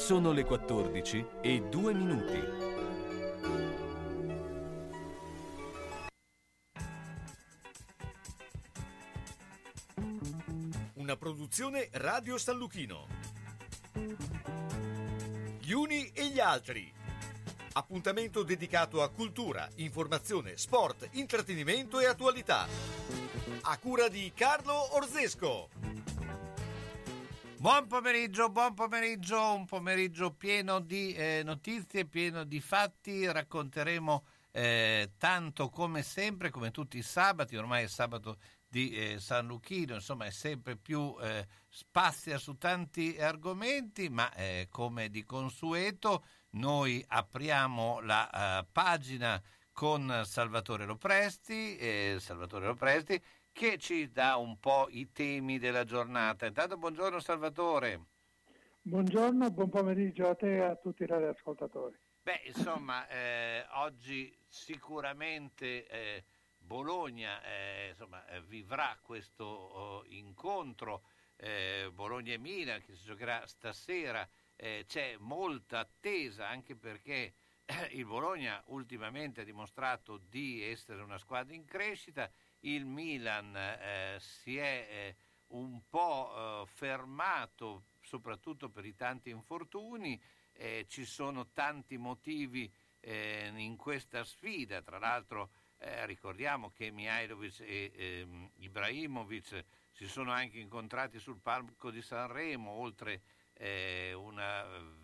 Sono le 14 e 2 minuti. Una produzione Radio San Lucchino. Gli uni e gli altri. Appuntamento dedicato a cultura, informazione, sport, intrattenimento e attualità. A cura di Carlo Orzesco. Buon pomeriggio, buon pomeriggio, un pomeriggio pieno di eh, notizie, pieno di fatti, racconteremo eh, tanto come sempre, come tutti i sabati, ormai è sabato di eh, San Lucchino, insomma è sempre più eh, spazia su tanti argomenti, ma eh, come di consueto noi apriamo la uh, pagina con Salvatore Lopresti, Salvatore Lopresti che ci dà un po' i temi della giornata. Intanto buongiorno Salvatore. Buongiorno, buon pomeriggio a te e a tutti i radioascoltatori. Beh, insomma, eh, oggi sicuramente eh, Bologna eh, insomma, eh, vivrà questo oh, incontro eh, Bologna e Milan che si giocherà stasera. Eh, c'è molta attesa anche perché il Bologna ultimamente ha dimostrato di essere una squadra in crescita il Milan eh, si è eh, un po' eh, fermato soprattutto per i tanti infortuni, eh, ci sono tanti motivi eh, in questa sfida, tra l'altro eh, ricordiamo che Mihailovic e ehm, Ibrahimovic si sono anche incontrati sul palco di Sanremo, oltre un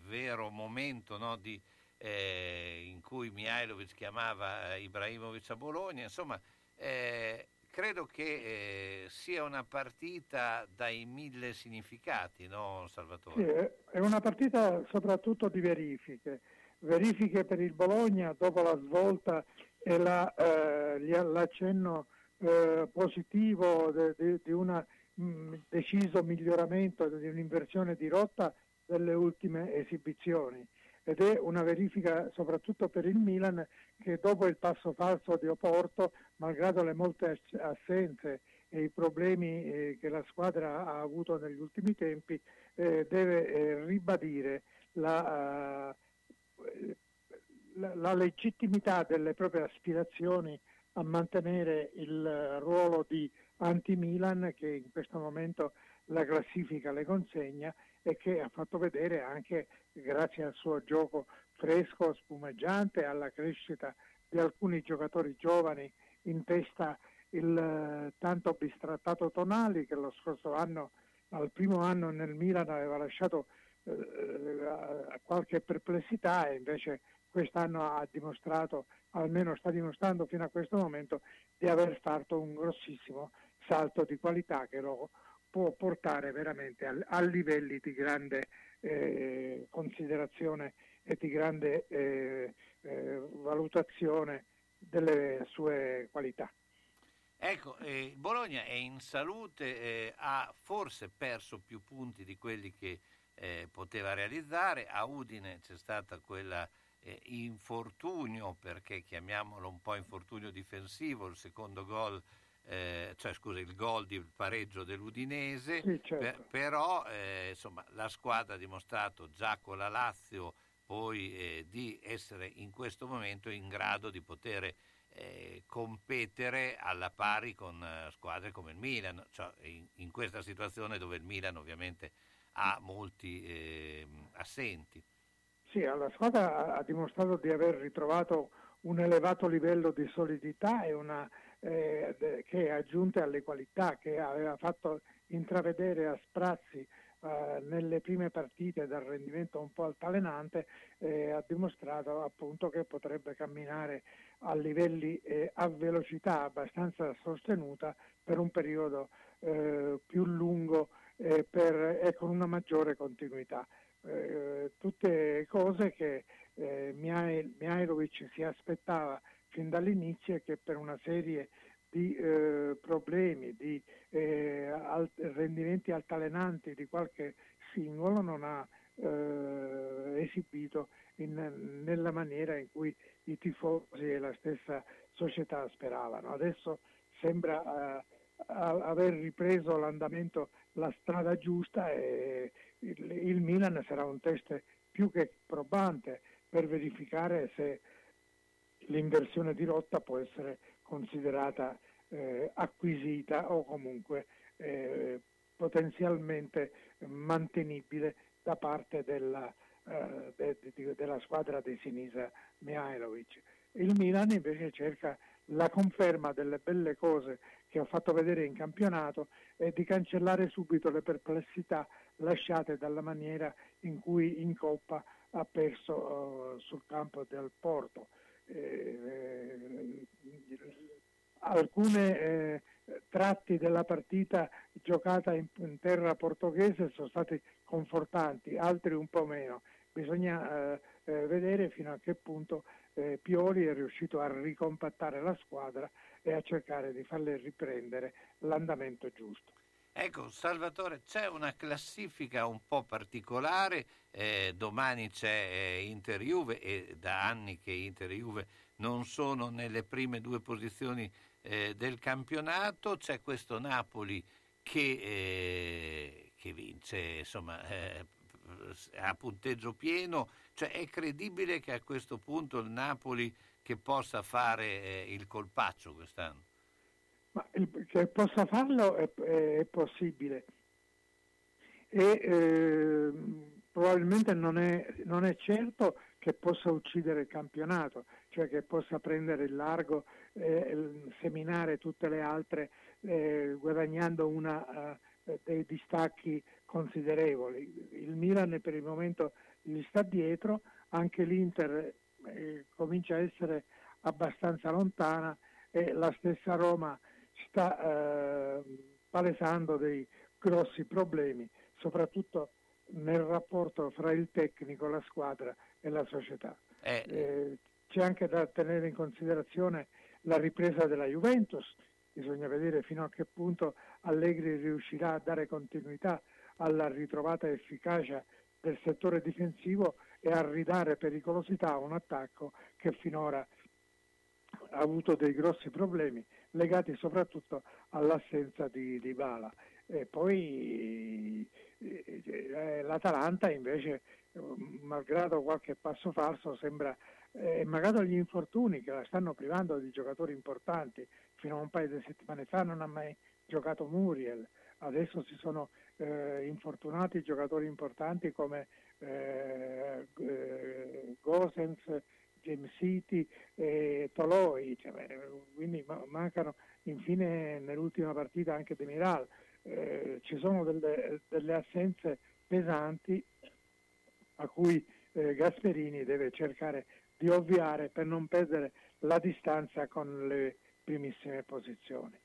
vero momento no, di, in cui Mihailovic chiamava Ibrahimovic a Bologna, insomma eh, credo che eh, sia una partita dai mille significati, no Salvatore? Sì, è una partita soprattutto di verifiche, verifiche per il Bologna dopo la svolta e la, eh, l'accenno eh, positivo di un mm, deciso miglioramento, di un'inversione di rotta delle ultime esibizioni ed è una verifica soprattutto per il Milan che dopo il passo falso di Oporto, malgrado le molte assenze e i problemi eh, che la squadra ha avuto negli ultimi tempi, eh, deve eh, ribadire la, la, legittimità delle proprie aspirazioni a mantenere il ruolo di anti-Milan che in questo momento la classifica le consegna e che ha fatto vedere anche grazie al suo gioco fresco, spumeggiante, alla crescita di alcuni giocatori giovani in testa il eh, tanto bistrattato Tonali che lo scorso anno, al primo anno nel Milan aveva lasciato eh, eh qualche perplessità e invece quest'anno ha dimostrato, almeno sta dimostrando fino a questo momento, di aver fatto un grossissimo salto di qualità che lo può portare veramente a, a livelli di grande eh, considerazione e di grande eh, eh, valutazione delle sue qualità. Ecco, eh, Bologna è in salute, eh, ha forse perso più punti di quelli che eh, poteva realizzare, a Udine c'è stata quella infortunio, perché chiamiamolo un po' infortunio difensivo, il secondo gol eh, cioè scusa, il gol di pareggio dell'Udinese, sì, certo. per, però eh, insomma, la squadra ha dimostrato già con la Lazio poi eh, di essere in questo momento in grado di poter eh, competere alla pari con eh, squadre come il Milan, cioè in, in, questa situazione dove il Milan ovviamente ha molti ehm, assenti. Sì, la squadra ha dimostrato di aver ritrovato un elevato livello di solidità e una eh, che aggiunte alle qualità che aveva fatto intravedere a sprazzi eh, nelle prime partite dal rendimento un po' altalenante, eh, ha dimostrato appunto che potrebbe camminare a livelli eh, a velocità abbastanza sostenuta per un periodo eh, più lungo per, e con una maggiore continuità. Eh, tutte cose che eh, Mihailovic si aspettava fin dall'inizio e che per una serie di eh, problemi, di eh, alt- rendimenti altalenanti di qualche singolo non ha eh, esibito in, nella maniera in cui i tifosi e la stessa società speravano. Adesso sembra eh, aver ripreso l'andamento, la strada giusta e il, il Milan sarà un test più che probante per verificare se l'inversione di rotta può essere considerata eh, acquisita o comunque eh, potenzialmente mantenibile da parte della, eh, de, de, della squadra di Sinisa Mihailovic. Il Milan invece cerca la conferma delle belle cose che ha fatto vedere in campionato e di cancellare subito le perplessità lasciate dalla maniera in cui in Coppa ha perso uh, sul campo del Porto. Eh, eh, alcune eh, tratti della partita giocata in, in, terra portoghese sono stati confortanti, altri un po' meno. Bisogna eh, eh, vedere fino a che punto eh, Pioli è riuscito a ricompattare la squadra e a cercare di farle riprendere l'andamento giusto. Ecco, Salvatore, c'è una classifica un po' particolare, eh, domani c'è eh, Inter Juve e da anni che Inter Juve non sono nelle prime due posizioni eh, del campionato, c'è questo Napoli che, eh, che vince insomma, eh, a punteggio pieno, cioè è credibile che a questo punto il Napoli che possa fare eh, il colpaccio quest'anno? Ma che possa farlo è, è, è possibile e eh, probabilmente non è, non è, certo che possa uccidere il campionato, cioè che possa prendere il largo, eh, seminare tutte le altre eh, guadagnando una, uh, dei distacchi considerevoli. Il Milan per il momento gli sta dietro, anche l'Inter eh, comincia a essere abbastanza lontana e la stessa Roma sta eh, palesando dei grossi problemi, soprattutto nel rapporto fra il tecnico, la squadra e la società. Eh. Eh, c'è anche da tenere in considerazione la ripresa della Juventus, bisogna vedere fino a che punto Allegri riuscirà a dare continuità alla ritrovata efficacia del settore difensivo e a ridare pericolosità a un attacco che finora ha avuto dei grossi problemi legati soprattutto all'assenza di, di Bala. E poi eh, eh l'Atalanta invece, malgrado qualche passo falso, sembra, eh, malgrado gli infortuni che la stanno privando di giocatori importanti, fino a un paio di settimane fa non ha mai giocato Muriel, adesso si sono eh, infortunati giocatori importanti come eh, eh Gosens, James City e Toloi, cioè, quindi mancano infine nell'ultima partita anche Demiral. Eh, ci sono delle, delle, assenze pesanti a cui eh, Gasperini deve cercare di ovviare per non perdere la distanza con le primissime posizioni.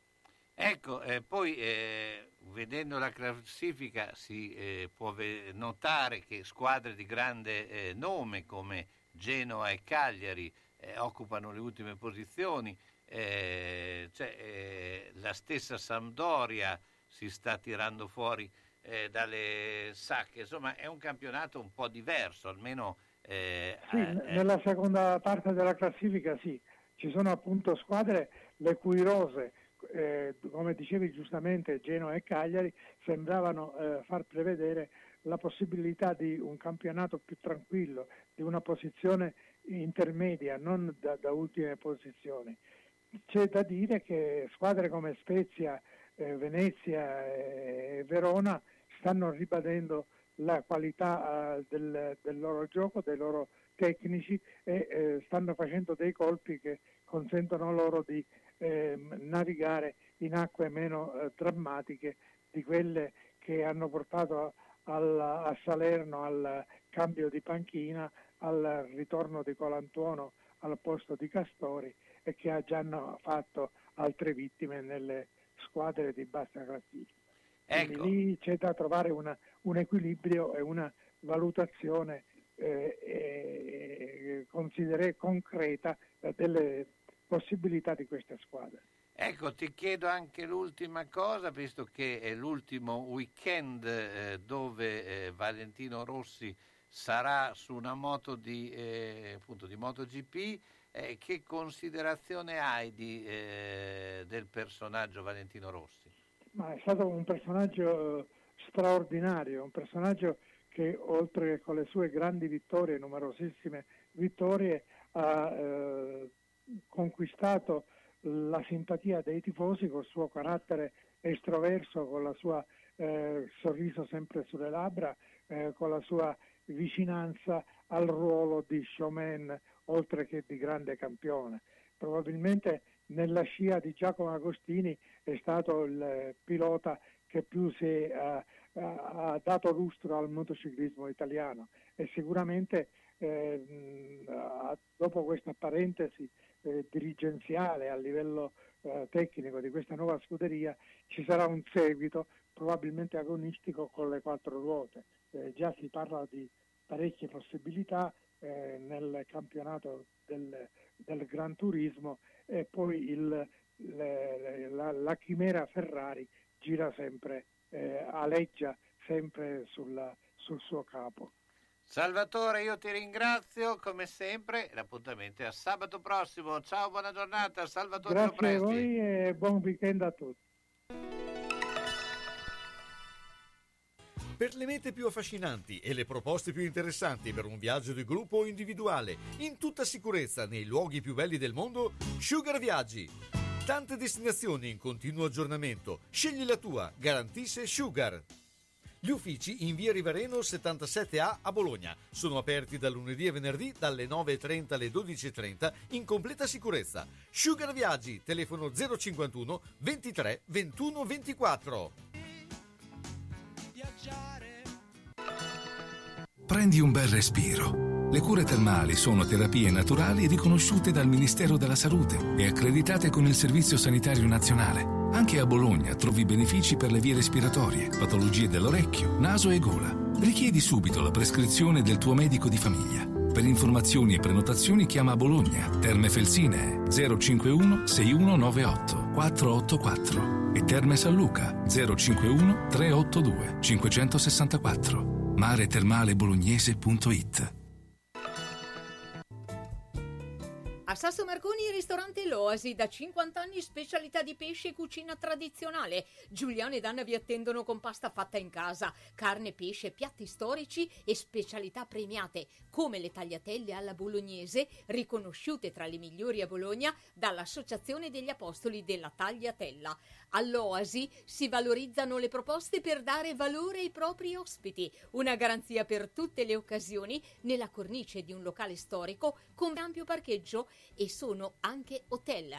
Ecco, eh, poi eh, vedendo la classifica si eh, può ve- notare che squadre di grande eh, nome come Genoa e Cagliari eh, occupano le ultime posizioni, eh, cioè, la stessa Sampdoria si sta tirando fuori dalle sacche, insomma è un campionato un po' diverso, almeno... sì, nella seconda parte della classifica sì, ci sono appunto squadre le cui rose eh, come dicevi giustamente Genoa e Cagliari, sembravano eh, far prevedere la possibilità di un campionato più tranquillo, di una posizione intermedia, non da, da ultime posizioni. C'è da dire che squadre come Spezia, eh, Venezia e Verona stanno ribadendo la qualità uh, del, del, loro gioco, dei loro tecnici e eh, stanno facendo dei colpi che consentono loro di eh, navigare in acque meno eh, drammatiche di quelle che hanno portato al, a Salerno al cambio di panchina, al ritorno di Colantuono al posto di Castori e che ha già fatto altre vittime nelle squadre di bassa classifica. Ecco. lì c'è da trovare una, un equilibrio e una valutazione eh, eh, considere concreta delle possibilità di queste squadre. Ecco, ti chiedo anche l'ultima cosa, visto che è l'ultimo weekend eh, dove eh, Valentino Rossi sarà su una moto di, eh, appunto, di MotoGP, eh, che considerazione hai di, eh, del personaggio Valentino Rossi? Ma è stato un personaggio straordinario, un personaggio che oltre che con le sue grandi vittorie, numerosissime vittorie, ha eh, conquistato la simpatia dei tifosi col suo carattere estroverso, con il suo eh, sorriso sempre sulle labbra, eh, con la sua vicinanza al ruolo di showman oltre che di grande campione. Probabilmente nella scia di Giacomo Agostini è stato il pilota che più si ha, ha dato lustro al motociclismo italiano e sicuramente eh, dopo questa parentesi eh, dirigenziale a livello eh, tecnico di questa nuova scuderia ci sarà un seguito probabilmente agonistico con le quattro ruote. Eh, già si parla di parecchie possibilità eh, nel campionato del, del, Gran Turismo e poi il, le, la, la, chimera Ferrari gira sempre, eh, aleggia sempre sulla, sul suo capo. Salvatore, io ti ringrazio come sempre. L'appuntamento è a sabato prossimo. Ciao, buona giornata. Salvatore Grazie a voi e buon weekend a tutti. Per le mete più affascinanti e le proposte più interessanti per un viaggio di gruppo o individuale, in tutta sicurezza nei luoghi più belli del mondo, Sugar Viaggi. Tante destinazioni in continuo aggiornamento. Scegli la tua, garantisce Sugar. Gli uffici in via Rivareno 77A a Bologna sono aperti da lunedì e venerdì dalle 9.30 alle 12.30 in completa sicurezza. Sugar Viaggi, telefono 051 23 21 24. Prendi un bel respiro. Le cure termali sono terapie naturali riconosciute dal Ministero della Salute e accreditate con il Servizio Sanitario Nazionale. Anche a Bologna trovi benefici per le vie respiratorie, patologie dell'orecchio, naso e gola. Richiedi subito la prescrizione del tuo medico di famiglia. Per informazioni e prenotazioni chiama a Bologna, Terme Felsine 051 6198 484 e Terme San Luca 051 382 564 maretermalebolognese.it A Sasso Marconi ristorante L'Oasi, da 50 anni specialità di pesce e cucina tradizionale. Giuliano ed Anna vi attendono con pasta fatta in casa, carne, pesce, piatti storici e specialità premiate, come le tagliatelle alla bolognese, riconosciute tra le migliori a Bologna dall'Associazione degli Apostoli della Tagliatella. All'Oasi si valorizzano le proposte per dare valore ai propri ospiti, una garanzia per tutte le occasioni nella cornice di un locale storico con ampio parcheggio e sono anche hotel.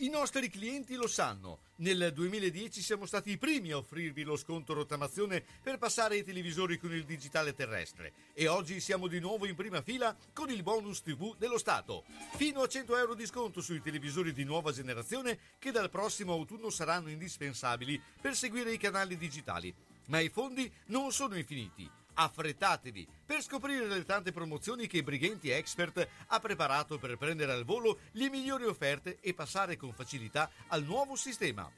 I nostri clienti lo sanno. Nel 2010 siamo stati i primi a offrirvi lo sconto rottamazione per passare ai televisori con il digitale terrestre e oggi siamo di nuovo in prima fila con il bonus TV dello Stato. Fino a 100 euro di sconto sui televisori di nuova generazione che dal prossimo autunno saranno indispensabili per seguire i canali digitali. Ma i fondi non sono infiniti affrettatevi per scoprire le tante promozioni che Brighenti Expert ha preparato per prendere al volo le migliori offerte e passare con facilità al nuovo sistema.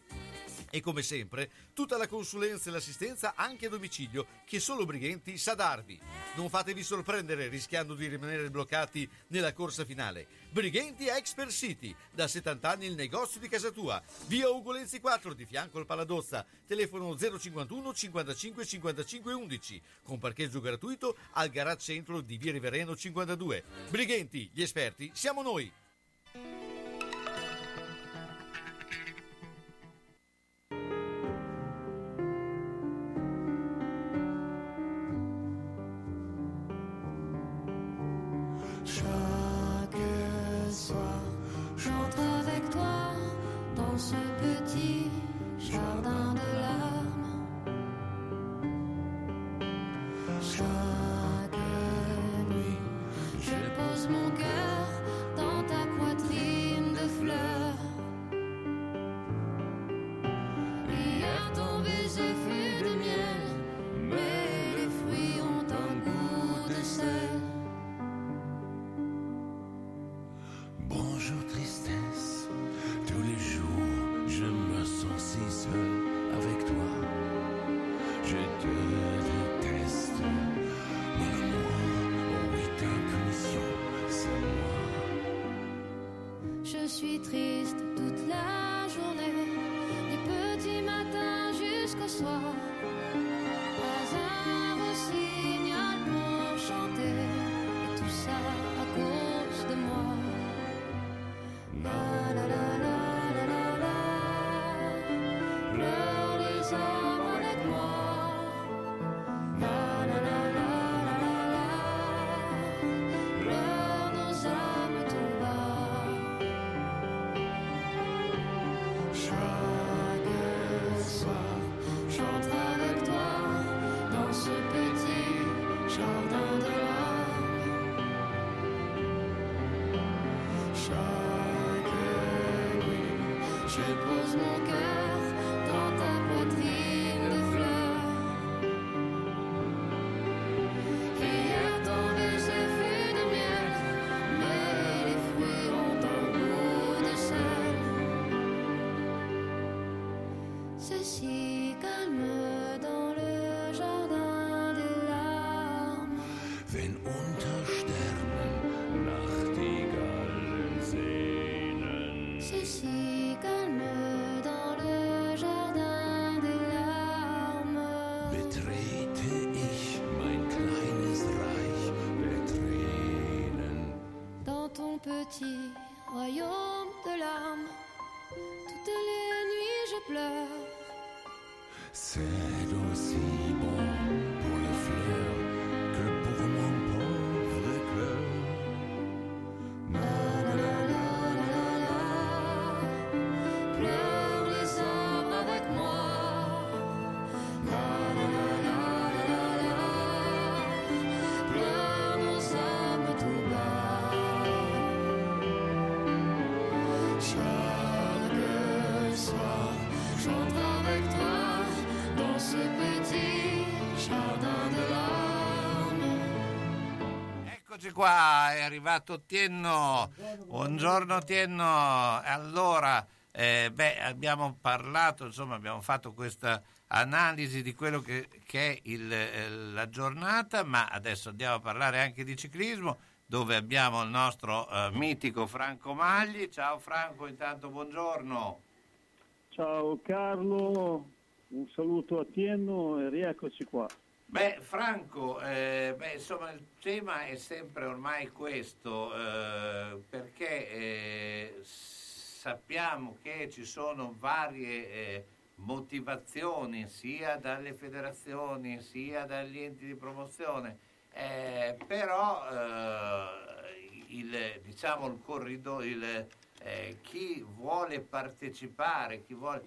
E come sempre, tutta la consulenza e l'assistenza anche a domicilio che solo Brighenti sa darvi. Non fatevi sorprendere rischiando di rimanere bloccati nella corsa finale. Brighenti Expert City, da 70 anni il negozio di casa tua. Via Ugolenzi 4 di fianco al Paladozza. Telefono 051 55 55 11 con parcheggio gratuito al garage centro di Via Rivereno 52. Brighenti, gli esperti, siamo noi. Petit royaume de larmes, toutes les nuits je pleure. C'est aussi bon pour les fleurs Eccoci qua, è arrivato Tienno. Buongiorno Tienno. Allora, eh, beh, abbiamo parlato, insomma, abbiamo fatto questa analisi di quello che, che è il, eh, la giornata, ma adesso andiamo a parlare anche di ciclismo, dove abbiamo il nostro eh, mitico Franco Magli. Ciao Franco, intanto buongiorno. Ciao Carlo, un saluto a Tienno e rieccoci qua. Beh, Franco, eh, beh, insomma, il tema è sempre ormai questo, eh, perché eh, sappiamo che ci sono varie eh, motivazioni sia dalle federazioni sia dagli enti di promozione, eh, però eh, il, diciamo, il corridoio, chi vuole partecipare, chi vuole,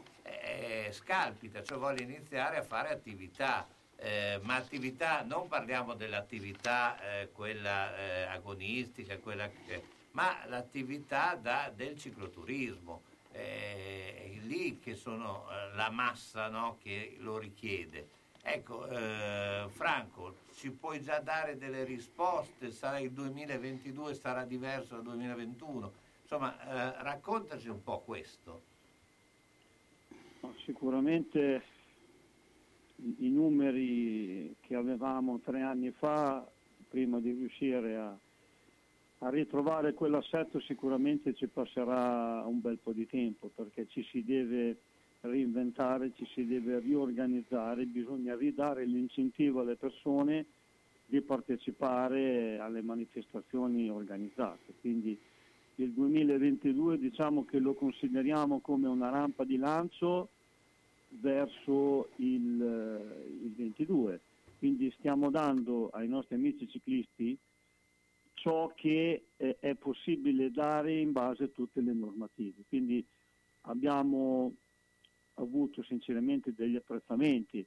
scalpita, cioè vuole iniziare a fare attività. Eh, ma attività, non parliamo dell'attività eh, quella eh, agonistica, quella ma l'attività da- del cicloturismo. Eh, è lì che sono eh, la massa no, che lo richiede. Ecco, eh, Franco, ci puoi già dare delle risposte? Sarà il 2022, sarà diverso dal 2021? Insomma, raccontaci un po' questo. Sicuramente i numeri che avevamo tre anni fa, prima di riuscire a, a ritrovare quell'assetto, sicuramente ci passerà un bel po' di tempo perché ci si deve reinventare, ci si deve riorganizzare, bisogna ridare l'incentivo alle persone di partecipare alle manifestazioni organizzate. Quindi il 2022 diciamo che lo consideriamo come una rampa di lancio verso il, eh, il 22. Quindi stiamo dando ai nostri amici ciclisti ciò che eh, è possibile dare in base a tutte le normative. Quindi abbiamo avuto sinceramente degli apprezzamenti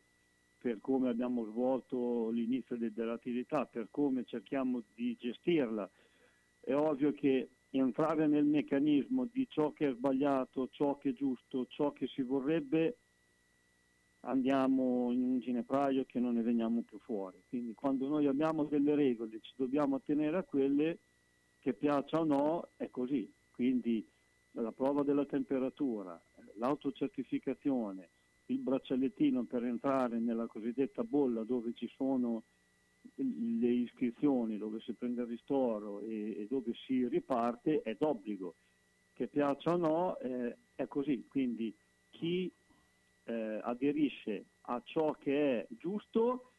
per come abbiamo svolto l'inizio de- dell'attività, per come cerchiamo di gestirla. È ovvio che entrare nel meccanismo di ciò che è sbagliato, ciò che è giusto, ciò che si vorrebbe, andiamo in un ginepraio che non ne veniamo più fuori. Quindi quando noi abbiamo delle regole ci dobbiamo attenere a quelle che piaccia o no, è così. Quindi la prova della temperatura, l'autocertificazione, il braccialettino per entrare nella cosiddetta bolla dove ci sono le iscrizioni, dove si prende il ristoro e, e dove si riparte è d'obbligo. che piaccia o no, eh, è così. Quindi chi eh, aderisce a ciò che è giusto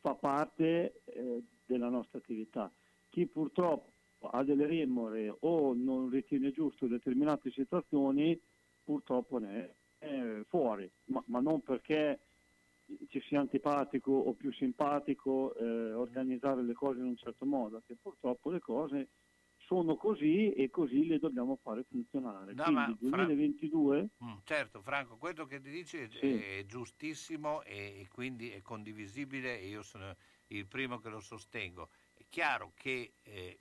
fa parte eh, della nostra attività. Chi purtroppo ha delle remore o non ritiene giusto determinate situazioni, purtroppo ne è fuori, ma, ma non perché ci sia antipatico o più simpatico eh, organizzare le cose in un certo modo, che purtroppo le cose sono così e così le dobbiamo fare funzionare. No, Quindi ma Fra- 2022 Mm, certo, Franco, quello che ti dici è, Sì. è giustissimo e, e quindi è condivisibile e io sono il primo che lo sostengo. È chiaro che eh,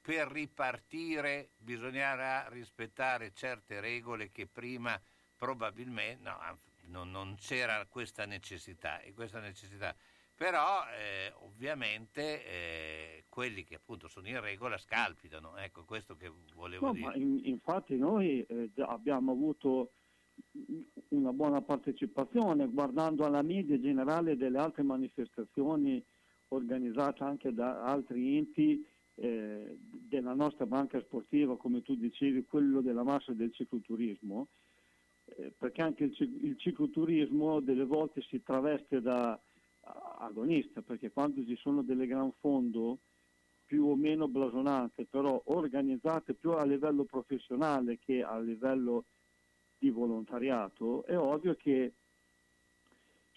per ripartire bisognerà rispettare certe regole che prima probabilmente no, non, non c'era questa necessità e questa necessità. Però eh, ovviamente eh, quelli che appunto sono in regola scalpitano, ecco questo che volevo No, dire. ma in- infatti noi eh, abbiamo avuto una buona partecipazione guardando alla media generale delle altre manifestazioni organizzate anche da altri enti eh, della nostra banca sportiva, come tu dicevi, quello della massa del cicloturismo, eh, perché anche il, il cicloturismo delle volte si traveste da agonista, perché quando ci sono delle gran fondo più o meno blasonate, però organizzate più a livello professionale che a livello di volontariato, è ovvio che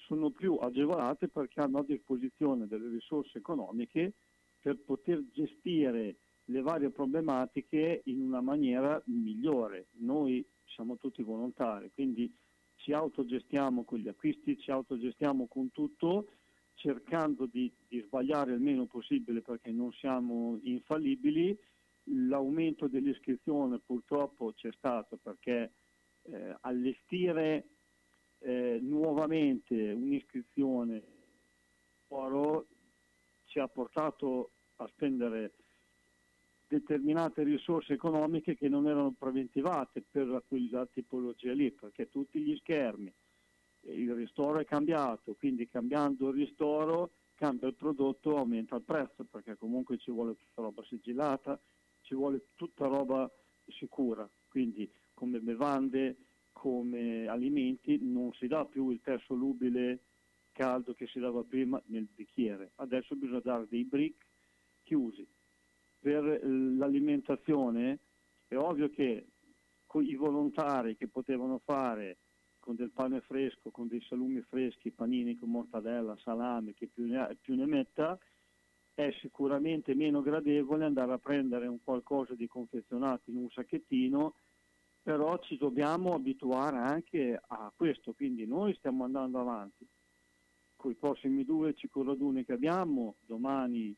sono più agevolate perché hanno a disposizione delle risorse economiche per poter gestire le varie problematiche in una maniera migliore. Noi siamo tutti volontari, quindi ci autogestiamo con gli acquisti, ci autogestiamo con tutto, cercando di, di sbagliare il meno possibile perché non siamo infallibili. L'aumento dell'iscrizione purtroppo c'è stato perché eh, allestire eh, nuovamente un'iscrizione oro ci ha portato a spendere determinate risorse economiche che non erano preventivate per quella tipologia lì, perché tutti gli schermi, il ristoro è cambiato, quindi cambiando il ristoro cambia il prodotto, aumenta il prezzo, perché comunque ci vuole tutta roba sigillata, ci vuole tutta roba sicura, quindi come bevande, come alimenti non si dà più il tè solubile caldo che si dava prima nel bicchiere, adesso bisogna dare dei brick chiusi. Per l'alimentazione è ovvio che i volontari che potevano fare con del pane fresco, con dei salumi freschi, panini con mortadella, salame, che più ne, ha- più ne metta, è sicuramente meno gradevole andare a prendere un qualcosa di confezionato in un sacchettino, però ci dobbiamo abituare anche a questo, quindi noi stiamo andando avanti. Con i prossimi due cicloraduni che abbiamo, domani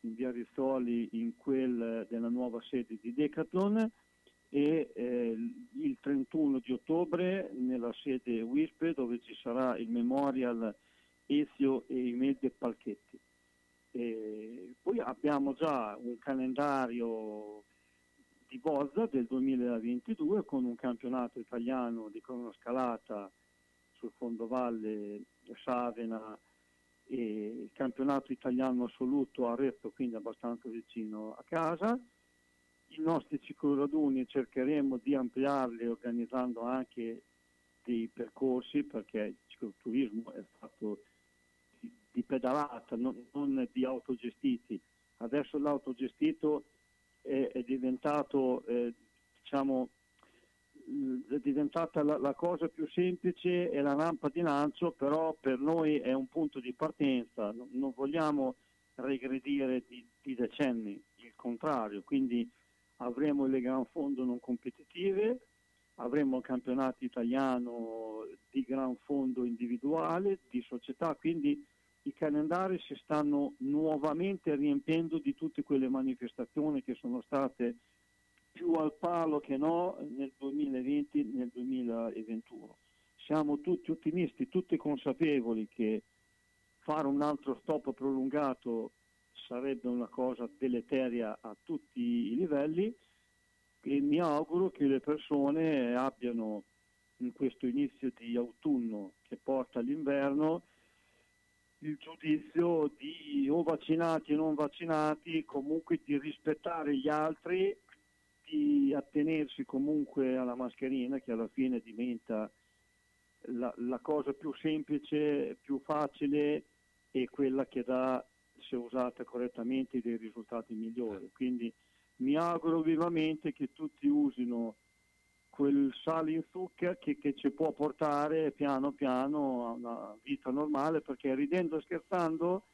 in via Rizzoli in quel della nuova sede di Decathlon e eh, il 31 di ottobre nella sede WISP dove ci sarà il Memorial Ezio e i Mede Palchetti. E poi abbiamo già un calendario di Bozza del 2022 con un campionato italiano di cronoscalata sul fondovalle Savena e il campionato italiano assoluto a Arezzo, quindi abbastanza vicino a casa. I nostri cicloraduni cercheremo di ampliarli organizzando anche dei percorsi perché il cicloturismo è fatto di, di pedalata, non, non di autogestiti. Adesso l'autogestito è, è diventato, eh, diciamo, è diventata la, la cosa più semplice e la rampa di lancio, però per noi è un punto di partenza, non, non vogliamo regredire di, di decenni, il contrario, quindi avremo le gran fondo non competitive, avremo il campionato italiano di gran fondo individuale, di società, quindi i calendari si stanno nuovamente riempiendo di tutte quelle manifestazioni che sono state più al palo che no nel 2020 e nel 2021. Siamo tutti ottimisti, tutti consapevoli che fare un altro stop prolungato sarebbe una cosa deleteria a tutti i livelli e mi auguro che le persone abbiano in questo inizio di autunno che porta all'inverno il giudizio di o vaccinati o non vaccinati, comunque di rispettare gli altri, di attenersi comunque alla mascherina che alla fine diventa la, la cosa più semplice, più facile e quella che dà, se usata correttamente, dei risultati migliori. Quindi mi auguro vivamente che tutti usino quel sale in zucca che, che, ci può portare piano piano a una vita normale perché ridendo e scherzando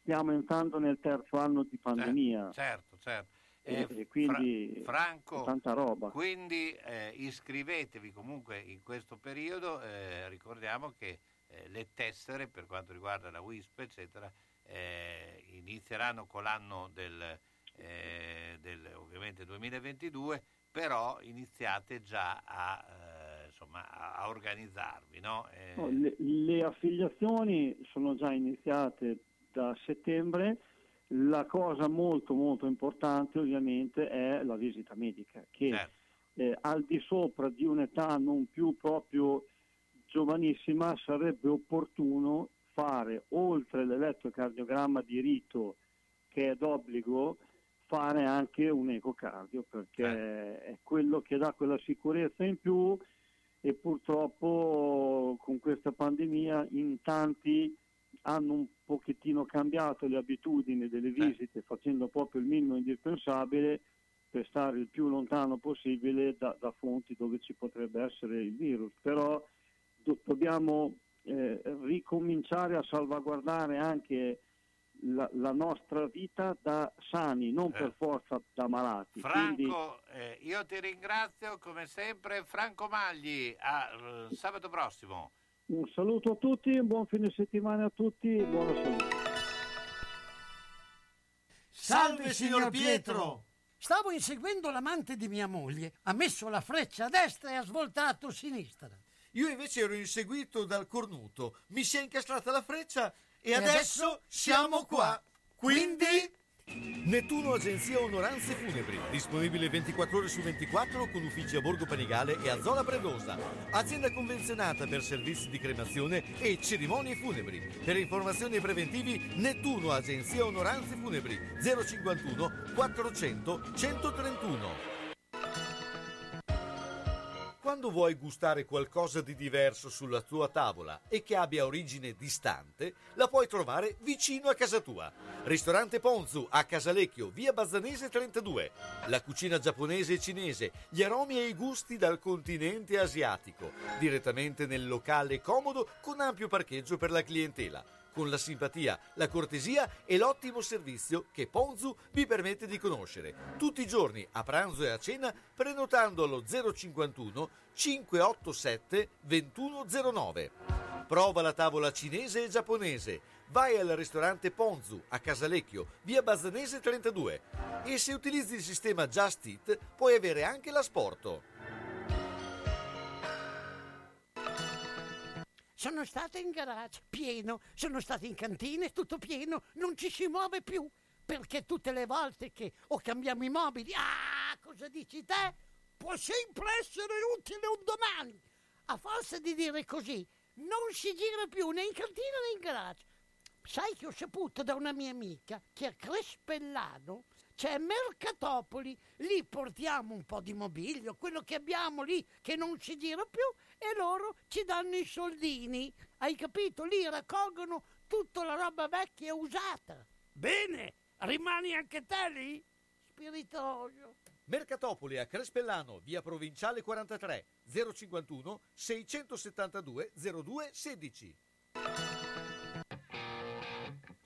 stiamo entrando nel terzo anno di pandemia. Certo, certo. E, Eh, e quindi Fra- Franco, tanta roba. Quindi eh, iscrivetevi comunque in questo periodo, eh, ricordiamo che eh, le tessere per quanto riguarda la WISP eccetera eh, inizieranno con l'anno del, eh, del, ovviamente 2022, però iniziate già a, eh, insomma, a- organizzarvi. No? Eh, No, le, le affiliazioni sono già iniziate da settembre. La cosa molto molto importante ovviamente è la visita medica, che certo. eh, al di sopra di un'età non più proprio giovanissima sarebbe opportuno fare oltre l'elettrocardiogramma di rito che è d'obbligo fare anche un ecocardio perché è quello che dà quella sicurezza in più. E purtroppo con questa pandemia in tanti hanno un pochettino cambiato le abitudini delle visite facendo proprio il minimo indispensabile per stare il più lontano possibile da, da fonti dove ci potrebbe essere il virus. Però do- dobbiamo eh, ricominciare a salvaguardare anche la, la nostra vita da sani, non per forza da malati. Quindi- Franco, eh, io ti ringrazio come sempre. Franco Magli, a eh, sabato prossimo. Un saluto a tutti, un buon fine settimana a tutti e buona salute. Salve signor Pietro! Stavo inseguendo l'amante di mia moglie, ha messo la freccia a destra e ha svoltato a sinistra. Io invece ero inseguito dal cornuto, mi si è incastrata la freccia e, E adesso, adesso siamo qua. Quindi... Nettuno Agenzia Onoranze Funebri, disponibile 24 ore su 24 con uffici a Borgo Panigale e a Zola Predosa. Azienda convenzionata per servizi di cremazione e cerimonie funebri. Per informazioni e preventivi Nettuno Agenzia Onoranze Funebri 051 400 131. Quando vuoi gustare qualcosa di diverso sulla tua tavola e che abbia origine distante, la puoi trovare vicino a casa tua. Ristorante Ponzu a Casalecchio, via Bazzanese 32. La cucina giapponese e cinese, gli aromi e i gusti dal continente asiatico. Direttamente nel locale comodo con ampio parcheggio per la clientela. Con la simpatia, la cortesia e l'ottimo servizio che Ponzu vi permette di conoscere. Tutti i giorni, a pranzo e a cena, prenotando allo 051 587 2109. Prova la tavola cinese e giapponese. Vai al ristorante Ponzu a Casalecchio, via Bazzanese 32. E se utilizzi il sistema Just Eat, puoi avere anche l'asporto. Sono stato in garage, pieno, sono stato in cantina, tutto pieno, non ci si muove più. Perché tutte le volte che o cambiamo i mobili, ah, cosa dici te? Può sempre essere utile un domani. A forza di dire così, non si gira più né in cantina né in garage. Sai che ho saputo da una mia amica che a Crespellano c'è Mercatopoli, lì portiamo un po' di mobilio, quello che abbiamo lì che non si gira più e loro ci danno i soldini. Hai capito? Lì raccolgono tutta la roba vecchia e usata. Bene, rimani anche te lì? Spiritoso. Mercatopoli a Crespellano, via Provinciale 43, 051 672 02 16.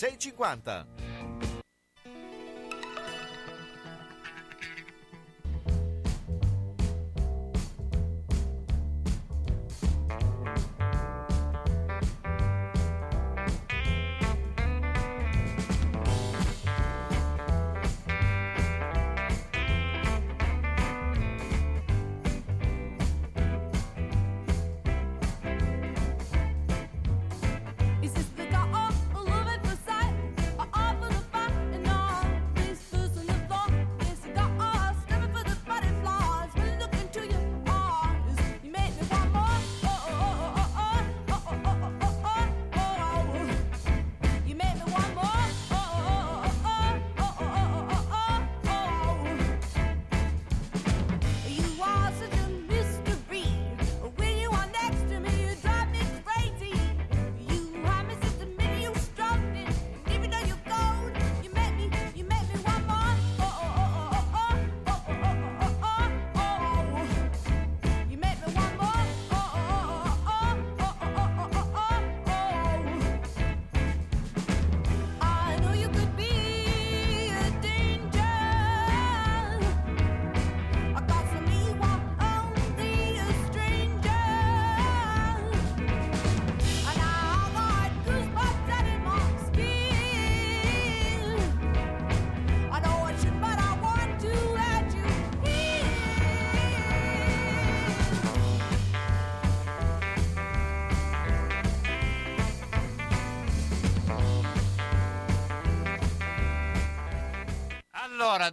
50.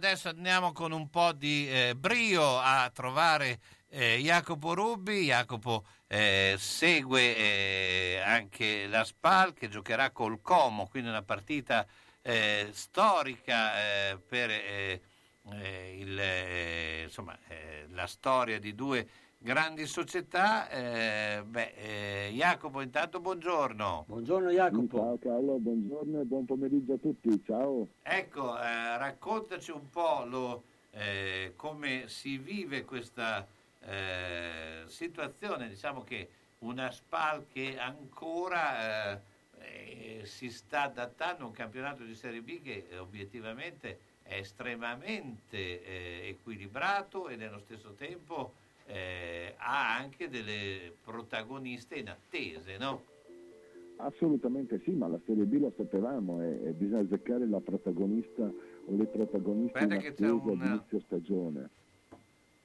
Adesso andiamo con un po' di eh, brio a trovare eh, Jacopo Rubbi. Jacopo eh, segue eh, anche la SPAL che giocherà col Como, quindi una partita eh, storica eh, per il, insomma, la storia di due grandi società. Eh, beh, eh, Jacopo, intanto buongiorno. Buongiorno Jacopo. Ciao Carlo, buongiorno e buon pomeriggio a tutti, ciao. Ecco, eh, raccontaci un po' lo, eh, come si vive questa eh, situazione, diciamo che una SPAL che ancora eh, eh, si sta adattando a un campionato di Serie B che eh, obiettivamente è estremamente eh, equilibrato e nello stesso tempo eh, ha anche delle protagoniste in attese, no? Assolutamente sì, ma la Serie B lo sapevamo e, e bisogna azzeccare la protagonista o le protagoniste Aspetta che c'è un- inizio stagione.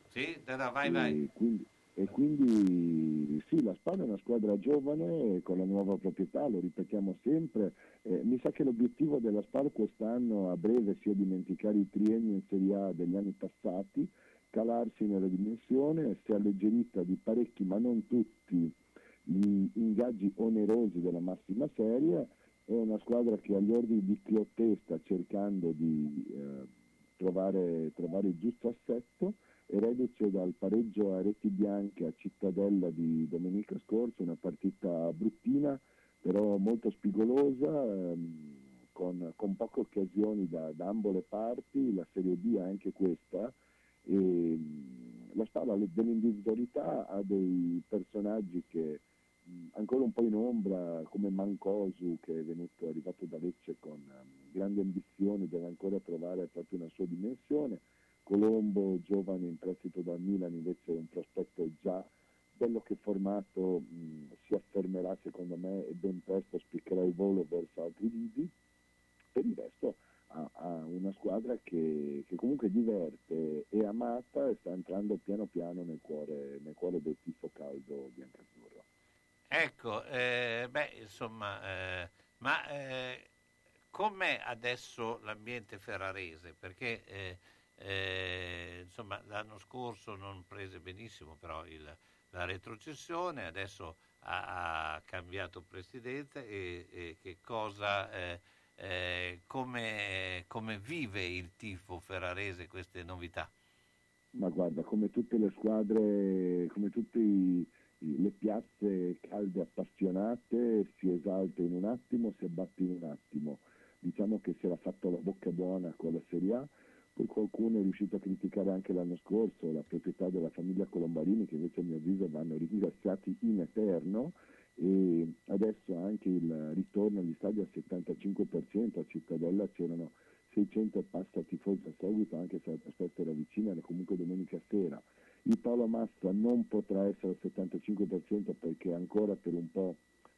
Sì, dai, vai, e vai. Quindi, e quindi sì, la Spagna è una squadra giovane con la nuova proprietà, lo ripetiamo sempre. Eh, mi sa che l'obiettivo della Spal quest'anno a breve sia dimenticare i trienni in Serie A degli anni passati, calarsi nella dimensione, si è alleggerita di parecchi, ma non tutti, gli ingaggi onerosi della massima serie. È una squadra che agli ordini di Cloté sta cercando di eh, trovare, trovare il giusto assetto e reduce dal pareggio a reti bianche a Cittadella di domenica scorsa, una partita bruttina, però molto spigolosa, ehm, con, con poche occasioni da, da ambo le parti, la Serie B anche questa, e mh, la Spalla le- dell'individualità ha dei personaggi che mh, ancora un po' in ombra, come Mancosu che è venuto, arrivato da Lecce con ehm, grandi ambizioni, deve ancora trovare proprio una sua dimensione. Colombo, giovane in prestito da Milan, invece è un prospetto già bello che formato mh, si affermerà secondo me e ben presto spiccherà il volo verso altri lidi. Per il resto ha, ha una squadra che, che comunque diverte, è amata e sta entrando piano piano nel cuore, nel cuore del tifo caldo biancazzurro. Ecco, eh, beh, insomma, eh, ma eh, com'è adesso l'ambiente ferrarese? Perché eh, eh, insomma, l'anno scorso non prese benissimo però il- la retrocessione, adesso ha, ha cambiato presidente e, e che cosa, eh, come, come vive il tifo ferrarese queste novità? Ma guarda, come tutte le squadre, come tutte le piazze calde appassionate, si esalta in un attimo, si abbatte in un attimo. Diciamo che si era fatto la bocca buona con la Serie A, poi qualcuno è riuscito a criticare anche l'anno scorso la proprietà della famiglia Colombarini, che invece a mio avviso vanno ringraziati in eterno, e adesso anche il ritorno agli stadi al 75%, a Cittadella c'erano 600 e passa tifosi a seguito, anche se la trasferta era vicina, era comunque domenica sera. Il Paolo Massa non potrà essere al 75% perché ancora per un po'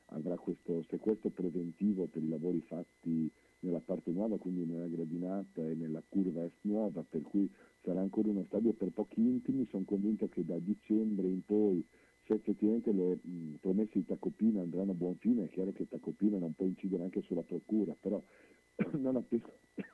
avrà questo sequestro preventivo per i lavori fatti nella parte nuova, quindi nella gradinata e nella curva est nuova, per cui sarà ancora uno stadio per pochi intimi. Sono convinto che da dicembre in poi, se effettivamente le mh, promesse di Tacopina andranno a buon fine, è chiaro che Tacopina non può incidere anche sulla procura, però non appena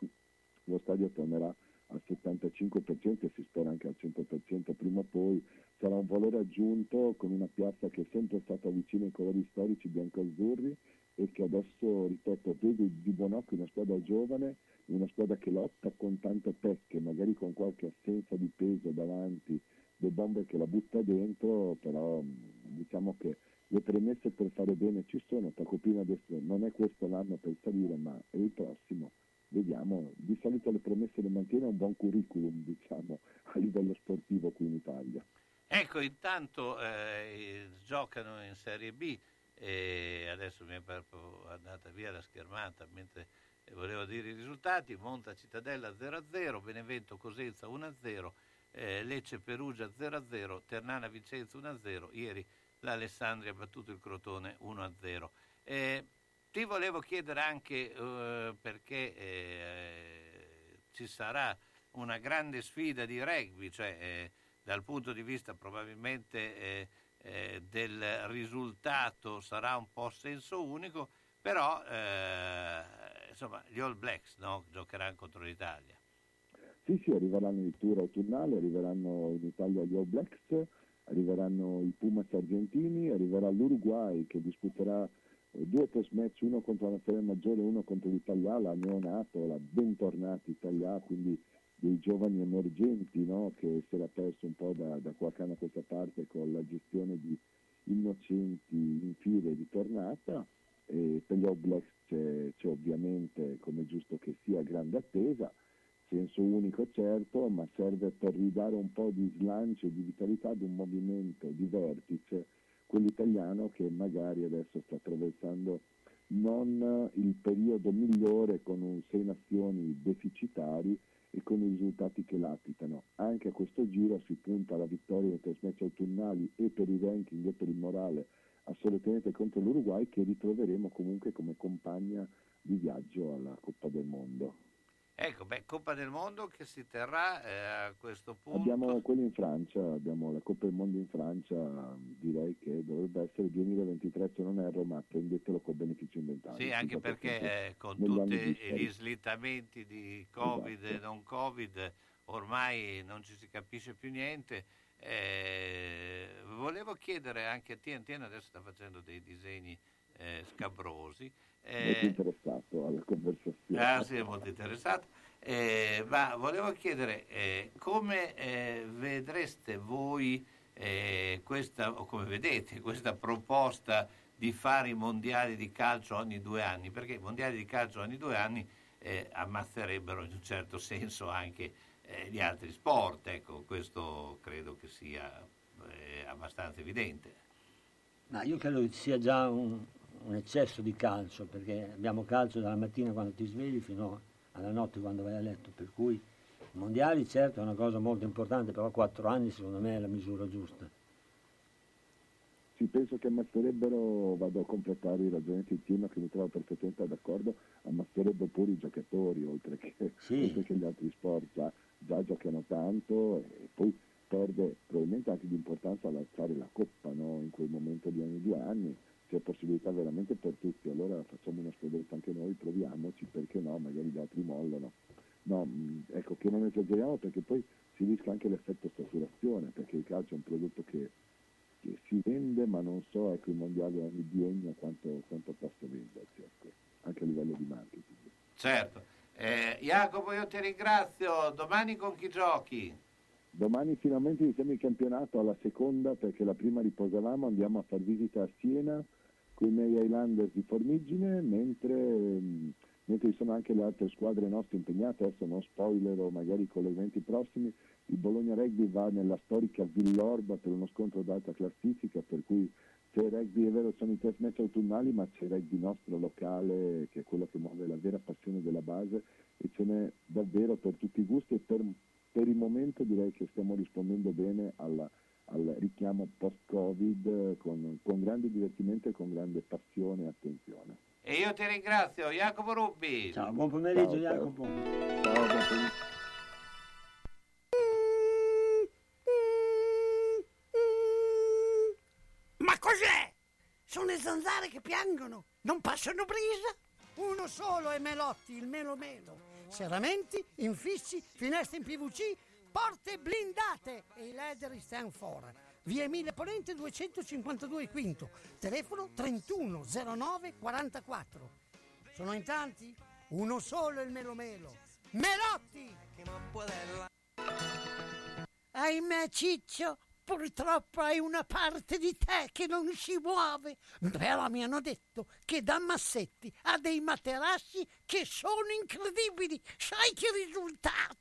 lo stadio tornerà al 75% e si spera anche al 100% prima o poi, sarà un valore aggiunto con una piazza che è sempre stata vicina ai colori storici bianco-azzurri e che adesso, ripeto, vede di buon occhio una squadra giovane, una squadra che lotta con tante pecche, magari con qualche assenza di peso davanti, Bomber che la butta dentro, però mh, diciamo che le premesse per fare bene ci sono, Tacopina adesso non è questo l'anno per salire, ma è il prossimo. Vediamo, di solito le premesse le mantiene un buon curriculum, diciamo, a livello sportivo qui in Italia. Ecco, intanto eh, giocano in Serie B e adesso mi è proprio andata via la schermata mentre volevo dire i risultati. Monza Cittadella 0-0, Benevento Cosenza 1-0, eh, Lecce Perugia 0-0, Ternana Vicenza 1-0. Ieri l'Alessandria ha battuto il Crotone 1-0. Eh, ti volevo chiedere anche eh, perché eh, ci sarà una grande sfida di rugby, cioè eh, dal punto di vista probabilmente eh, del risultato sarà un po' senso unico, però insomma gli All Blacks no, giocheranno contro l'Italia. Sì, Sì, arriveranno i tour autunnali, arriveranno in Italia gli All Blacks, arriveranno i Pumas argentini, arriverà l'Uruguay che disputerà eh, due test match, uno contro la Nazionale Maggiore e uno contro l'Italia, la neonato, la bentornata Italia, quindi dei giovani emergenti no? che si era perso un po' da, da qualche anno a questa parte con la gestione di innocenti in fila e di tornata. E per gli All Blacks c'è, c'è ovviamente, come giusto che sia, grande attesa, senso unico certo, ma serve per ridare un po' di slancio e di vitalità ad un movimento di vertice, quello italiano che magari adesso sta attraversando non il periodo migliore con un sei nazioni deficitari e con i risultati che latitano. Anche a questo giro si punta alla vittoria nei test match autunnali e per i ranking e per il morale assolutamente contro l'Uruguay che ritroveremo comunque come compagna di viaggio alla Coppa del Mondo. Ecco, beh, Coppa del Mondo che si terrà eh, a questo punto. Abbiamo quello in Francia, abbiamo la Coppa del Mondo in Francia, direi che dovrebbe essere 2023 se non erro, ma prendetelo con beneficio inventario. Sì, anche perché eh, con tutti gli slittamenti di Covid e Esatto. non Covid, ormai non ci si capisce più niente. Eh, volevo chiedere anche a TNT, adesso sta facendo dei disegni eh, scabrosi. Molto eh, interessato alla conversazione. Ah, sì, è molto interessato. Eh, ma volevo chiedere eh, come eh, vedreste voi eh, questa, o come vedete questa proposta di fare i mondiali di calcio ogni due anni? Perché i mondiali di calcio ogni due anni eh, ammazzerebbero in un certo senso anche eh, gli altri sport. Ecco, questo credo che sia eh, abbastanza evidente. Ma io credo che sia già un, un eccesso di calcio, perché abbiamo calcio dalla mattina quando ti svegli fino alla notte quando vai a letto, per cui i mondiali certo è una cosa molto importante, però quattro anni secondo me è la misura giusta. Sì, penso che ammazzerebbero, vado a completare i ragionamenti di Tino che mi trovo perfettamente d'accordo, ammazzerebbero pure i giocatori oltre che, oltre che gli altri sport, già, già giocano tanto e poi perde probabilmente anche di importanza l'alzare la coppa no? in quel momento di ogni due anni, c'è possibilità veramente per tutti, allora facciamo una scoperta anche noi, proviamoci, perché no, magari gli altri mollano. No, mh, ecco che non esageriamo perché poi si rischia anche l'effetto saturazione, perché il calcio è un prodotto che che si vende, ma non so ecco, i mondiali ogni biennio quanto, quanto possa vendersi, ecco, anche a livello di marketing. Certo. Eh, Jacopo, io ti ringrazio. Domani con chi giochi? Domani finalmente iniziamo il campionato alla seconda perché la prima riposavamo, andiamo a far visita a Siena con i Highlanders di Formigine, mentre, mh, mentre ci sono anche le altre squadre nostre impegnate, adesso non spoilerò magari i collegamenti prossimi, il Bologna Rugby va nella storica Villorba per uno scontro d'alta classifica, per cui c'è il rugby, è vero, sono i test match autunnali, ma c'è il rugby nostro locale che è quello che muove la vera passione della base e ce n'è davvero per tutti i gusti e per, per il momento direi che stiamo rispondendo bene alla- al richiamo post-Covid eh, con, con grande divertimento e con grande passione e attenzione. E io ti ringrazio, Jacopo Rubbi. Ciao, buon pomeriggio Ciao, ciao. Jacopo. Ciao, buon pomeriggio. Ma cos'è? Sono le zanzare che piangono, non passano brisa. Uno solo è Melotti, il Melo Melo. Serramenti, infissi, finestre in PVC, porte blindate e i leder stand for. Via Emile Ponente 252 Quinto, telefono 3109 44. Sono in tanti? Uno solo il Melo Melo. Melotti! Ahimè Ciccio, purtroppo hai una parte di te che non si muove. Però mi hanno detto che da Massetti ha dei materassi che sono incredibili. Sai che risultati?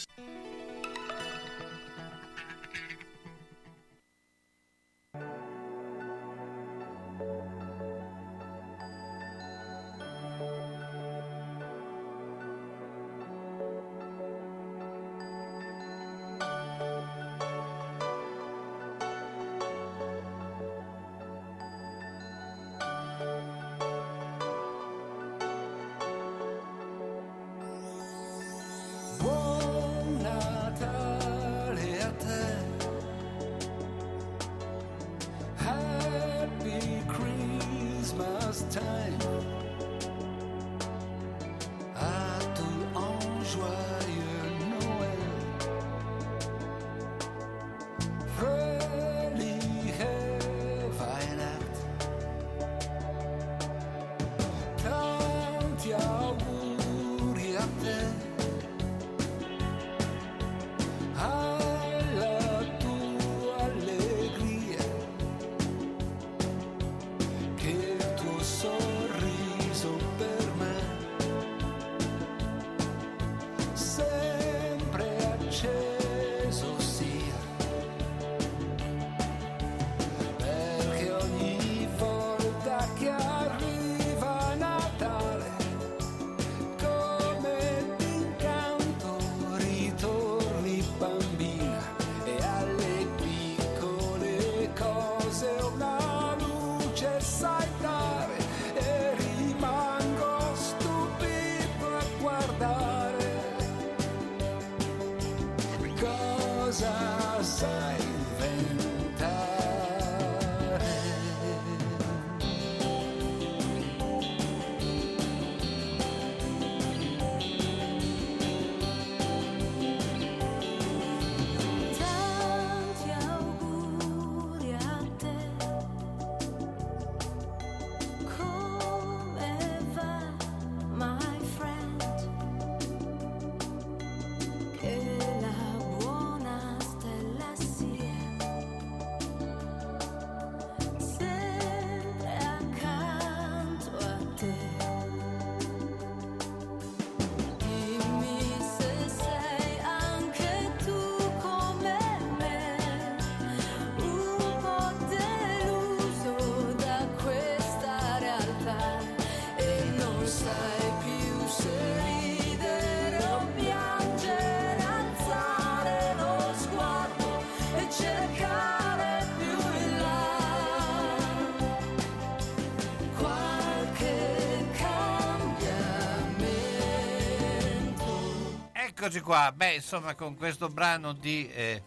Eccoci qua, beh insomma con questo brano di, eh,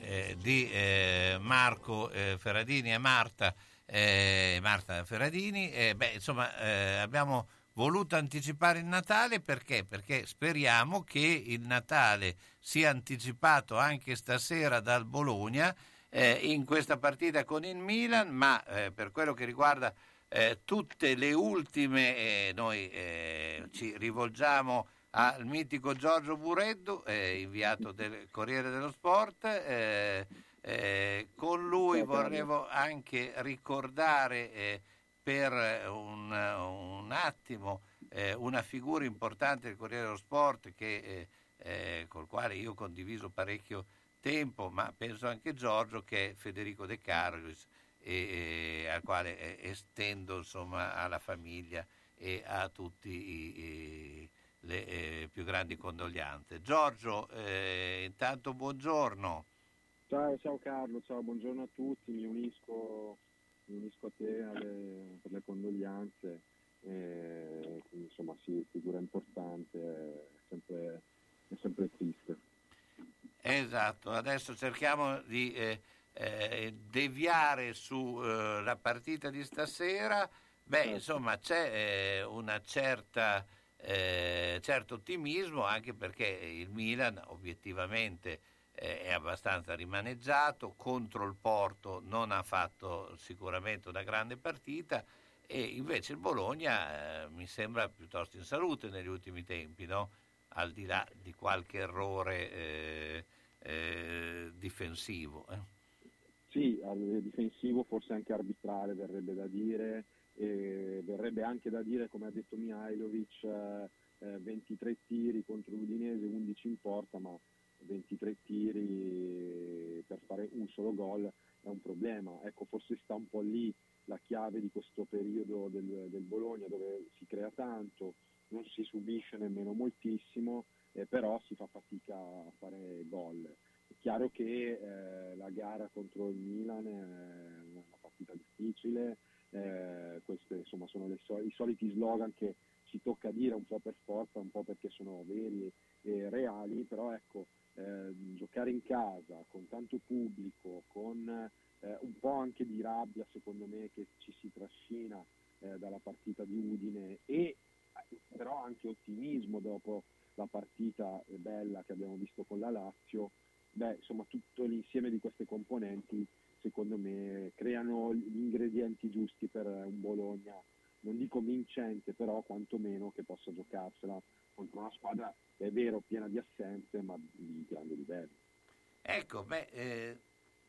eh, di eh, Marco eh, Ferradini e Marta, eh, Marta Ferradini, eh, beh insomma abbiamo voluto anticipare il Natale perché? Perché speriamo che il Natale sia anticipato anche stasera dal Bologna in questa partita con il Milan, ma per quello che riguarda tutte le ultime, noi ci rivolgiamo al mitico Giorgio Bureddu, eh, inviato del Corriere dello Sport. eh, eh, con lui vorrevo anche ricordare eh, per un, un attimo eh, una figura importante del Corriere dello Sport che, eh, col quale io ho condiviso parecchio tempo, ma penso anche Giorgio, che è Federico De Carolis, e, e al quale estendo insomma, alla famiglia e a tutti i- i- le eh, più grandi condoglianze. Giorgio, eh, intanto buongiorno. Ciao, ciao Carlo, ciao, buongiorno a tutti, mi unisco, mi unisco a te alle- per le condoglianze, eh, insomma sì, figura importante, è sempre, è sempre triste. Esatto, adesso cerchiamo di eh, eh, deviare sulla partita di stasera. Beh, insomma, c'è eh, una certa Eh, certo ottimismo anche perché il Milan obiettivamente eh, è abbastanza rimaneggiato, contro il Porto non ha fatto sicuramente una grande partita e invece il Bologna eh, mi sembra piuttosto in salute negli ultimi tempi, no? al di là di qualche errore eh, eh, difensivo. Sì, difensivo forse anche arbitrale verrebbe da dire, e verrebbe anche da dire, come ha detto Mihailovic, eh, eh, 23 tiri contro l'Udinese, 11 in porta, ma 23 tiri per fare un solo gol è un problema. Ecco, forse sta un po' lì la chiave di questo periodo del, del Bologna dove si crea tanto, non si subisce nemmeno moltissimo, eh, però si fa fatica a fare gol. È chiaro che eh, la gara contro il Milan è una partita difficile, eh, questi insomma, sono so- i soliti slogan che si tocca dire un po' per forza, un po' perché sono veri e reali, però ecco, eh, giocare in casa con tanto pubblico, con eh, un po' anche di rabbia secondo me che ci si trascina eh, dalla partita di Udine e però anche ottimismo dopo la partita bella che abbiamo visto con la Lazio, beh, insomma tutto l'insieme di queste componenti secondo me creano gli ingredienti giusti per un Bologna, non dico vincente, però quantomeno che possa giocarsela contro una squadra, è vero, piena di assenze, ma di grande livello. Ecco, beh, eh,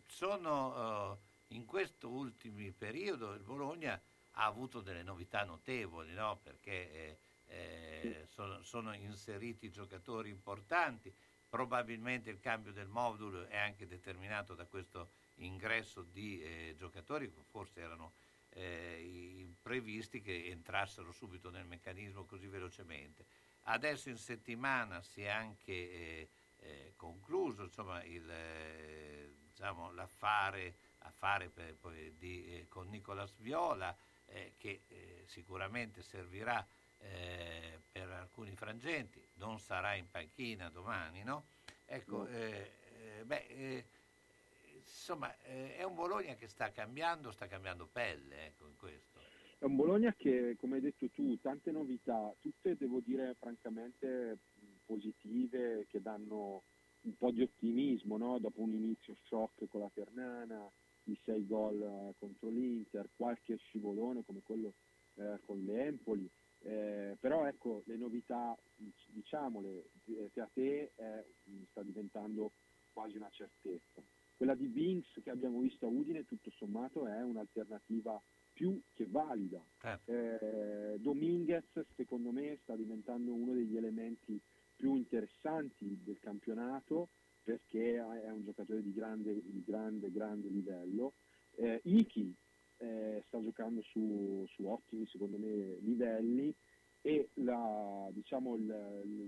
sono eh, in questo ultimo periodo il Bologna ha avuto delle novità notevoli, no? perché eh, eh, sono, sono inseriti giocatori importanti, probabilmente il cambio del modulo è anche determinato da questo ingresso di eh, giocatori forse erano eh, previsti che entrassero subito nel meccanismo così velocemente. Adesso in settimana si è anche eh, eh, concluso insomma, il, eh, diciamo, l'affare affare per- poi di- eh, con Nicolas Viola eh, che sicuramente servirà per alcuni frangenti, non sarà in panchina domani, no? Ecco, eh, eh, beh, eh, insomma, eh, è un Bologna che sta cambiando, sta cambiando pelle, ecco, in questo. È un Bologna che, come hai detto tu, tante novità, tutte devo dire francamente positive, che danno un po' di ottimismo, no? dopo un inizio shock con la Ternana, i sei gol eh, contro l'Inter, qualche scivolone come quello eh, con l'Empoli, Eh, però ecco, le novità, dic- diciamole, eh, che a te eh, sta diventando quasi una certezza. Quella di Binks che abbiamo visto a Udine, tutto sommato, è un'alternativa più che valida. Eh, Dominguez, secondo me, sta diventando uno degli elementi più interessanti del campionato perché è un giocatore di grande, di grande, grande livello. Eh, Iki eh, sta giocando su, su ottimi, secondo me, livelli e la- diciamo,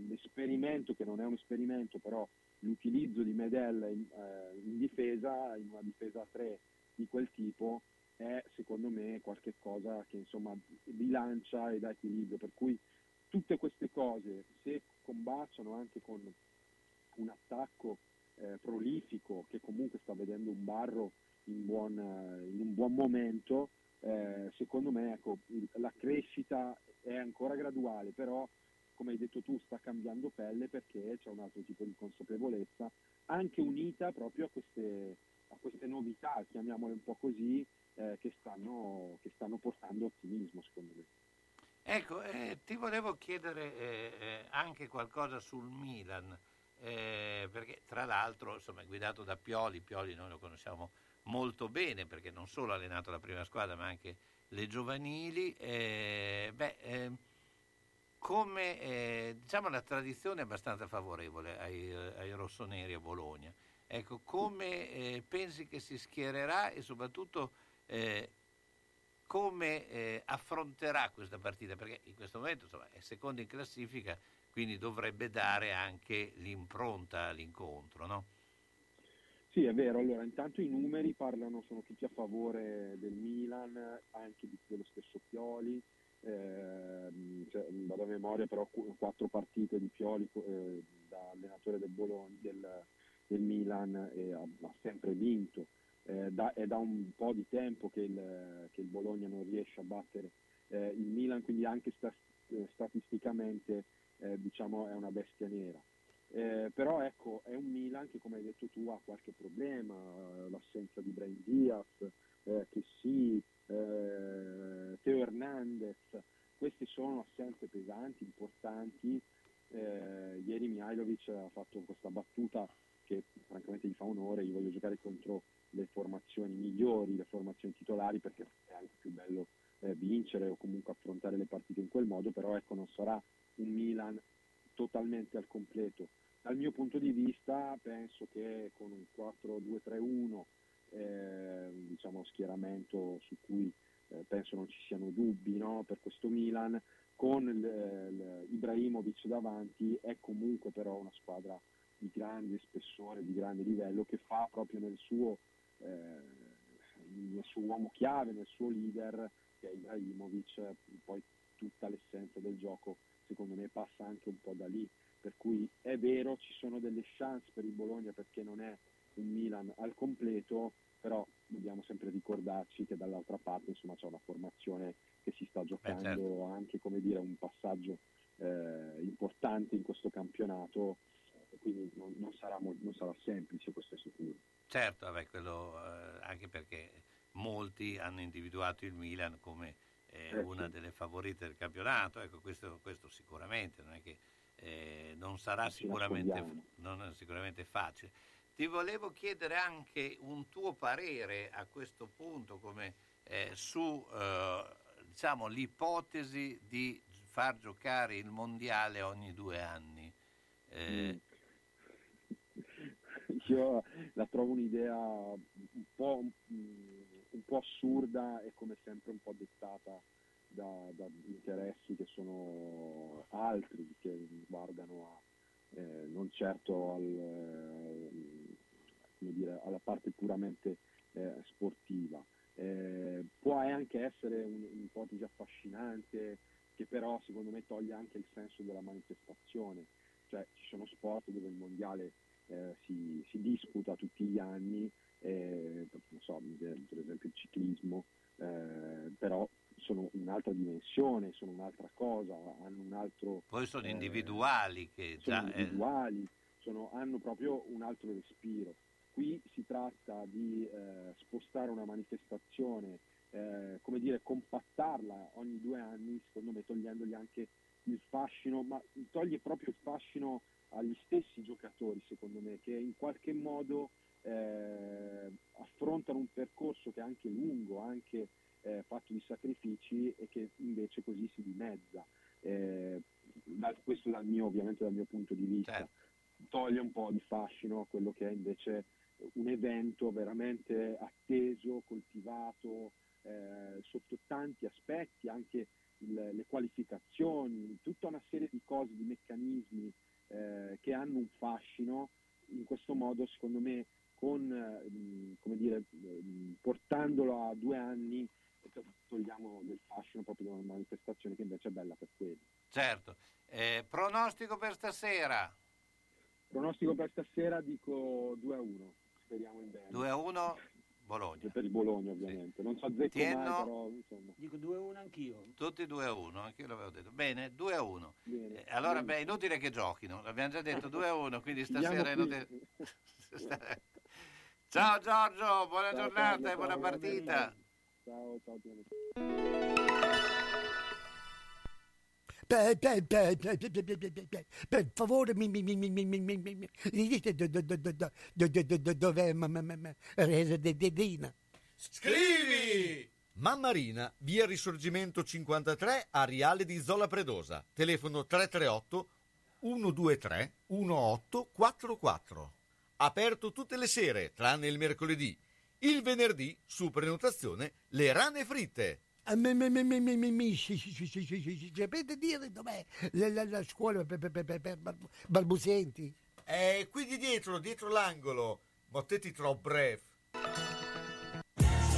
l'esperimento, che non è un esperimento, però l'utilizzo di Medella in, eh, in difesa, in una difesa a 3 di quel tipo, è secondo me qualche cosa che insomma bilancia e dà equilibrio. Per cui tutte queste cose, se combaciano anche con un attacco eh, prolifico che comunque sta vedendo un barro in, buon, eh, in un buon momento, eh, secondo me ecco, la crescita è ancora graduale, però come hai detto tu sta cambiando pelle perché c'è un altro tipo di consapevolezza, anche unita proprio a queste, a queste novità, chiamiamole un po' così, eh, che, stanno, che stanno portando ottimismo secondo me. Ecco, eh, ti volevo chiedere eh, eh, anche qualcosa sul Milan, eh, perché tra l'altro insomma, è guidato da Pioli, Pioli noi lo conosciamo molto bene perché non solo ha allenato la prima squadra ma anche le giovanili. eh, beh, eh, come eh, diciamo la tradizione è abbastanza favorevole ai, ai rossoneri a Bologna. Ecco, come eh, pensi che si schiererà e soprattutto eh, come eh, affronterà questa partita? Perché in questo momento insomma, è secondo in classifica, quindi dovrebbe dare anche l'impronta all'incontro, no? Sì, è vero. Allora, intanto i numeri parlano, sono tutti a favore del Milan, anche di- dello stesso Pioli. Ehm, cioè, vado a memoria, però qu- quattro partite di Pioli eh, da allenatore del, Bologna, del, del Milan e ha, ha sempre vinto. Eh, da- è da un po' di tempo che il, che il Bologna non riesce a battere eh, il Milan, quindi anche sta, eh, statisticamente eh, diciamo è una bestia nera. Eh, però ecco, è un Milan che come hai detto tu ha qualche problema, eh, l'assenza di Brian Diaz, eh, che sì, eh, Teo Hernandez, queste sono assenze pesanti, importanti. Eh, ieri Mihailovic ha fatto questa battuta che francamente gli fa onore, io voglio giocare contro le formazioni migliori, le formazioni titolari perché è anche più bello eh, vincere o comunque affrontare le partite in quel modo, però ecco non sarà un Milan totalmente al completo. Dal mio punto di vista penso che con un 4-2-3-1, eh, diciamo schieramento su cui eh, penso non ci siano dubbi no, per questo Milan, con il, il Ibrahimovic davanti è comunque però una squadra di grande spessore, di grande livello che fa proprio nel suo, eh, nel suo uomo chiave, nel suo leader che è Ibrahimovic, poi tutta l'essenza del gioco secondo me passa anche un po' da lì, per cui è vero ci sono delle chance per il Bologna perché non è un Milan al completo, però dobbiamo sempre ricordarci che dall'altra parte insomma c'è una formazione che si sta giocando certo. anche come dire un passaggio eh, importante in questo campionato, quindi non, non sarà, non sarà semplice, questo è sicuro. Certo, vabbè, quello, eh, anche perché molti hanno individuato il Milan come eh, Eh, una delle favorite del campionato, ecco, questo, questo sicuramente, non è che eh, non sarà sicuramente, non sicuramente facile. Ti volevo chiedere anche un tuo parere a questo punto come, eh, su eh, diciamo, l'ipotesi di far giocare il mondiale ogni due anni. Eh, Io la trovo un'idea un po', un po' assurda e come sempre un po' dettata da, da interessi che sono altri, che guardano a, eh, non certo al, eh, dire, alla parte puramente eh, sportiva. Eh, può anche essere un- un'ipotesi affascinante che però secondo me toglie anche il senso della manifestazione, cioè ci sono sport dove il mondiale eh, si, si disputa tutti gli anni, eh, non so, per esempio il ciclismo, eh, però sono un'altra dimensione, sono un'altra cosa, hanno un altro... poi sono eh, individuali che sono già... eh, individuali, sono- hanno proprio un altro respiro. Qui si tratta di eh, spostare una manifestazione, eh, come dire, compattarla ogni due anni, secondo me togliendogli anche il fascino, ma toglie proprio il fascino agli stessi giocatori, secondo me, che in qualche modo eh, affrontano un percorso che è anche lungo, anche eh, fatto di sacrifici e che invece così si dimezza. Eh, da- questo dal mio, ovviamente dal mio punto di vista, toglie un po' di fascino a quello che è invece un evento veramente atteso, coltivato, eh, sotto tanti aspetti, anche il- le qualificazioni, tutta una serie di cose, di meccanismi eh, che hanno un fascino, in questo modo secondo me con, eh, come dire, mh, portandolo a due anni to- togliamo del fascino proprio da una manifestazione che invece è bella per quelli. Certo. Eh, pronostico per stasera? Pronostico per stasera dico 2 a 1, speriamo in bene. 2 a 1 Bologna. Per il Bologna ovviamente, non so azzecco Tienno? mai però insomma. Dico 2-1 anch'io. Tutti 2 a 1, anche io l'avevo detto. Bene, 2 a 1. Bene. Eh, allora, Bene. beh, è inutile che giochino, l'abbiamo già detto 2 a 1, quindi stasera è inutile. Ciao Giorgio, buona Ciao, giornata Carlo, e buona ciao, partita. Ciao, ciao Tienno. Per favore mi, mi, mi, mi, mi, mi, mi, mi, mi, mi dite do- do- do- do- do- do- do- do- do- dov'è? Scrivi! Mammarina, via Risorgimento 53, Ariale di Zola Predosa. Telefono 338 123 1844. Aperto tutte le sere, tranne il mercoledì. Il venerdì, su prenotazione, le rane fritte. Ah, Sapete dire dov'è la, scuola per, balbuzienti? È qui di dietro, dietro l'angolo. Mottetti trop bref.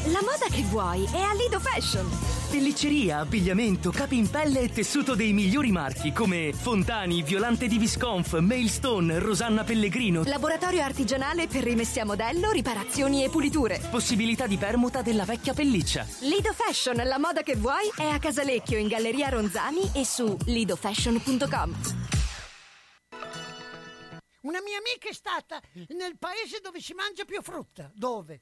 La moda che vuoi è a Lido Fashion. Pellicceria, abbigliamento, capi in pelle e tessuto dei migliori marchi come Fontani, Violante di Visconf, Mailstone, Rosanna Pellegrino. Laboratorio artigianale per rimessi a modello, riparazioni e puliture. Possibilità di permuta della vecchia pelliccia. Lido Fashion, la moda che vuoi è a Casalecchio in Galleria Ronzani e su lidofashion.com. Una mia amica è stata nel paese dove si mangia più frutta. Dove?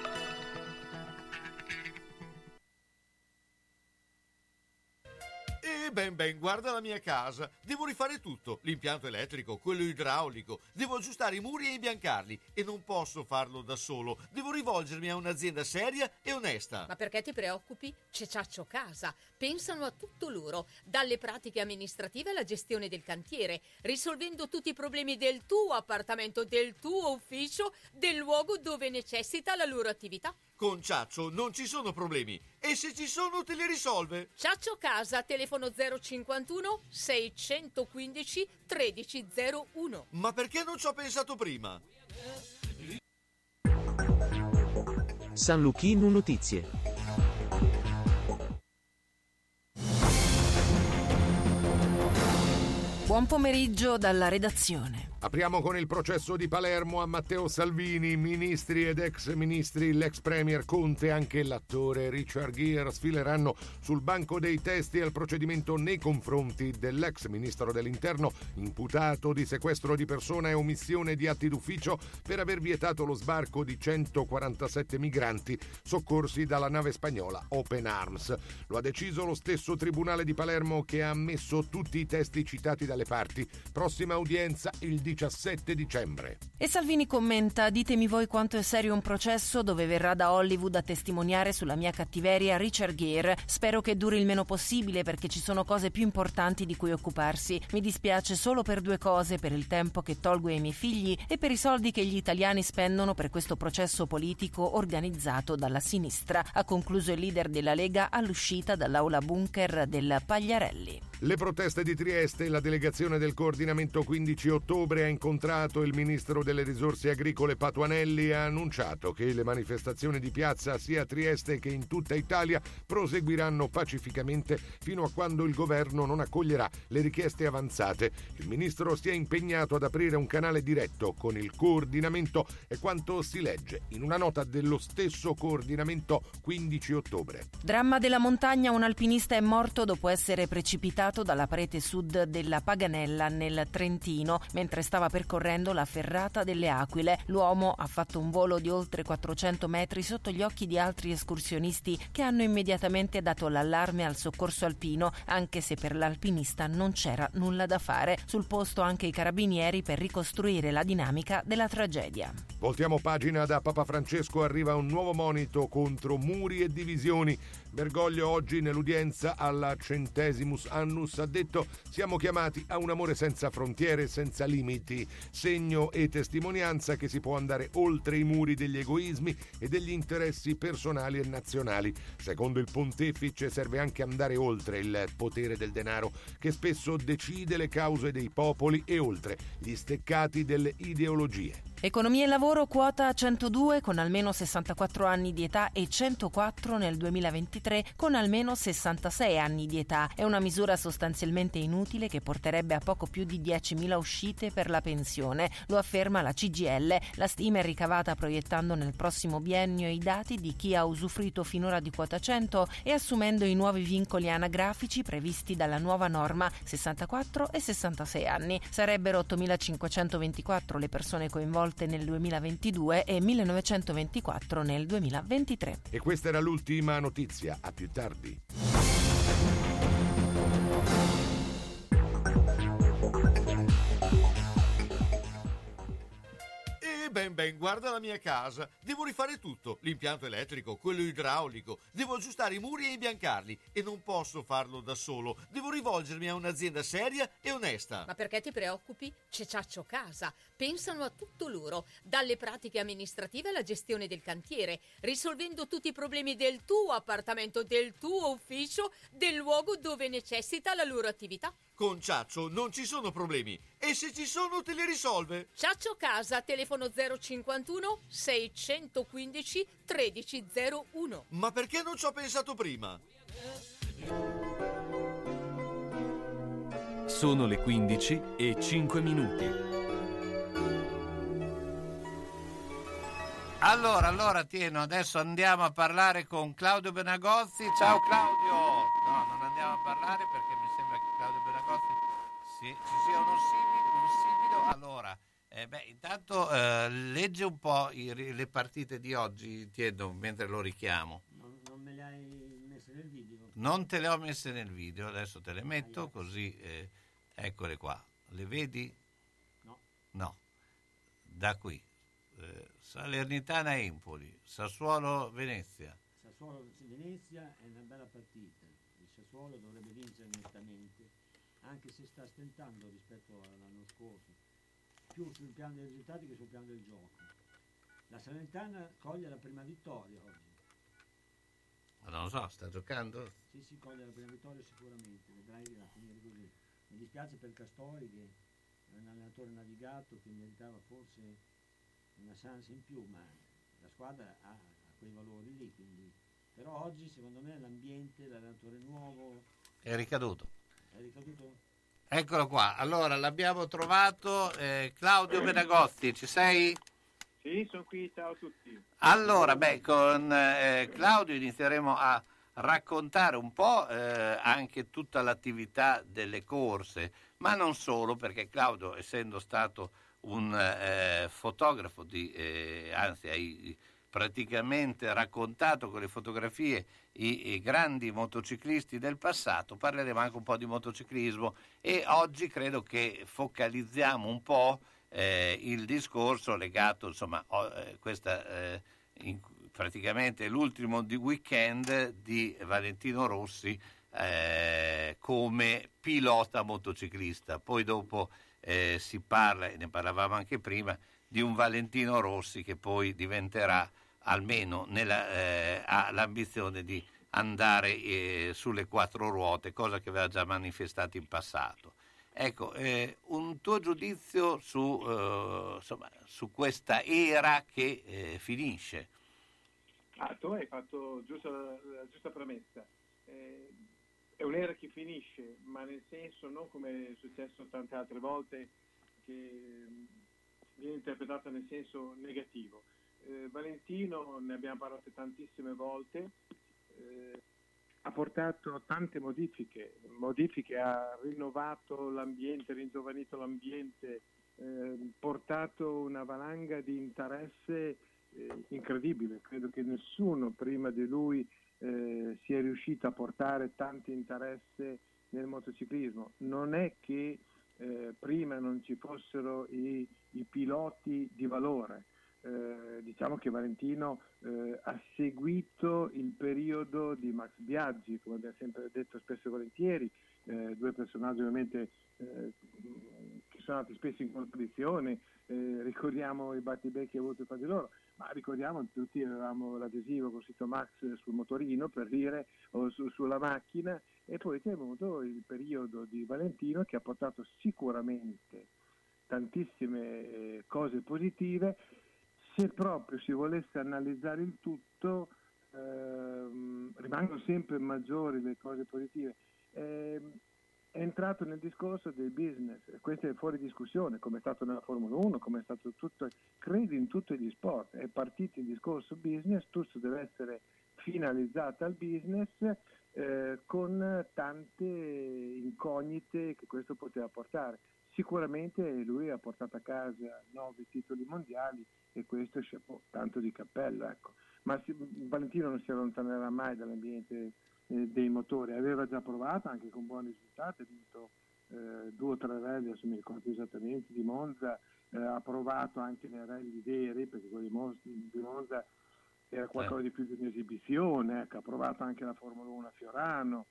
E ben ben, guarda la mia casa. Devo rifare tutto, l'impianto elettrico, quello idraulico, devo aggiustare i muri e imbiancarli e non posso farlo da solo. Devo rivolgermi a un'azienda seria e onesta. Ma perché ti preoccupi? C'è Ciaccio Casa. Pensano a tutto loro, dalle pratiche amministrative alla gestione del cantiere, risolvendo tutti i problemi del tuo appartamento, del tuo ufficio, del luogo dove necessita la loro attività. Con Ciaccio non ci sono problemi e se ci sono te li risolve. Ciaccio Casa, telefono 051 615 1301. Ma perché non ci ho pensato prima? San Luchino Notizie. Buon pomeriggio dalla redazione. Apriamo con il processo di Palermo a Matteo Salvini, ministri ed ex ministri, l'ex premier Conte e anche l'attore Richard Gere sfileranno sul banco dei testi al procedimento nei confronti dell'ex ministro dell'interno imputato di sequestro di persona e omissione di atti d'ufficio per aver vietato lo sbarco di 147 migranti soccorsi dalla nave spagnola Open Arms. Lo ha deciso lo stesso Tribunale di Palermo che ha ammesso tutti i testi citati dalle parti. Prossima udienza il 17 dicembre. E Salvini commenta: Ditemi voi quanto è serio un processo dove verrà da Hollywood a testimoniare sulla mia cattiveria Richard Gere. Spero che duri il meno possibile perché ci sono cose più importanti di cui occuparsi. Mi dispiace solo per due cose: per il tempo che tolgo ai miei figli e per i soldi che gli italiani spendono per questo processo politico organizzato dalla sinistra. Ha concluso il leader della Lega all'uscita dall'aula bunker del Pagliarelli. Le proteste di Trieste, la delegazione del coordinamento 15 ottobre ha incontrato il ministro delle risorse agricole Patuanelli e ha annunciato che le manifestazioni di piazza sia a Trieste che in tutta Italia proseguiranno pacificamente fino a quando il governo non accoglierà le richieste avanzate. Il ministro si è impegnato ad aprire un canale diretto con il coordinamento e quanto si legge in una nota dello stesso coordinamento 15 ottobre. Dramma della montagna, un alpinista è morto dopo essere precipitato dalla parete sud della Paganella nel Trentino mentre stava percorrendo la ferrata delle Aquile. L'uomo ha fatto un volo di oltre 400 metri sotto gli occhi di altri escursionisti che hanno immediatamente dato l'allarme al soccorso alpino, anche se per l'alpinista non c'era nulla da fare. Sul posto anche i carabinieri per ricostruire la dinamica della tragedia. Voltiamo pagina da Papa Francesco arriva un nuovo monito contro muri e divisioni. Bergoglio oggi nell'udienza alla Centesimus Annus ha detto siamo chiamati a un amore senza frontiere senza limiti uniti, segno e testimonianza che si può andare oltre i muri degli egoismi e degli interessi personali e nazionali. Secondo il pontefice serve anche andare oltre il potere del denaro che spesso decide le cause dei popoli e oltre gli steccati delle ideologie. Economia e lavoro quota 102 con almeno 64 anni di età e 104 nel 2023 con almeno 66 anni di età. È una misura sostanzialmente inutile che porterebbe a poco più di 10.000 uscite per la pensione, lo afferma la CGL. La stima è ricavata proiettando nel prossimo biennio i dati di chi ha usufruito finora di quota 100 e assumendo i nuovi vincoli anagrafici previsti dalla nuova norma 64 e 66 anni. Sarebbero 8.524 le persone coinvolte nel 2022 e 1924 nel 2023. E questa era l'ultima notizia. A più tardi. E ben ben, guarda la mia casa. Devo rifare tutto, l'impianto elettrico, quello idraulico. Devo aggiustare i muri e imbiancarli. E non posso farlo da solo. Devo rivolgermi a un'azienda seria e onesta. Ma perché ti preoccupi? C'è Ciaccio Casa. Pensano a tutto loro, dalle pratiche amministrative alla gestione del cantiere, risolvendo tutti i problemi del tuo appartamento, del tuo ufficio, del luogo dove necessita la loro attività. Con Ciaccio non ci sono problemi. E se ci sono te li risolve. Ciaccio Casa, telefono 051 615 1301. Ma perché non ci ho pensato prima? Sono le 15 e 5 minuti. Allora, allora, Tieno, adesso andiamo a parlare con Claudio Benagozzi. Ciao Claudio! No, non andiamo a parlare perché mi sembra che Claudio Benagozzi sì, ci sia uno simile. Un simile. Allora, eh, beh, intanto eh, legge un po' i- le partite di oggi, Tieno, mentre lo richiamo. Non, non me le hai messe nel video? Non te le ho messe nel video, adesso te le metto così, eh, eccole qua. Le vedi? No. No. Da qui. Eh, Salernitana Empoli, Sassuolo Venezia. Sassuolo Venezia è una bella partita. Il Sassuolo dovrebbe vincere nettamente, anche se sta stentando rispetto all'anno scorso, più sul piano dei risultati che sul piano del gioco. La Salernitana coglie la prima vittoria oggi. Ma non lo so, sta giocando? Sì, si coglie la prima vittoria sicuramente, vedrai che va a finire così. Mi dispiace per Castori che è un allenatore navigato che meritava forse una chance in più, ma la squadra ha, ha quei valori lì, quindi... Però oggi secondo me l'ambiente, l'allenatore nuovo È ricaduto. è ricaduto Eccolo qua, allora l'abbiamo trovato. eh, Claudio Benagozzi, ci sei? Sì, sono qui, ciao a tutti. Allora, beh, con eh, Claudio inizieremo a raccontare un po' eh, anche tutta l'attività delle corse, ma non solo, perché Claudio, essendo stato un eh, fotografo, di, eh, anzi hai praticamente raccontato con le fotografie i, i grandi motociclisti del passato, parleremo anche un po' di motociclismo e oggi credo che focalizziamo un po' eh, il discorso legato, insomma, a questa eh, in- praticamente l'ultimo di weekend di Valentino Rossi eh, come pilota motociclista. Poi dopo eh, si parla, e ne parlavamo anche prima, di un Valentino Rossi che poi diventerà, almeno nella, eh, ha l'ambizione di andare eh, sulle quattro ruote, cosa che aveva già manifestato in passato. Ecco, eh, un tuo giudizio su, eh, insomma, su questa era che eh, finisce. Ah, tu hai fatto giusta, la giusta premessa. È un'era che finisce, ma nel senso non come è successo tante altre volte che mh, viene interpretata nel senso negativo. Eh, Valentino, ne abbiamo parlato tantissime volte, eh, ha portato tante modifiche, modifiche, ha rinnovato l'ambiente, ringiovanito l'ambiente, eh, portato una valanga di interesse eh, incredibile. Credo che nessuno prima di lui eh, sia riuscito a portare tanto interesse nel motociclismo. Non è che eh, prima non ci fossero i, i piloti di valore. Eh, diciamo che Valentino eh, ha seguito il periodo di Max Biaggi, come abbiamo sempre detto spesso e volentieri, eh, due personaggi ovviamente eh, che sono andati spesso in contraddizione, eh, ricordiamo i battibecchi avuti fra di loro, ma ricordiamo che tutti avevamo l'adesivo con scritto Max sul motorino per dire o su- sulla macchina e poi c'è venuto il periodo di Valentino che ha portato sicuramente tantissime eh, cose positive, se proprio si volesse analizzare il tutto ehm, rimangono sempre maggiori le cose positive. Ehm, è entrato nel discorso del business, questo è fuori discussione, come è stato nella Formula 1, come è stato tutto, credo in tutti gli sport, è partito il discorso business, tutto deve essere finalizzato al business eh, con tante incognite che questo poteva portare. Sicuramente lui ha portato a casa nove titoli mondiali e questo è chapeau, tanto di cappello, ecco. ma si- Valentino non si allontanerà mai dall'ambiente eh, dei motori, aveva già provato anche con buoni risultati, ha vinto eh, due o tre rally, adesso mi ricordo più esattamente, di Monza, eh, ha provato anche nei rally veri, perché quelli di Monza, di Monza era qualcosa di più di un'esibizione, ecco, ha provato anche la Formula 1 a Fiorano,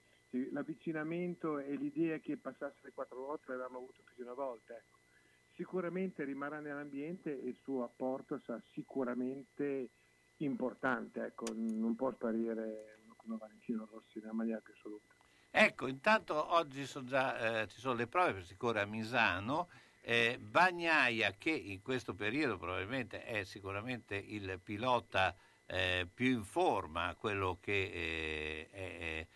l'avvicinamento e l'idea che passasse le quattro volte l'avevamo avuto più di una volta. ecco. Sicuramente rimarrà nell'ambiente e il suo apporto sarà sicuramente importante, ecco, non può sparire come Valentino Rossi nella maniera più assoluta. Ecco, intanto oggi sono già, eh, ci sono le prove per si corre a Misano. Eh, Bagnaia, che in questo periodo probabilmente è sicuramente il pilota eh, più in forma, quello che eh,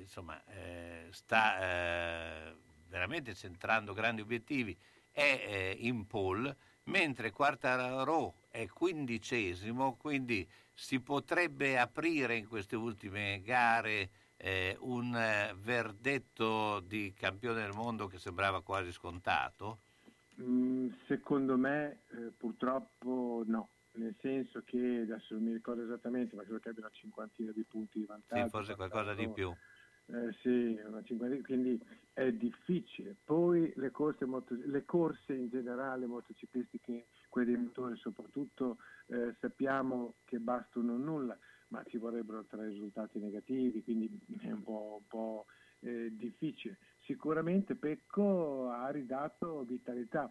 insomma, eh, sta eh, veramente centrando grandi obiettivi, è eh, in pole, mentre Quartararo è quindicesimo, quindi si potrebbe aprire in queste ultime gare eh, un eh, verdetto di campione del mondo che sembrava quasi scontato? Mm, secondo me eh, purtroppo no, nel senso che adesso non mi ricordo esattamente, ma credo che abbia una cinquantina di punti di vantaggio. Sì, forse qualcosa di più. Eh, sì, cinquantina, quindi è difficile. Poi le corse, moto- le corse in generale motociclistiche, quelle dei motori soprattutto, eh, sappiamo che bastano nulla, ma ci vorrebbero tre risultati negativi, quindi è un po', un po', eh, difficile. Sicuramente Pecco ha ridato vitalità.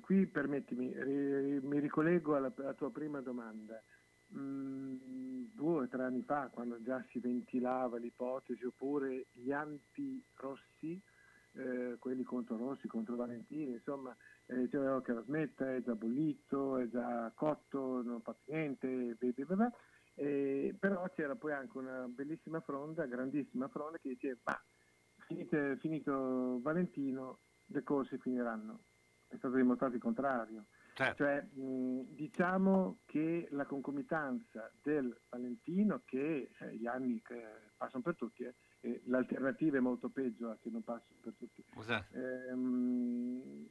Qui permettimi, ri- mi ricollego alla, alla tua prima domanda. Mm, due o tre anni fa, quando già si ventilava l'ipotesi, oppure gli anti-rossi, eh, quelli contro Rossi, contro Valentini, insomma, eh, dicevano che la smetta, è già bollito, è già cotto, non fa niente, beh, beh, beh. Eh, però c'era poi anche una bellissima fronda, grandissima fronda, che diceva, ma finite- finito Valentino, le corse finiranno. È stato dimostrato il contrario. Cioè, mh, diciamo che la concomitanza del Valentino, che eh, gli anni che passano per tutti, eh, e l'alternativa è molto peggio a che non passano per tutti. Ehm,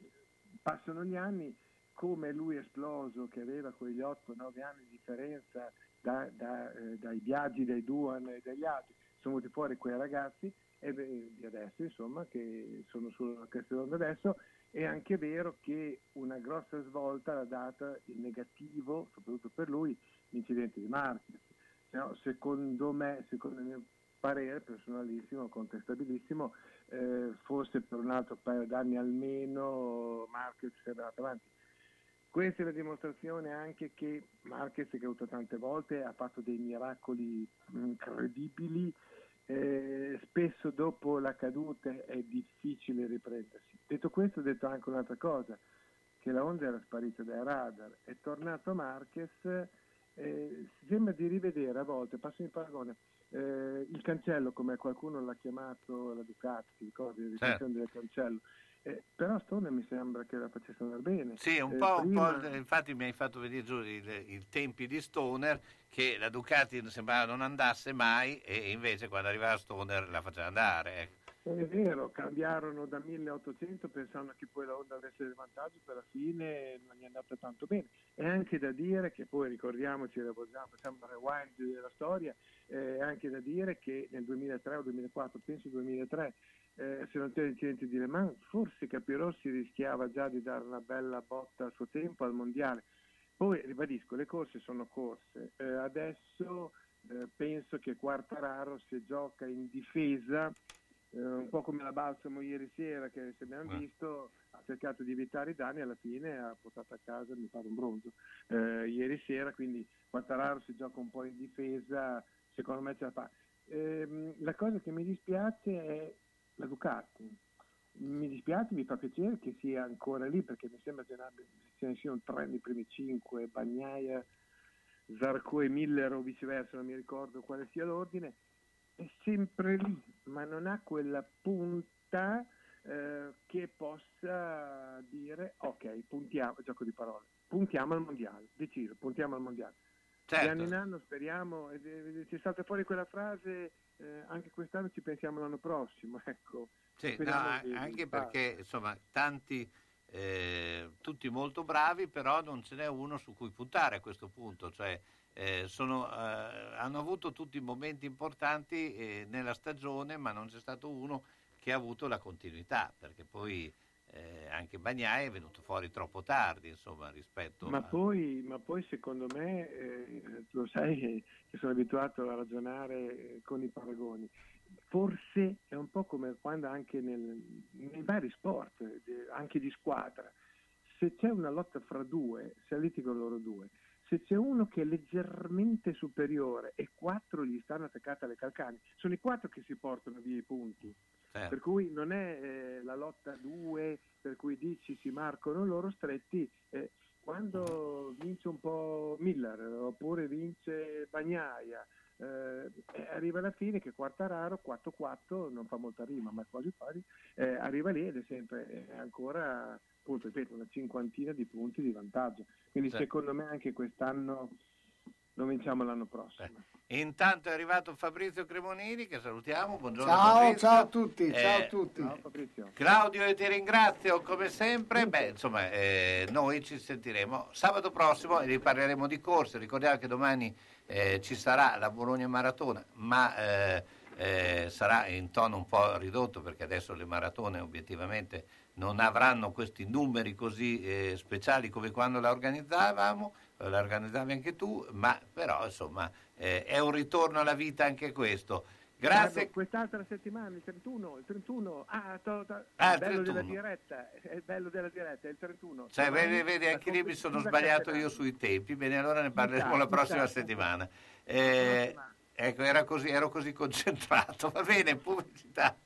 passano gli anni, come lui è esploso, che aveva quegli 8-9 anni di differenza da- da, eh, dai viaggi dei Duan e dagli altri, sono venuti fuori quei ragazzi e beh, di adesso, insomma, che sono sulla cresta d'onda adesso, è anche vero che una grossa svolta l'ha data il negativo, soprattutto per lui, l'incidente di Marquez. No, secondo me, secondo il mio parere personalissimo, contestabilissimo, eh, forse per un altro paio d'anni almeno Marquez sarebbe andato avanti. Questa è la dimostrazione anche che Marquez, che ha avuto tante volte, ha fatto dei miracoli incredibili. eh, spesso dopo la caduta è difficile riprendersi. Detto questo, ho detto anche un'altra cosa, che la Honda era sparita dai radar. È tornato Marquez, eh, sembra di rivedere a volte, passo in paragone, eh, il cancello, come qualcuno l'ha chiamato la Ducati, ti ricordi, la ricensione del cancello. Eh, però Stone mi sembra che la facesse andare bene. Sì, un Eh, po', un po', prima- infatti mi hai fatto vedere giù i tempi di Stoner che la Ducati sembrava non andasse mai e invece quando arrivava Stoner la faceva andare. ecco. È vero, cambiarono da 1800 pensando che poi la Honda avesse il vantaggio, per la fine non gli è andata tanto bene. È anche da dire che poi ricordiamoci, facciamo un rewind della storia, eh, è anche da dire che nel 2003 o 2004, penso 2003, eh, se non c'era l'incidente di Le Mans, forse Capirossi rischiava già di dare una bella botta a suo tempo al mondiale. Poi ribadisco, le corse sono corse. Eh, adesso eh, penso che Quartararo se gioca in difesa eh, un po' come la Balsamo ieri sera che se abbiamo Eh. visto ha cercato di evitare i danni alla fine ha portato a casa mi pare un bronzo. Eh, ieri sera quindi Quattararo si gioca un po' in difesa secondo me ce la fa. Ehm, la cosa che mi dispiace è la Ducati. Mi dispiace, mi fa piacere che sia ancora lì perché mi sembra che ce ne siano tre nei primi cinque, Bagnaia, Zarco e Miller o viceversa, non mi ricordo quale sia l'ordine, è sempre lì, ma non ha quella punta eh, che possa dire ok, puntiamo, gioco di parole, puntiamo al mondiale, deciso, puntiamo al mondiale. Certo. Di anno in anno speriamo, c'è stata fuori quella frase, eh, anche quest'anno ci pensiamo l'anno prossimo, ecco. Sì, no, anche perché insomma tanti, eh, tutti molto bravi, però non ce n'è uno su cui puntare a questo punto. Cioè, eh, sono, eh, hanno avuto tutti momenti importanti eh, nella stagione, ma non c'è stato uno che ha avuto la continuità, perché poi eh, anche Bagnai è venuto fuori troppo tardi, insomma, rispetto Ma a... poi, ma poi secondo me, eh, tu lo sai che, che sono abituato a ragionare eh, con i paragoni, forse è un po' come quando anche nel- nei vari sport, eh, anche di squadra, se c'è una lotta fra due, se litigano loro due, se c'è uno che è leggermente superiore e quattro gli stanno attaccati alle calcani, sono i quattro che si portano via i punti. Certo. Per cui non è eh, la lotta a due, per cui dici si marcano loro stretti. eh, quando vince un po' Miller oppure vince Bagnaia, eh, eh, arriva alla fine che Quartararo 4-4 non fa molta rima ma quasi pari eh, arriva lì ed è sempre eh, ancora appunto ripeto una cinquantina di punti di vantaggio quindi Certo. secondo me anche quest'anno lo vinciamo l'anno prossimo Intanto è arrivato Fabrizio Cremonini, che salutiamo. Buongiorno Ciao, Fabrizio. ciao a tutti, ciao a Eh, tutti. Claudio, io ti ringrazio come sempre. Beh, insomma, eh, noi ci sentiremo sabato prossimo e riparleremo di corse. Ricordiamo che domani eh, ci sarà la Bologna Maratona, ma eh, eh, sarà in tono un po' ridotto perché adesso le maratone obiettivamente non avranno questi numeri così eh, speciali come quando la organizzavamo, eh, la organizzavi anche tu, ma però insomma eh, è un ritorno alla vita anche questo. Grazie. Guarda, quest'altra settimana, il 31, il 31, ah, to- to- Ah, il bello della 31. diretta, è il bello della diretta, è il 31. Cioè, vedi, vedi, anche lì mi sono sbagliato io sui tempi. Bene, allora ne parleremo la si prossima settimana. Eh, ecco, era così, ero così concentrato. Va bene, pubblicità.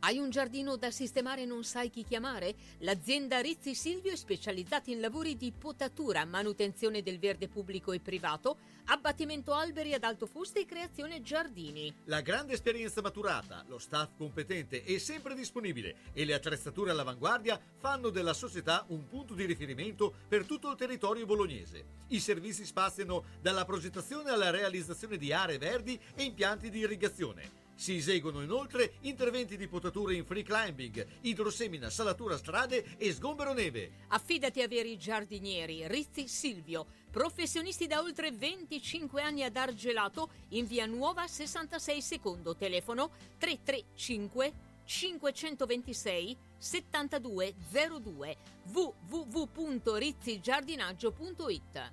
Hai un giardino da sistemare e non sai chi chiamare? L'azienda Rizzi Silvio è specializzata in lavori di potatura, manutenzione del verde pubblico e privato, abbattimento alberi ad alto fusto e creazione giardini. La grande esperienza maturata, lo staff competente e sempre disponibile e le attrezzature all'avanguardia fanno della società un punto di riferimento per tutto il territorio bolognese. I servizi spaziano dalla progettazione alla realizzazione di aree verdi e impianti di irrigazione. Si eseguono inoltre interventi di potatura in free climbing, idrosemina, salatura strade e sgombero neve. Affidati a veri giardinieri, Rizzi Silvio, professionisti da oltre 25 anni ad Argelato, in via Nuova 66 secondo, telefono 335 526 7202 www.rizzigiardinaggio.it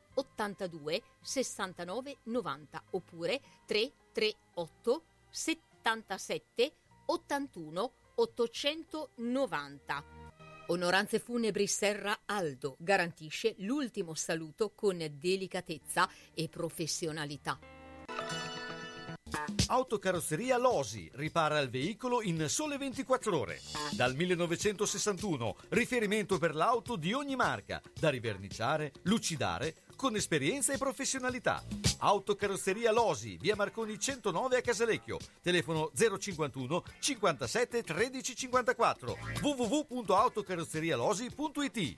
82 69 90 oppure 338 77 81 890. Onoranze Funebri Serra Aldo garantisce l'ultimo saluto con delicatezza e professionalità. Autocarrozzeria Losi ripara il veicolo in sole 24 ore. Dal 1961, riferimento per l'auto di ogni marca, da riverniciare, lucidare, con esperienza e professionalità. Autocarrozzeria Losi, via Marconi 109 a Casalecchio, telefono 051 57 13 54 www.autocarrozzerialosi.it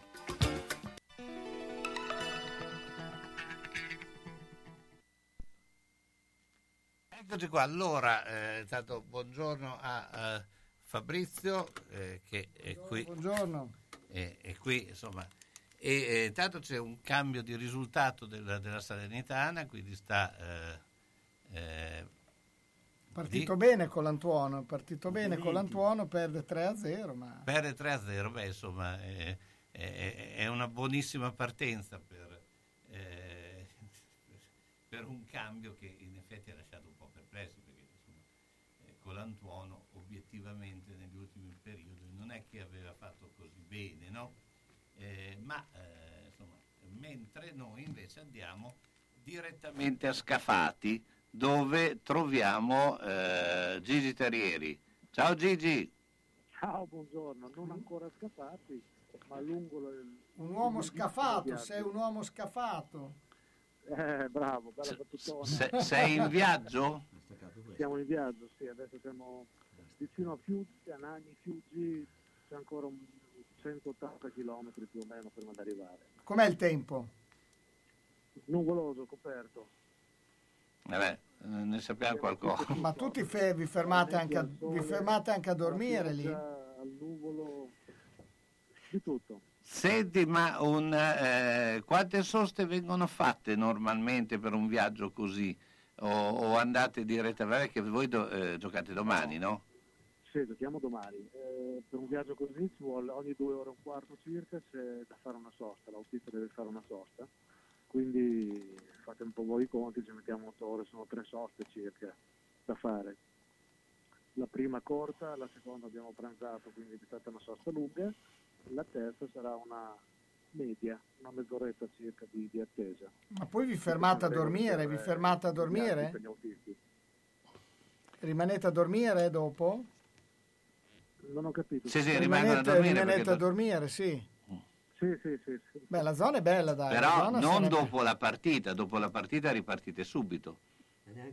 Eccoci qua, allora, eh, intanto buongiorno a eh, Fabrizio eh, che è qui. Buongiorno. Eh, e qui, insomma, e, e intanto c'è un cambio di risultato della, della Salernitana, quindi sta... eh, eh, Partito di- bene con l'Antuono, partito bene con l'Antuono, perde 3-0, ma perde 3-0, beh insomma è, è- è una buonissima partenza per, eh, per un cambio che in effetti ha lasciato un po' perplessi perché insomma, eh, con l'Antuono obiettivamente negli ultimi periodi non è che aveva fatto così bene, no? Eh, ma eh, insomma, mentre noi invece andiamo direttamente a Scafati dove troviamo eh, Gigi Terrieri. Ciao Gigi! Ciao, buongiorno, non ancora scappati, ma lungo il... un uomo scafato, sei un uomo scafato. Eh, bravo, bella battutona. Se- sei in viaggio? Siamo in viaggio, sì, adesso siamo vicino a Fiuggi, a Nagni, Fiuggi, c'è ancora un 180 km più o meno prima di arrivare. Com'è il tempo? Nuvoloso, coperto. Vabbè, eh, ne sappiamo qualcosa. Ma tutti fe- vi, fermate anche a, vi fermate anche a dormire lì? Al nuvolo, di tutto. Senti, ma un, eh, quante soste vengono fatte normalmente per un viaggio così? O, o andate direttamente? Perché voi do- eh, giocate domani, no? Sì, giochiamo domani. Eh, per un viaggio così ci vuole ogni due ore e un quarto circa c'è da fare una sosta, l'autista deve fare una sosta, quindi fate un po' voi i conti, ci mettiamo otto ore, sono tre soste circa da fare. La prima corta, la seconda abbiamo pranzato, quindi è stata una sosta lunga, la terza sarà una media, una mezz'oretta circa di, di attesa. Ma poi vi fermate a dormire? Vi fermate a dormire? Rimanete a dormire dopo? Non ho capito. Sì, sì, rimangono a dormire rimanete a do- dormire, sì. Sì, sì, sì. sì. Beh, la zona è bella, dai. Però non dopo la partita, dopo la partita ripartite subito.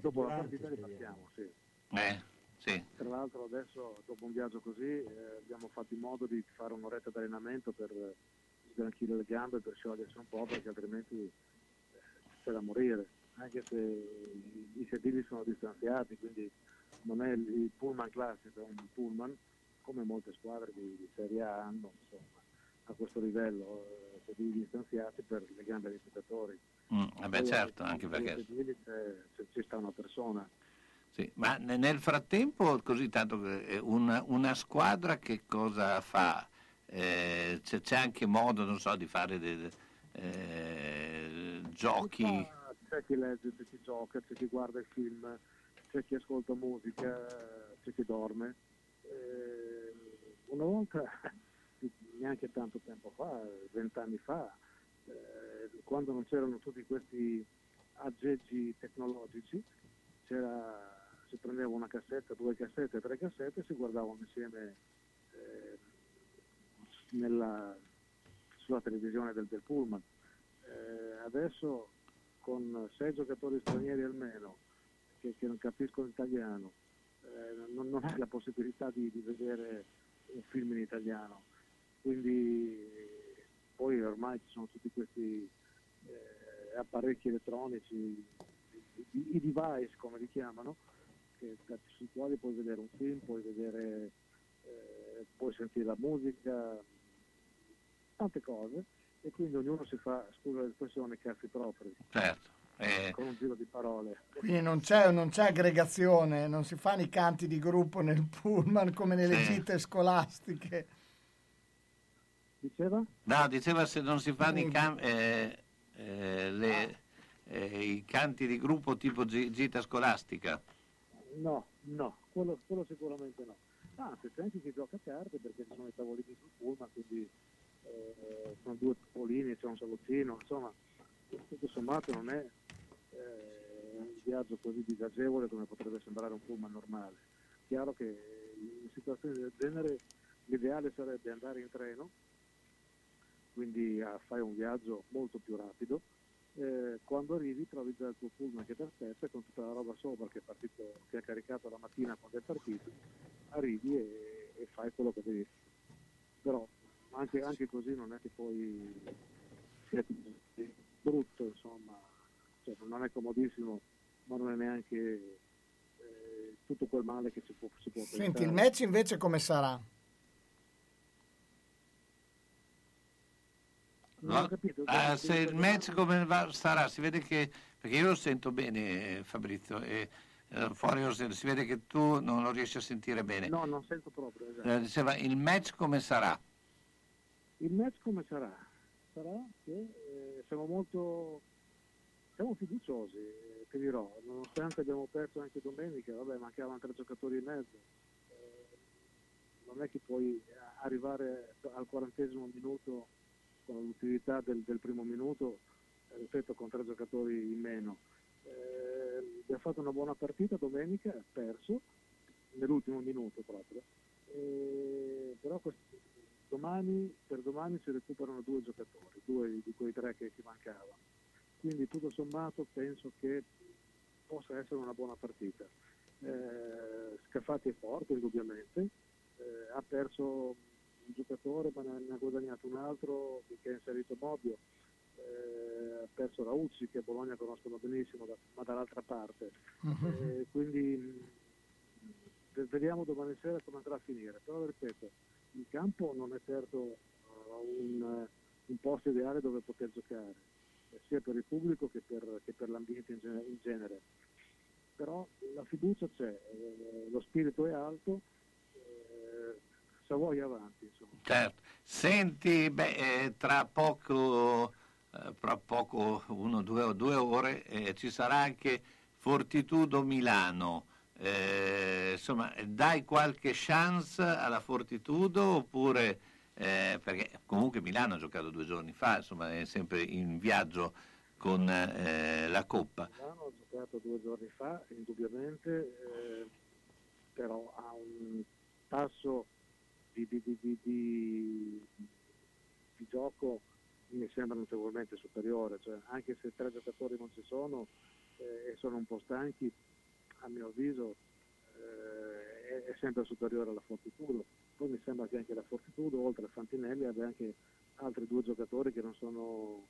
Dopo la partita ripartiamo, sì. Eh, sì. Tra l'altro adesso, dopo un viaggio così, eh, abbiamo fatto in modo di fare un'oretta di allenamento per sgranchire le gambe, per sciogliersi un po', perché altrimenti eh, c'è da morire. Anche se i, sedili sono distanziati, quindi non è il, il pullman classico, è un pullman, come molte squadre di, di Serie A hanno, insomma, a questo livello, eh, sedili distanziati per le gambe dei giocatori. Mm, vabbè, Poi, certo, anche perché... sedili c'è- c'è- ci sta una persona. Sì, ma ne- nel frattempo, così tanto, eh, una, una squadra che cosa fa? Eh, c'è, c'è anche modo, non so, di fare dei, eh, giochi. C'è chi legge, c'è chi gioca, c'è chi guarda il film, c'è chi ascolta musica, c'è chi dorme. Eh, una volta, neanche tanto tempo fa, vent'anni fa, eh, quando non c'erano tutti questi aggeggi tecnologici, si prendeva una cassetta, due cassette, tre cassette e si guardavano insieme eh, nella- sulla televisione del, del pullman. Eh, adesso con sei giocatori stranieri almeno che, che non capiscono l'italiano, eh, non, non hai la possibilità di, di vedere un film in italiano. Quindi poi ormai ci sono tutti questi eh, apparecchi elettronici, i, i- i device come li chiamano, che, sui quali puoi vedere un film, puoi vedere, eh, puoi sentire la musica, tante cose e quindi ognuno si fa, scusa l'espressione, cazzi propri, Certo. Eh, con un giro di parole. Quindi non c'è, non c'è aggregazione, non si fanno i canti di gruppo nel pullman come nelle Sì. gite scolastiche. Diceva? no, diceva se non si fanno i, cam- eh, eh, le- eh, i canti di gruppo tipo gi- gita scolastica. No, no, quello, quello sicuramente no. Anzi, c'è anche chi gioca a carte perché ci sono i tavolini sul pullman, quindi eh, sono due tavolini, c'è un salottino, insomma, tutto sommato non è eh, un viaggio così disagevole come potrebbe sembrare un pullman normale. Chiaro che in situazioni del genere l'ideale sarebbe andare in treno, quindi a fare un viaggio molto più rapido. Eh, quando arrivi trovi già il tuo pullman che ti aspetta con tutta la roba sopra che è partito, che è caricato la mattina quando è partito, arrivi e, e fai quello che devi. Però anche, anche così non è che poi sia brutto, insomma, cioè, non è comodissimo, ma non è neanche tutto quel male che si può, si può Senti, pensare. il match invece come sarà? Non ho capito. Ah, se il match come va- sarà, si vede che, perché io lo sento bene eh, Fabrizio, e eh, fuori lo sento, si vede che tu non lo riesci a sentire bene. No, non sento proprio. esatto. Eh, diceva, il match come sarà? Il match come sarà? Sarà che eh, siamo molto siamo fiduciosi, eh, ti dirò, nonostante abbiamo perso anche domenica, vabbè, mancavano tre giocatori e mezzo. eh, non è che puoi arrivare al quarantesimo minuto con l'utilità del, del primo minuto, eh, con tre giocatori in meno. Eh, abbiamo fatto una buona partita domenica, perso, nell'ultimo minuto proprio. Però quest- domani, per domani si recuperano due giocatori, due di quei tre che, che mancavano. Quindi tutto sommato penso che possa essere una buona partita. Eh, Scafati è forte indubbiamente, eh, ha perso un giocatore ma ne ha guadagnato un altro che ha inserito Bobbio, eh, ha perso Rauzzi che a Bologna conoscono benissimo da- ma dall'altra parte. Eh, quindi vediamo domani sera come andrà a finire, però ripeto, il campo non è certo eh, un, un posto ideale dove poter giocare, sia per il pubblico che per, che per l'ambiente in, gene- in genere. Però la fiducia c'è, eh, lo spirito è alto, eh, se vuoi avanti. Insomma. Certo. Senti, beh, eh, tra poco, eh, tra poco, uno, due, due ore, eh, ci sarà anche Fortitudo Milano. Eh, insomma, dai qualche chance alla Fortitudo oppure eh, perché comunque Milano ha giocato due giorni fa, insomma, è sempre in viaggio con eh, la Coppa. Milano ha giocato due giorni fa, indubbiamente, eh, però ha un tasso di, di- di- di- gioco mi sembra notevolmente superiore, cioè, anche se tre giocatori non ci sono eh, e sono un po' stanchi, a mio avviso eh, è, è sempre superiore alla Fortitudo. Poi mi sembra che anche la Fortitudo, oltre a Fantinelli, abbia anche altri due giocatori che non sono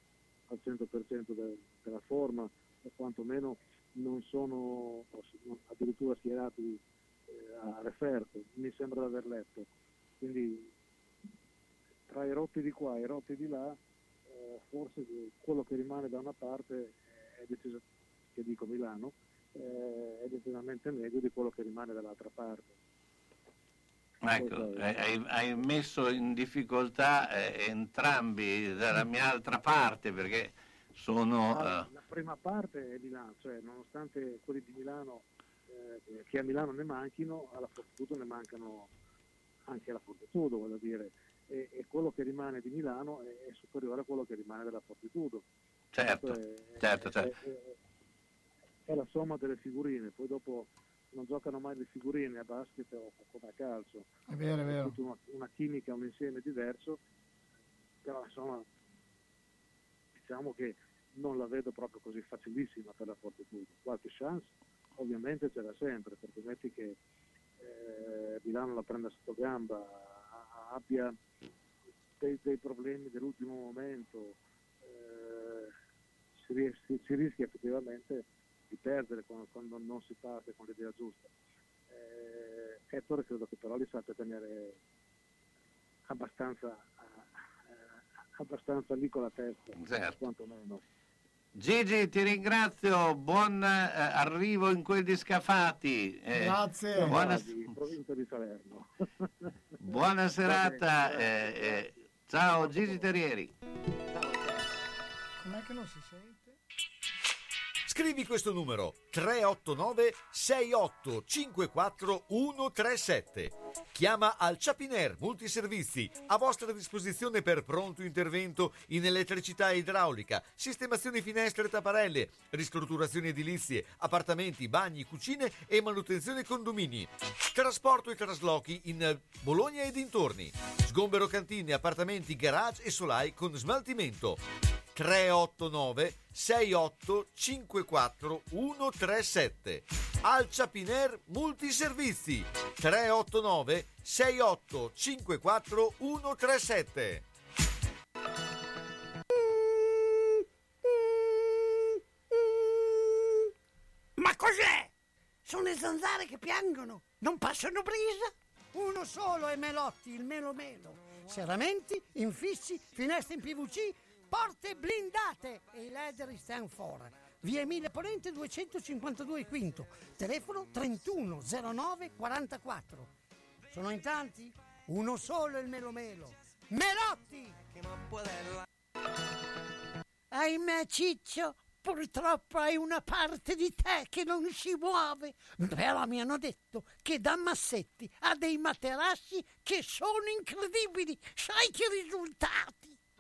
al 100% de- della forma o quantomeno non sono addirittura schierati eh, a referto, mi sembra di aver letto. Quindi tra i rotti di qua e i rotti di là, eh, forse quello che rimane da una parte è deciso, che dico Milano, eh, è decisamente meglio di quello che rimane dall'altra parte. Ecco, hai, hai messo in difficoltà eh, entrambi dalla mia altra parte perché sono... Ah, eh, La prima parte è Milano, cioè nonostante quelli di Milano eh, che a Milano ne manchino, alla Fortitudo ne mancano anche alla Fortitudo, voglio dire, e, e quello che rimane di Milano è, è superiore a quello che rimane della Fortitudo. certo, Questo è- certo, è- certo. è la somma delle figurine, poi dopo non giocano mai le figurine a basket o come a calcio. È vero, è vero. tutta una, una chimica, un insieme diverso, però insomma diciamo che non la vedo proprio così facilissima per la Fortitudo. Qualche chance ovviamente ce l'ha sempre, perché metti che eh, Milano la prenda sotto gamba, abbia dei, dei problemi dell'ultimo momento, eh, si, si- si rischia effettivamente di perdere quando, quando non si parte con l'idea giusta. Eh, Ettore credo che però li sappia tenere abbastanza, eh, abbastanza lì con la testa, Certo. quantomeno. Gigi, ti ringrazio, buon eh, arrivo in quel di Scafati. Eh, Grazie. Buona, Di provincia di Salerno. buona serata. eh, eh, ciao Gigi Terrieri. Com'è che non si sente? Scrivi questo numero 389 6854 137. Chiama al Chapiner Multiservizi a vostra disposizione per pronto intervento in elettricità e idraulica, sistemazioni finestre e tapparelle, ristrutturazioni edilizie, appartamenti, bagni, cucine e manutenzione condomini. Trasporto e traslochi in Bologna e dintorni. Sgombero cantine, appartamenti, garage e solai con smaltimento. 389 6854 137 Alcia Piner Multiservizi 389 6854 137 Ma cos'è? Sono le zanzare che piangono non passano brisa. Uno solo è Melotti, il Melo Melo. Serramenti, infissi, finestre in PVC, porte blindate e i leder stand for. Via Emile Ponente 252 Quinto, telefono 3109 44. Sono in tanti? Uno solo il Melo Melo. Melotti! Ahimè Ciccio, purtroppo hai una parte di te che non si muove. Però mi hanno detto che da Massetti ha dei materassi che sono incredibili. Sai che risultati?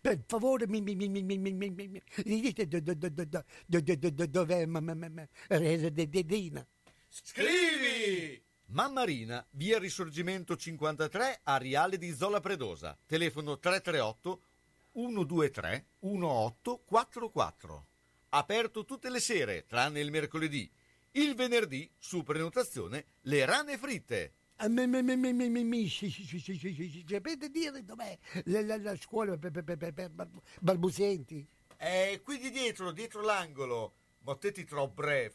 Per favore, mi dite dov'è Dina? Scrivi! Mammarina, via Risorgimento 53, Ariale di Zola Predosa. Telefono 338 123 1844. Aperto tutte le sere, tranne il mercoledì. Il venerdì, su prenotazione, le rane fritte. Eh, Sapete dire dov'è la, scuola per, balbuzienti? Eh, qui di dietro, dietro l'angolo. Mottetti trop bref.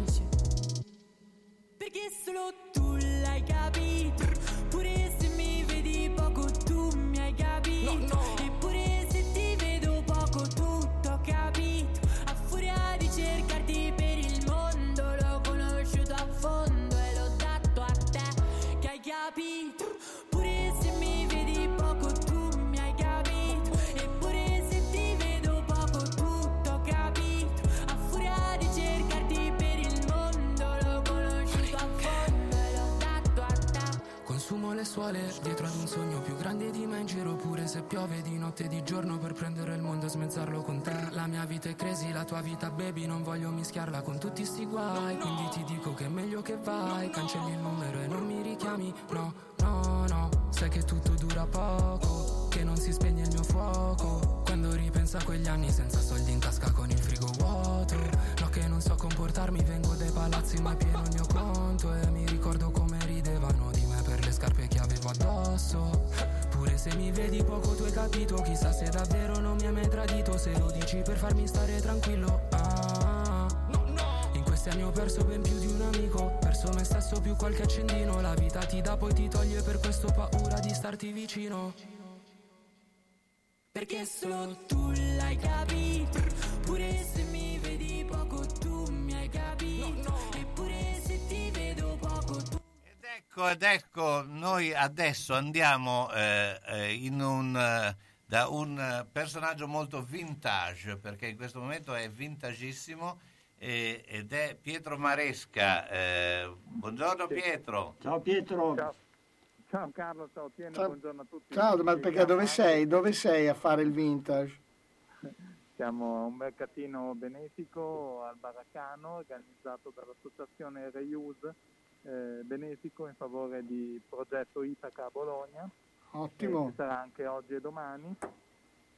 Le suole dietro ad un sogno più grande di me in giro pure se piove di notte e di giorno per prendere il mondo e smezzarlo con te. La mia vita è crazy, la tua vita baby, non voglio mischiarla con tutti sti guai, quindi ti dico che è meglio che vai, cancelli il numero e non mi richiami, no, no, no, sai che tutto dura poco, che non si spegne il mio fuoco, quando ripenso a quegli anni senza soldi in tasca con il frigo vuoto, no che non so comportarmi, vengo dai palazzi ma pieno il mio conto e mi ricordo come addosso. Pure se mi vedi poco tu hai capito, chissà se davvero non mi hai mai tradito, se lo dici per farmi stare tranquillo. Ah, in questi anni ho perso ben più di un amico, perso me stesso più qualche accendino, la vita ti dà poi ti toglie per questo paura di starti vicino. Perché solo tu l'hai capito Pure se mi Ecco, ed ecco, noi adesso andiamo eh, eh, in un, eh, da un eh, personaggio molto vintage, perché in questo momento è vintagissimo, eh, ed è Pietro Maresca. Eh, buongiorno Pietro. Ciao Pietro. Ciao, ciao Carlo, ciao Tieno, Ciao. buongiorno a tutti. Ciao, ma perché dove sei? Dove sei a fare il vintage? Siamo un mercatino benefico al Baracano organizzato dall'associazione Reuse eh, benefico in favore di progetto Itaca a Bologna. Ottimo. Eh, ci sarà anche oggi e domani.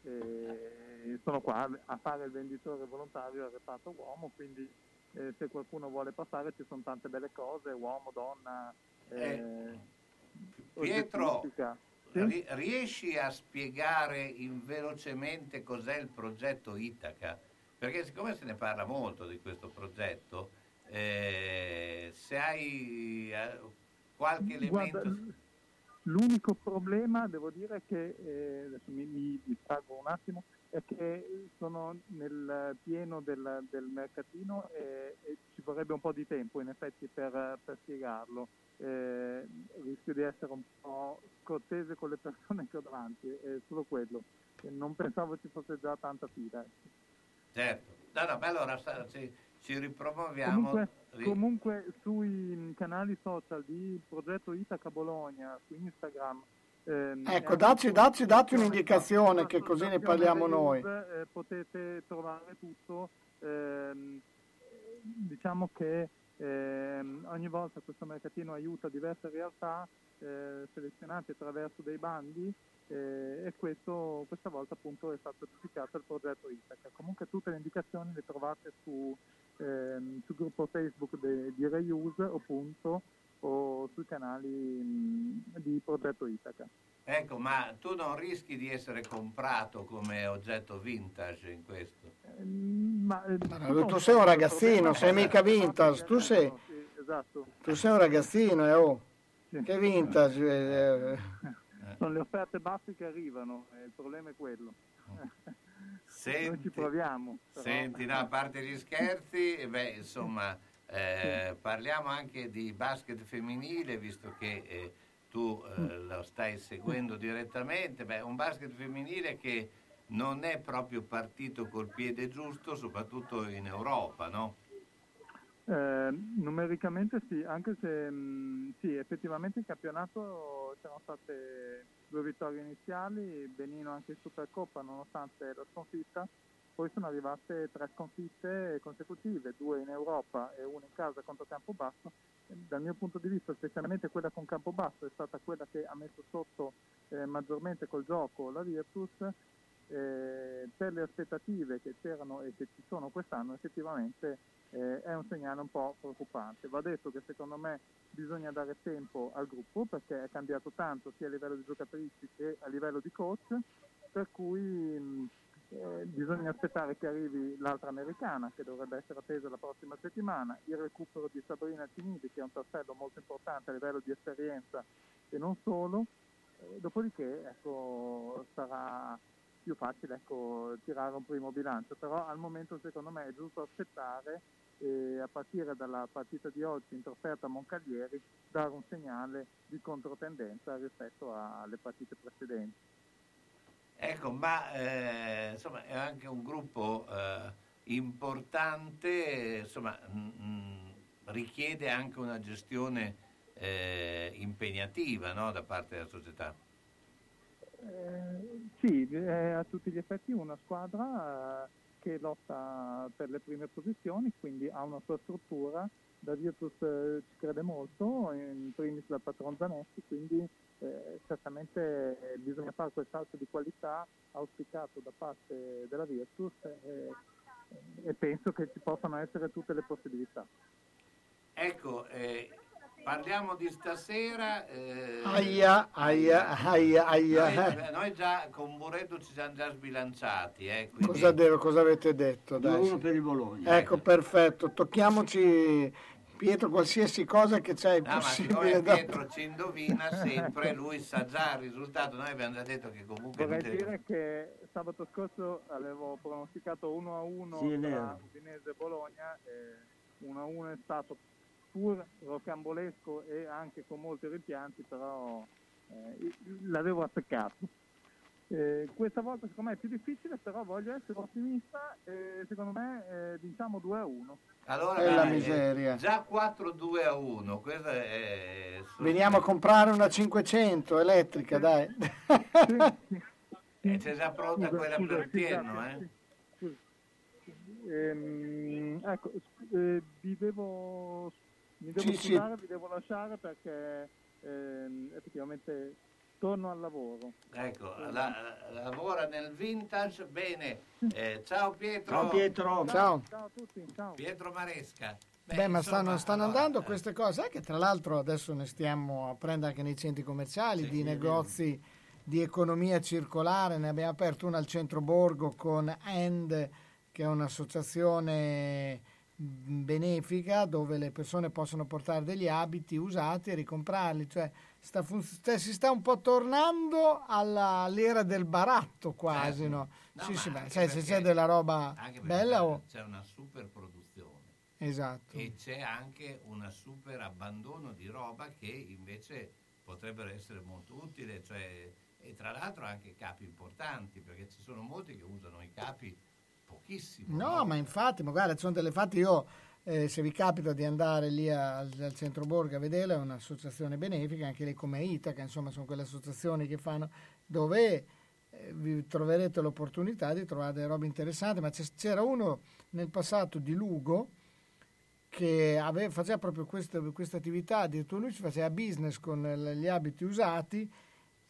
E sono qua a fare il venditore volontario al reparto uomo, quindi eh, se qualcuno vuole passare ci sono tante belle cose, uomo, donna. eh, Pietro, oggettistica. ri- riesci a spiegare in- velocemente cos'è il progetto Itaca? Perché siccome se ne parla molto di questo progetto, eh, se hai eh, qualche elemento... Guarda, l'unico problema, devo dire, che eh, adesso mi, mi distraggo un attimo, è che sono nel pieno del, del mercatino e, e ci vorrebbe un po' di tempo in effetti per, per spiegarlo. Eh, rischio di essere un po' scortese con le persone che ho davanti, è solo quello. E non pensavo ci fosse già tanta fila. ecco. Certo, no, no, beh, allora ci, ci ripromuoviamo. Comunque, ri- comunque sui canali social di Progetto Itaca Bologna, su Instagram. ehm, Ecco, dacci, dacci, dacci un'indicazione che così ne parliamo noi. Eh, potete trovare tutto. ehm, diciamo che ehm, ogni volta questo mercatino aiuta diverse realtà eh, selezionate attraverso dei bandi eh, e questo, questa volta appunto è stato certificato il progetto Itaca. Comunque tutte le indicazioni le trovate su, ehm, sul gruppo Facebook de- di Reuse appunto o sui canali mh, di progetto Itaca. Ecco, ma tu non rischi di essere comprato come oggetto vintage in questo? Ma, eh, Ma tu sei un ragazzino, sei mica vintage, tu sei, Sì, esatto. tu sei un ragazzino, eh, oh. Che vintage. eh, Sono le offerte basse che arrivano, eh, il problema è quello. Noi Senti, ci proviamo. però- Senti, no, a parte gli scherzi, eh, beh, insomma, eh, parliamo anche di basket femminile, visto che eh, tu eh, lo stai seguendo direttamente. Beh, un basket femminile che non è proprio partito col piede giusto, soprattutto in Europa, no? Eh, numericamente sì, anche se mh, sì, effettivamente in campionato c'erano state due vittorie iniziali, benino anche in Supercoppa nonostante la sconfitta, poi sono arrivate tre sconfitte consecutive, due in Europa e una in casa contro Campobasso. Dal mio punto di vista, specialmente quella con Campobasso è stata quella che ha messo sotto eh, maggiormente col gioco la Virtus eh, per le aspettative che c'erano e che ci sono quest'anno effettivamente eh, è un segnale un po' preoccupante. Va detto che secondo me bisogna dare tempo al gruppo perché è cambiato tanto sia a livello di giocatrici che a livello di coach, per cui mh, eh, bisogna aspettare che arrivi l'altra americana che dovrebbe essere attesa la prossima settimana, il recupero di Sabrina Cinidi che è un tassello molto importante a livello di esperienza e non solo, eh, dopodiché ecco, sarà più facile ecco, tirare un primo bilancio, però al momento secondo me è giusto aspettare e a partire dalla partita di oggi in trasferta a Moncaglieri dare un segnale di controtendenza rispetto alle partite precedenti. Ecco, ma eh, insomma è anche un gruppo eh, importante, insomma mm, mm, richiede anche una gestione eh, impegnativa no, da parte della società. Eh, sì, è a tutti gli effetti una squadra eh, che lotta per le prime posizioni, quindi ha una sua struttura. Da Virtus eh, ci crede molto, in primis la patron Zanetti, quindi eh, certamente eh, bisogna fare quel salto di qualità auspicato da parte della Virtus eh, e penso che ci possano essere tutte le possibilità. Ecco, eh, parliamo di stasera. eh, Aia, aia, aia, aia. Noi, noi già con Buretto ci siamo già sbilanciati. Eh, quindi- Cosa, devo- cosa avete detto? Dai, 2-1 sì. per il Bologna. Ecco, perfetto. Tocchiamoci, Pietro, qualsiasi cosa che c'è No, ma possibile siccome da... Pietro ci indovina sempre, lui sa già il risultato. Noi abbiamo già detto che comunque... Vorrei dire che sabato scorso avevo pronosticato 1 a 1 Sì, tra. Udinese e Bologna, e 1 a 1 è stato pur rocambolesco e anche con molti rimpianti, però eh, l'avevo azzeccato. Eh, questa volta secondo me è più difficile, però voglio essere ottimista e secondo me eh, vinciamo 2 a 1. Allora, È la dai, miseria. eh, Già 4-2 a 1. Questo è... Veniamo a comprare una 500 elettrica, dai. Eh, c'è già pronta Scusa, quella scusa, per sì, grazie, eh? sì. Ehm, ecco, eh, vi devo, mi devo Sì, sì. scusare, vi devo lasciare perché ehm, effettivamente torno al lavoro. Ecco, la- la- lavora nel vintage, bene. Eh, ciao Pietro. Ciao, Pietro. Ciao. Ciao a tutti, ciao. Pietro Maresca. Beh, ma stanno, insomma, stanno allora, andando queste cose, sai che tra l'altro adesso ne stiamo a prendere anche nei centri commerciali, di negozi di economia circolare, ne abbiamo aperto uno al centro Borgo con End, che è un'associazione benefica dove le persone possono portare degli abiti usati e ricomprarli, cioè sta fun- sta- si sta un po' tornando alla- all'era del baratto quasi, no? No, sì, sì, beh, sai, se c'è della roba bella o... c'è una super produzione Esatto. e c'è anche un super abbandono di roba che invece potrebbero essere molto utile, cioè, e tra l'altro anche capi importanti, perché ci sono molti che usano i capi pochissimo. No, ma infatti, ma guarda, sono delle fatti io, eh, se vi capita di andare lì al, al centro Borgo a vederla, è un'associazione benefica, anche lì come Itaca, insomma, sono quelle associazioni che fanno, dove eh, vi troverete l'opportunità di trovare delle robe interessanti, ma c'era uno nel passato di Lugo che ave- faceva proprio questa, questa attività, addirittura lui ci faceva business con eh, gli abiti usati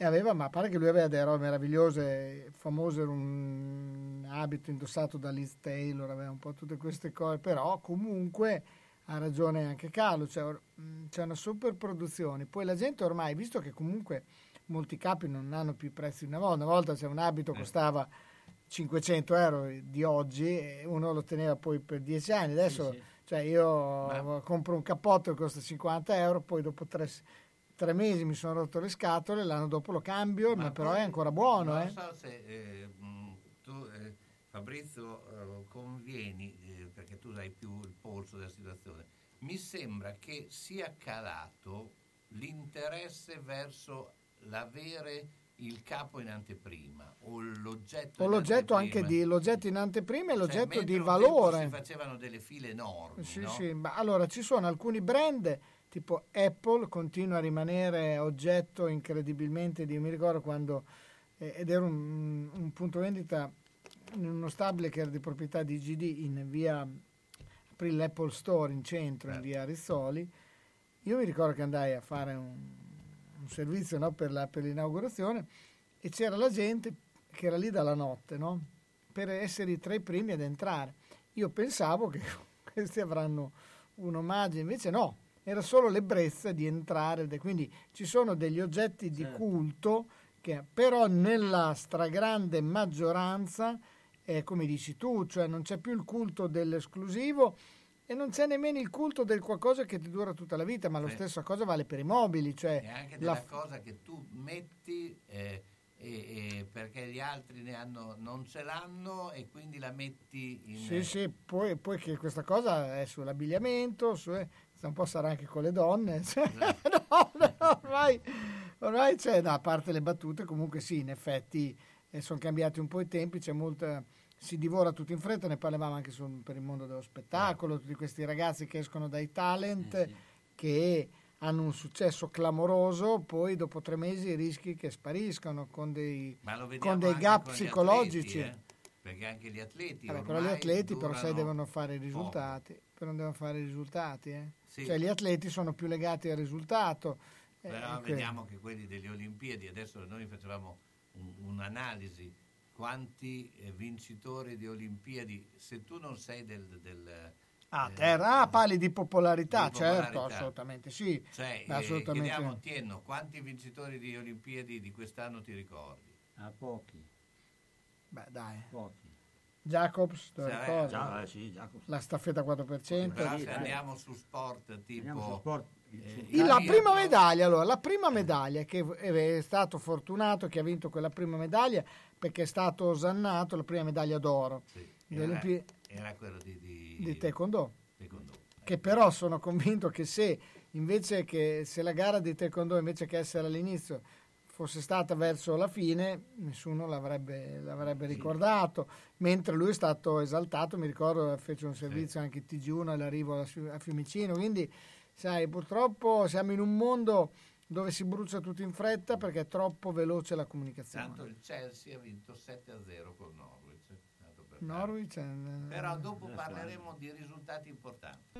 e aveva, ma pare che lui aveva delle robe meravigliose, famoso era un abito indossato da Liz Taylor, aveva un po' tutte queste cose, però comunque ha ragione anche Carlo, cioè, c'è una super produzione, poi la gente ormai, visto che comunque molti capi non hanno più i prezzi di una volta, una volta se un abito costava 500 euro di oggi e uno lo teneva poi per 10 anni, adesso cioè io compro un cappotto che costa 50 euro, poi dopo tre, tre mesi mi sono rotto le scatole, l'anno dopo lo cambio, ma, però poi- è ancora buono. Non eh. so se eh, mh, tu, eh, Fabrizio, eh, convieni, eh, perché tu hai più il polso della situazione. Mi sembra che sia calato l'interesse verso l'avere il capo in anteprima o l'oggetto O l'oggetto anche di l'oggetto in anteprima e Cioè, l'oggetto mentre di valore. Si facevano delle file enormi. Sì, no? sì, ma allora ci sono alcuni brand tipo Apple continua a rimanere oggetto incredibilmente di mi ricordo quando eh, ed era un, un punto vendita in uno stabile che era di proprietà di GD in via aprì l'Apple Store in centro in via Rizzoli io mi ricordo che andai a fare un, un servizio no, per, la- per l'inaugurazione e c'era la gente che era lì dalla notte no, per essere tra i primi ad entrare. Io pensavo che questi avranno un omaggio, invece no, era solo l'ebbrezza di entrare, quindi ci sono degli oggetti di culto che però nella stragrande maggioranza è come dici tu, cioè non c'è più il culto dell'esclusivo e non c'è nemmeno il culto del qualcosa che ti dura tutta la vita, ma lo Sì. stesso cosa vale per i mobili, cioè E anche la della cosa che tu metti eh, e- e perché gli altri ne hanno, non ce l'hanno e quindi la metti in... Sì, sì, poi, poi che questa cosa è sull'abbigliamento, su, eh, un po' sarà anche con le donne. cioè, no, no, ormai, ormai c'è, no, a parte le battute, comunque sì, in effetti eh, sono cambiati un po' i tempi, c'è molta, si divora tutto in fretta, ne parlavamo anche sul- per il mondo dello spettacolo, tutti questi ragazzi che escono dai talent, che hanno un successo clamoroso, poi dopo tre mesi rischi che spariscano con dei, con dei gap con psicologici. atleti, eh, Perché anche gli atleti Vabbè, però gli atleti però sai devono fare i poco. risultati, però devono fare i risultati, eh. Sì. Cioè gli atleti sono più legati al risultato. eh, Però e que- vediamo che quelli delle Olimpiadi, adesso noi facevamo un- un'analisi, quanti eh, vincitori di Olimpiadi, se tu non sei del... del Ah, eh, terra, ah, parli di popolarità, di certo, popolarità. assolutamente sì. Cioè, eh, assolutamente. chiediamo, Tienno, quanti vincitori di Olimpiadi di quest'anno ti ricordi? A pochi. Beh, dai. Pochi. Jacobs, te lo Sì, eh, ricordi? Già, eh, sì, Jacobs. La staffetta 4%. Però sì, se eh. andiamo su sport tipo... Andiamo su sport. eh, La prima medaglia, allora, la prima medaglia che è stato fortunato che ha vinto quella prima medaglia perché è stato osannato la prima medaglia d'oro delle Era, era quello di, di, di Taekwondo. Taekwondo. Che però sono convinto che se invece che se la gara di Taekwondo invece che essere all'inizio fosse stata verso la fine, nessuno l'avrebbe, l'avrebbe ricordato, mentre lui è stato esaltato, mi ricordo fece un servizio anche in TG1 all'arrivo a Fiu- a Fiumicino, quindi sai, purtroppo siamo in un mondo dove si brucia tutto in fretta perché è troppo veloce la comunicazione. Tanto il Chelsea ha vinto 7 a 0 col Norwich, tanto Norwich. eh, Però dopo parleremo di risultati importanti.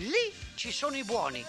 Lì ci sono i buoni.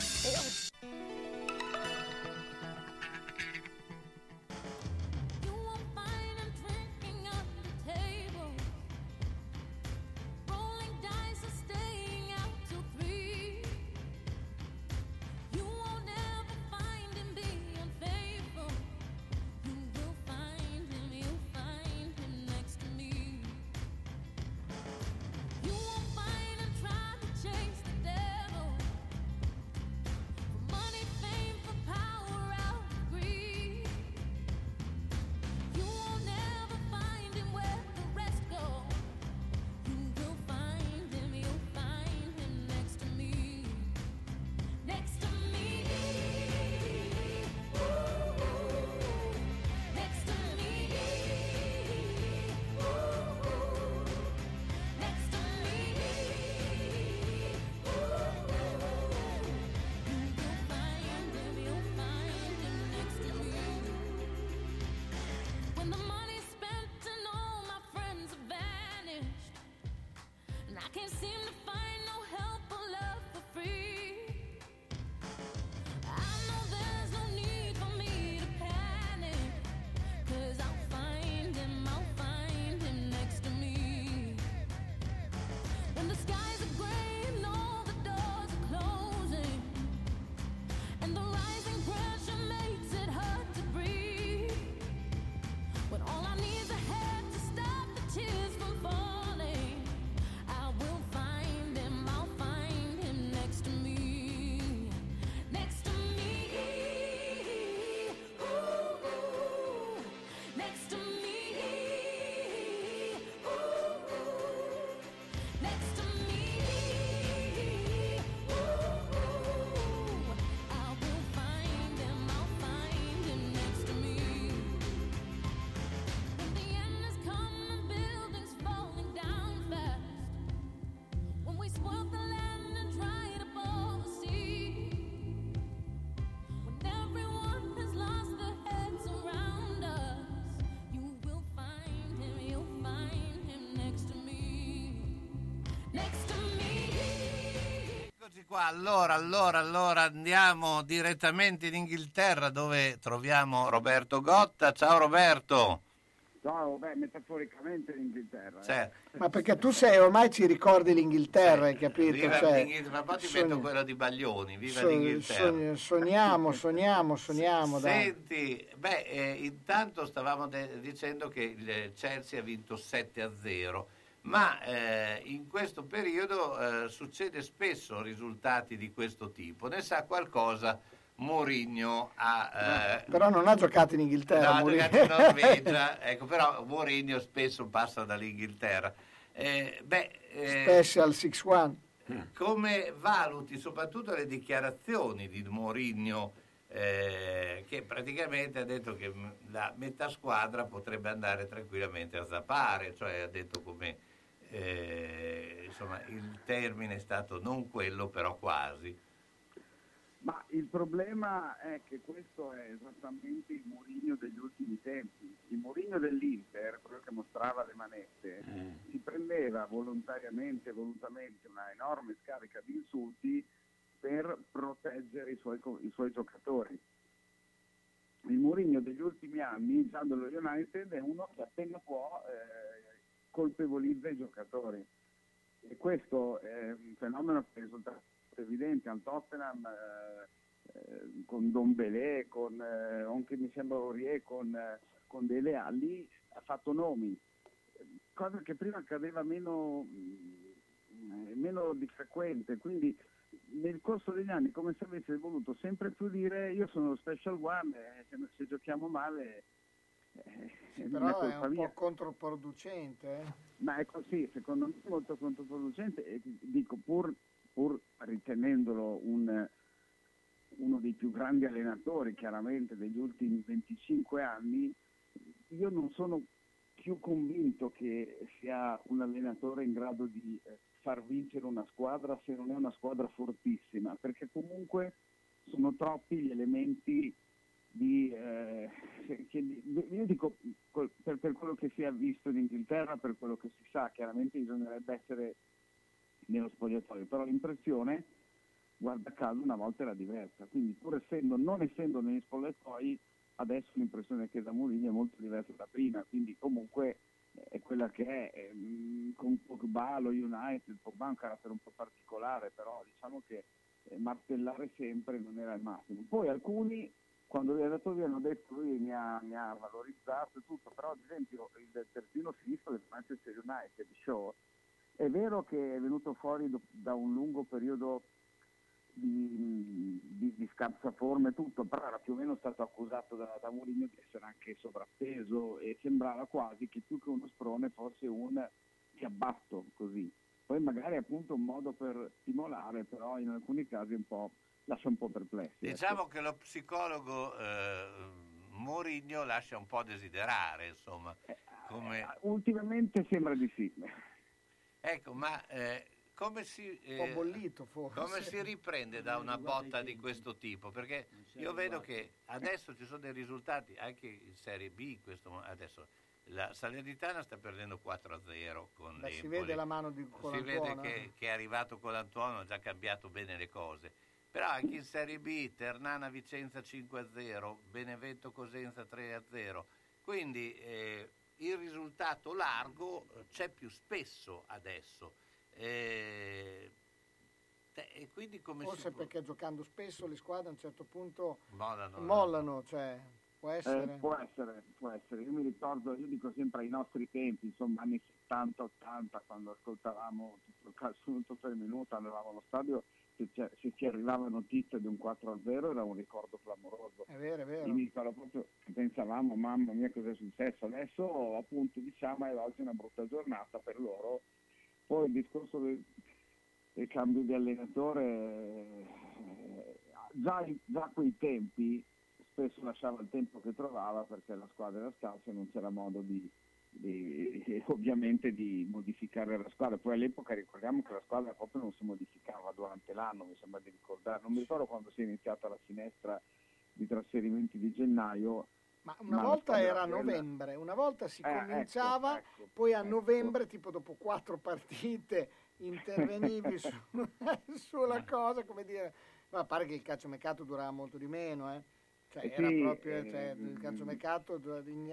Allora, allora, allora andiamo direttamente in Inghilterra dove troviamo Roberto Gotta. Ciao Roberto. No, beh, metaforicamente l'Inghilterra. eh. Certo. Ma perché tu sei, ormai ci ricordi l'Inghilterra, hai capito? Viva Cioè, l'Inghilterra, ma poi ti sogni- metto quello di Baglioni, viva so- l'Inghilterra. sogni- sogniamo, sogniamo, sogniamo. dai. Senti, beh, eh, intanto stavamo de- dicendo che il Chelsea ha vinto 7 a 0, ma eh, in questo periodo eh, succede spesso risultati di questo tipo. Ne sa qualcosa Mourinho ha... eh, Però non ha giocato in Inghilterra. No, ha Mourinho. giocato in Norvegia, ecco, però Mourinho spesso passa dall'Inghilterra. Eh, beh, eh, Special 6-1. come valuti soprattutto le dichiarazioni di Mourinho eh, che praticamente ha detto che la metà squadra potrebbe andare tranquillamente a zappare, cioè ha detto come eh, insomma il termine è stato non quello però quasi. Ma il problema è che questo è esattamente il Mourinho degli ultimi tempi. Il Mourinho dell'Inter, quello che mostrava le manette, si prendeva volontariamente, volutamente una enorme scarica di insulti per proteggere i suoi, i suoi giocatori. Il Mourinho degli ultimi anni, già dello United, è uno che appena può eh, colpevolizza i giocatori. E questo è un fenomeno che è risultato evidente al Tottenham eh, eh, con Don Belé, con eh, anche mi sembra Aurier, con, eh, con Dele Alli, ha fatto nomi, cosa che prima accadeva meno, mm, meno di frequente, quindi nel corso degli anni come se avesse voluto sempre più dire io sono lo special one, se, se giochiamo male eh, Sì, non è però è un mia. po' controproducente. eh. Ma è così, secondo me è molto controproducente e dico pur, pur ritenendolo un- uno dei più grandi allenatori chiaramente degli ultimi 25 anni, io non sono più convinto che sia un allenatore in grado di eh, far vincere una squadra se non è una squadra fortissima, perché comunque sono troppi gli elementi di, eh, che- io dico per, per quello che si è visto in Inghilterra, per quello che si sa, chiaramente bisognerebbe essere nello spogliatoio, però l'impressione, guarda caso, una volta era diversa, quindi pur essendo, non essendo negli spogliatoi, adesso l'impressione che da Mourinho è molto diversa da prima, quindi comunque eh, è quella che è, ehm, con Pogba, lo United, Pogba ha un carattere un po' particolare, però diciamo che eh, martellare sempre non era il massimo. Poi alcuni quando andato via hanno detto lui mi ha, mi ha valorizzato e tutto, però ad esempio il terzino sinistro del Manchester United, Shaw, è vero che è venuto fuori do- da un lungo periodo di, di, di scarsaforma e tutto, però era più o meno stato accusato da, da Mourinho di essere anche sovrappeso e sembrava quasi che più che uno sprone fosse un ti abbatto così. Poi magari appunto un modo per stimolare, però in alcuni casi un po', lascia un po' perplessi. ecco. Diciamo che lo psicologo eh, Mourinho lascia un po' a desiderare, insomma. Come... Ultimamente sembra di sì. Ecco, ma eh, come si... Po' bollito forse. Come si riprende da una botta di questo tipo? Perché io vedo che adesso ci sono dei risultati anche in Serie B, in questo adesso la Salernitana sta perdendo 4-0 con Beh, si vede la mano di Si Colantuono, vede che, che è arrivato con l'Antuono, ha già cambiato bene le cose. Però anche in Serie B, Ternana Vicenza 5-0, Benevento Cosenza 3-0. Quindi eh, il risultato largo eh, c'è più spesso adesso. Eh, te- e quindi come Forse si può- perché giocando spesso le squadre a un certo punto Mollano, no? mollano, cioè può essere. Eh, può essere, può essere. Io mi ricordo, io dico sempre ai nostri tempi, insomma anni 70-80, quando ascoltavamo tutto il calcio minuto per minuto, andavamo allo stadio, se, se ci arrivava notizia di un 4-0 era un ricordo clamoroso. È vero, è vero. Proprio pensavamo, mamma mia cosa è successo, adesso appunto diciamo è oggi una brutta giornata per loro. Poi il discorso del, del cambio di allenatore, eh, già, già a quei tempi spesso lasciava il tempo che trovava perché la squadra era scarsa e non c'era modo di, di- ovviamente di modificare la squadra. Poi all'epoca ricordiamo che la squadra proprio non si modificava durante l'anno, mi sembra di ricordare. Non mi ricordo quando si è iniziata la finestra di trasferimenti di gennaio, Ma una Ma volta era a novembre, una volta si Eh, ecco, cominciava, ecco, poi a ecco. novembre, tipo dopo quattro partite, intervenivi su- sulla cosa, come dire, ma pare che il calciomercato durava molto di meno, eh. Cioè, Eh era sì, proprio, eh, cioè, il calciomercato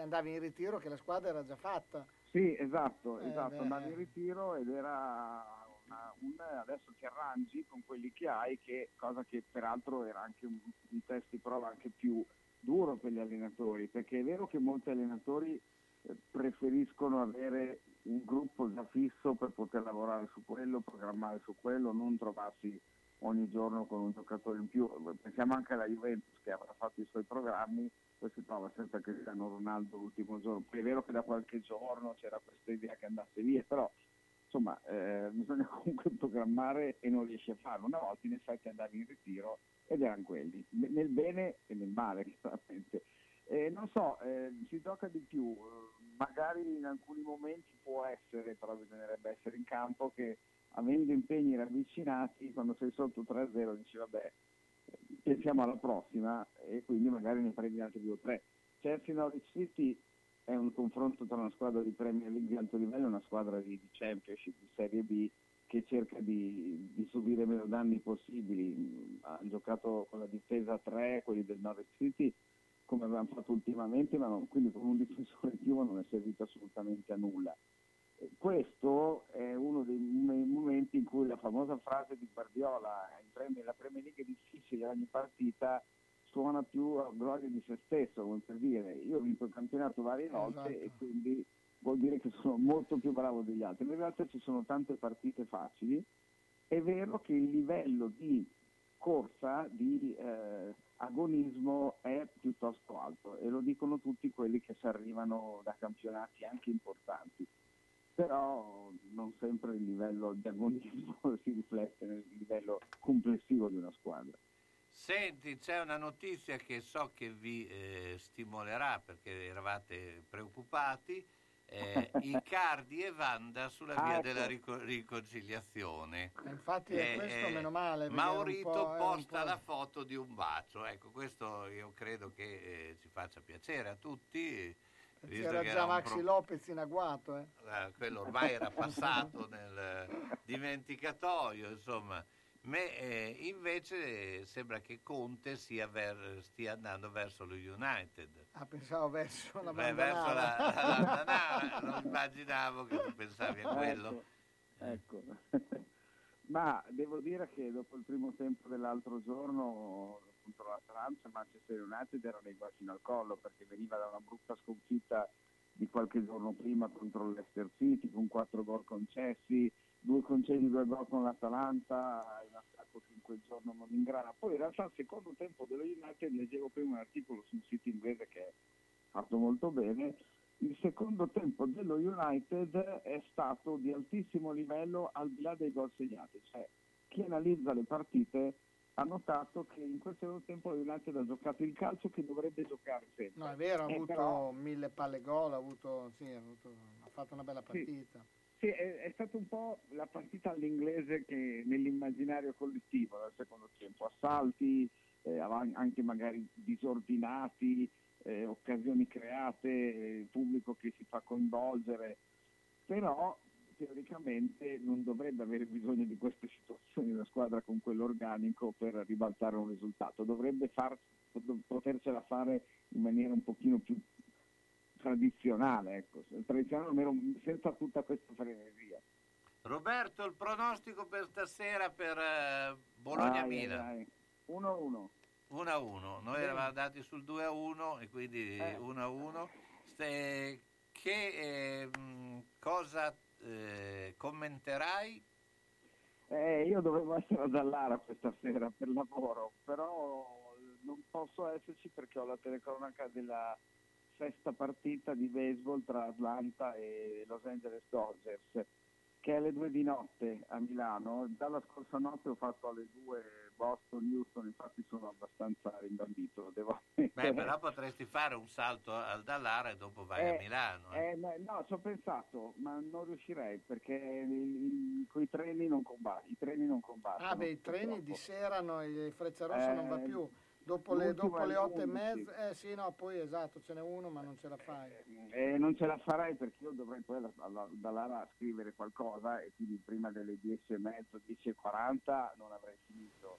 andavi in ritiro che la squadra era già fatta. Sì, esatto, Eh, esatto, beh. andavi in ritiro ed era una- un, adesso ti arrangi con quelli che hai, che, cosa che peraltro era anche un, un test di prova anche più duro per gli allenatori, perché è vero che molti allenatori eh, preferiscono avere un gruppo già fisso per poter lavorare su quello, programmare su quello, non trovarsi ogni giorno con un giocatore in più. Pensiamo anche alla Juventus che avrà fatto i suoi programmi, poi si trova senza Cristiano Ronaldo l'ultimo giorno. Poi è vero che da qualche giorno c'era questa idea che andasse via, però insomma eh, bisogna comunque programmare e non riesci a farlo. Una volta in effetti andavi in ritiro ed erano quelli, ne- nel bene e nel male chiaramente. Eh, non so, eh, si gioca di più, eh, magari in alcuni momenti può essere, però bisognerebbe essere in campo che avendo impegni ravvicinati, quando sei sotto 3-0 dici vabbè, pensiamo alla prossima e quindi magari ne prendi altri due o tre. Chelsea Norwich City è un confronto tra una squadra di Premier League di alto livello e una squadra di, di Championship, di Serie B che cerca di, di subire meno danni possibili. Hanno giocato con la difesa a 3, quelli del Norwich City, come avevamo fatto ultimamente, ma non- quindi con un difensore in più non è servito assolutamente a nulla. Questo è uno dei mom- momenti in cui la famosa frase di Guardiola Premier- la Premier League è difficile ogni partita suona più a gloria di se stesso, come per dire io ho vinto il campionato varie volte Esatto. e quindi vuol dire che sono molto più bravo degli altri. In realtà ci sono tante partite facili, è vero che il livello di corsa, di eh, agonismo è piuttosto alto e lo dicono tutti quelli che si arrivano da campionati anche importanti però non sempre il livello di agonismo si riflette nel livello complessivo di una squadra. Senti, c'è una notizia che so che vi eh, stimolerà perché eravate preoccupati. Eh, Icardi e Wanda sulla Ah, via ecco. della rico- riconciliazione. E Infatti è Eh, questo eh, meno male. Maurito po'- posta po'- la foto di un bacio. Ecco, questo io credo che eh, ci faccia piacere a tutti. Visto C'era che già Maxi pro- Lopez in agguato. Eh. eh, quello ormai era passato nel dimenticatoio, insomma. Me, eh, invece sembra che Conte sia ver- stia andando verso lo United. Ah, pensavo verso la Beh, verso la, bandanara. la bandanara, non immaginavo che tu pensavi a quello. Ecco, ecco. Ma devo dire che dopo il primo tempo dell'altro giorno contro l'Atalanta, Manchester United era nei guai fino al collo perché veniva da una brutta sconfitta di qualche giorno prima contro il Leicester City con quattro gol concessi, due concessi, due gol con l'Atalanta, in attacco che in quel giorno non ingrana. Poi in realtà il secondo tempo dello United, leggevo prima un articolo sul sito inglese che è fatto molto bene, il secondo tempo dello United è stato di altissimo livello al di là dei gol segnati, cioè chi analizza le partite ha notato che in secondo tempo lo United ha giocato il calcio che dovrebbe giocare sempre. No, è vero, ha Eh, avuto però- mille palle gol, ha, avuto, sì, ha, avuto- ha fatto una bella Sì. partita. Sì, è, è stata un po' la partita all'inglese che nell'immaginario collettivo nel secondo tempo, assalti, eh, anche magari disordinati, eh, occasioni create, eh, pubblico che si fa coinvolgere, però teoricamente non dovrebbe avere bisogno di queste situazioni una squadra con quell'organico per ribaltare un risultato, dovrebbe far, potercela fare in maniera un pochino più tradizionale, ecco, tradizionale almeno senza tutta questa frenesia. Roberto, il pronostico per stasera per eh, Bologna-Milan. ai, ai. 1-1. 1-1, noi eravamo andati sul 2-1 e quindi Eh. 1-1. Ste- che eh, mh, cosa eh, commenterai? Eh, io dovevo essere ad Allara questa sera per lavoro, però non posso esserci perché ho la telecronaca della sesta partita di baseball tra Atlanta e Los Angeles Dodgers, che è alle due di notte a Milano. Dalla scorsa notte ho fatto alle due Boston-Houston, infatti sono abbastanza rimbambito, devo Beh, però potresti fare un salto al Dallara e dopo vai a Eh, Milano. eh. Eh, no, no, ci ho pensato, ma non riuscirei perché con i treni non combatto. I treni non combattono. Ah, beh, i treni purtroppo. disserano, il Frecciarossa non va Eh, più. Dopo le, dopo le alle otto e 11. mezza, eh sì, no, poi esatto, ce n'è uno, ma non ce la fai. Eh, non ce la farai perché io dovrei poi alla- alla- da Lara scrivere qualcosa e quindi prima delle 10 e mezzo, 10 e 40 non avrei finito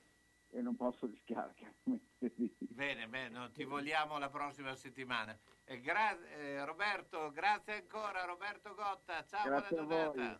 e non posso rischiare di... Bene, bene, non ti vogliamo la prossima settimana. Gra- eh, Roberto, grazie ancora, Roberto Gotta. Ciao, Grazie a buona giornata.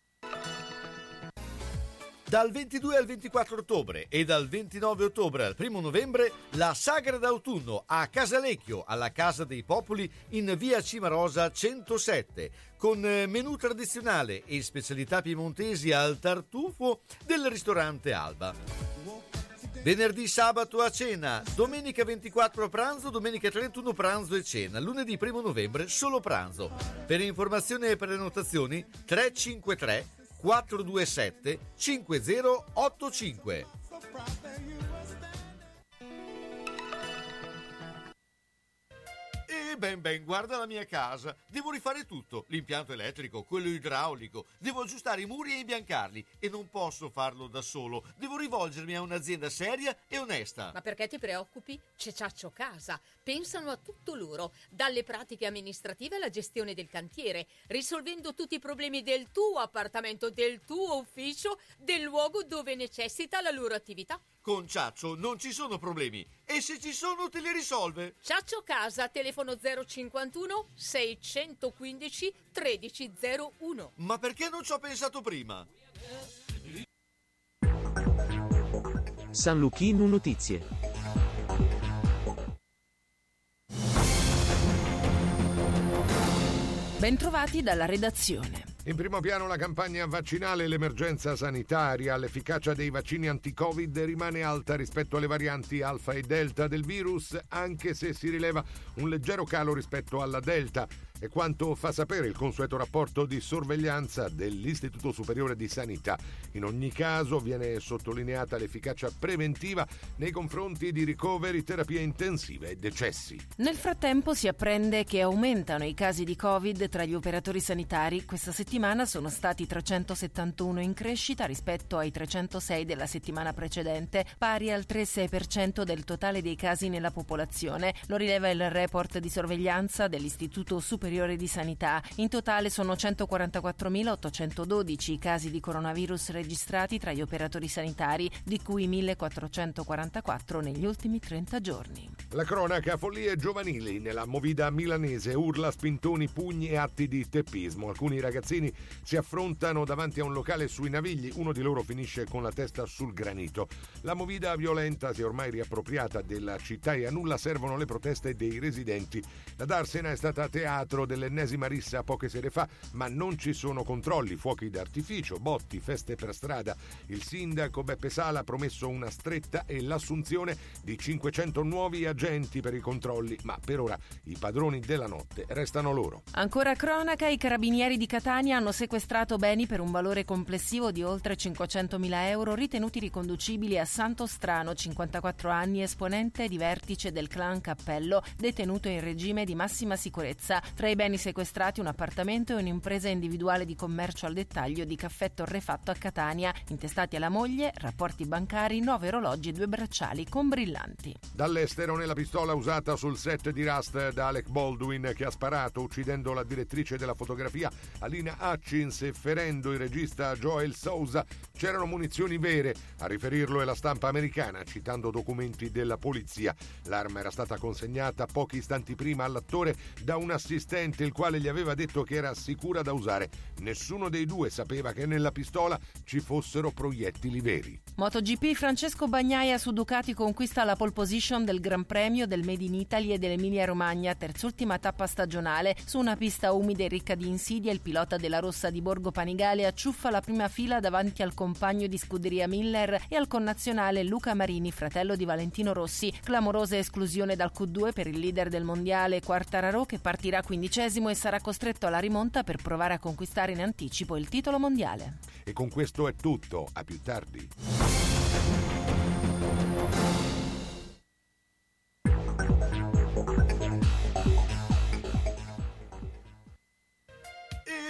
Dal 22 al 24 ottobre e dal 29 ottobre al 1 novembre la Sagra d'autunno a Casalecchio, alla Casa dei Popoli in via Cimarosa 107, con eh, menù tradizionale e specialità piemontesi al tartufo del ristorante Alba. Venerdì, sabato a cena, domenica 24 a pranzo, domenica 31 pranzo e cena, lunedì 1 novembre solo pranzo. Per informazioni e prenotazioni 353 427 5085. E ben ben, guarda la mia casa. Devo rifare tutto, l'impianto elettrico, quello idraulico. Devo aggiustare i muri e imbiancarli e non posso farlo da solo. Devo rivolgermi a un'azienda seria e onesta. Ma perché ti preoccupi? C'è Ciaccio Casa. Pensano a tutto loro, dalle pratiche amministrative alla gestione del cantiere, risolvendo tutti i problemi del tuo appartamento, del tuo ufficio, del luogo dove necessita la loro attività. Con Ciaccio non ci sono problemi e se ci sono te li risolve. Ciaccio Casa, telefono 051 615 1301. Ma perché non ci ho pensato prima? San Luchino Notizie. Bentrovati dalla redazione. In primo piano la campagna vaccinale e l'emergenza sanitaria. L'efficacia dei vaccini anti-Covid rimane alta rispetto alle varianti alfa e delta del virus, anche se si rileva un leggero calo rispetto alla delta. È quanto fa sapere il consueto rapporto di sorveglianza dell'Istituto Superiore di Sanità. In ogni caso viene sottolineata l'efficacia preventiva nei confronti di ricoveri, terapie intensive e decessi. Nel frattempo si apprende che aumentano i casi di Covid tra gli operatori sanitari. Questa settimana sono stati 371 in crescita rispetto ai 306 della settimana precedente, pari al 3,6% del totale dei casi nella popolazione. Lo rileva il report di sorveglianza dell'Istituto Superiore Superiore di Sanità. In totale sono 144.812 i casi di coronavirus registrati tra gli operatori sanitari, di cui 1.444 negli ultimi 30 giorni. La cronaca follie giovanili nella movida milanese, urla, spintoni, pugni e atti di teppismo. Alcuni ragazzini si affrontano davanti a un locale sui Navigli, uno di loro finisce con la testa sul granito. La movida violenta si è ormai riappropriata della città e a nulla servono le proteste dei residenti. La Darsena è stata teatro dell'ennesima rissa poche sere fa, ma non ci sono controlli, fuochi d'artificio, botti, feste per strada. Il sindaco Beppe Sala ha promesso una stretta e l'assunzione di 500 nuovi agenti per i controlli, ma per ora i padroni della notte restano loro. Ancora cronaca, i carabinieri di Catania hanno sequestrato beni per un valore complessivo di oltre 500.000 euro ritenuti riconducibili a Santo Strano, 54 anni, esponente di vertice del clan Cappello, detenuto in regime di massima sicurezza. Tra i beni sequestrati un appartamento e un'impresa individuale di commercio al dettaglio di caffè torrefatto a Catania, intestati alla moglie, rapporti bancari, nove orologi e due bracciali con brillanti. Dall'estero nella pistola usata sul set di Rust da Alec Baldwin che ha sparato uccidendo la direttrice della fotografia Alina Hutchins e ferendo il regista Joel Sousa c'erano munizioni vere, a riferirlo è la stampa americana citando documenti della polizia. L'arma era stata consegnata pochi istanti prima all'attore da un assistente il quale gli aveva detto che era sicura da usare. Nessuno dei due sapeva che nella pistola ci fossero proiettili veri. MotoGP Francesco Bagnaia su Ducati conquista la pole position del Gran Premio del Made in Italy e dell'Emilia Romagna, terzultima tappa stagionale. Su una pista umida e ricca di insidie, il pilota della Rossa di Borgo Panigale acciuffa la prima fila davanti al compagno di scuderia Miller e al connazionale Luca Marini, fratello di Valentino Rossi. Clamorosa esclusione dal Q2 per il leader del mondiale Quartararo che partirà quindicesimo e sarà costretto alla rimonta per provare a conquistare in anticipo il titolo mondiale. E con questo è tutto, a più tardi.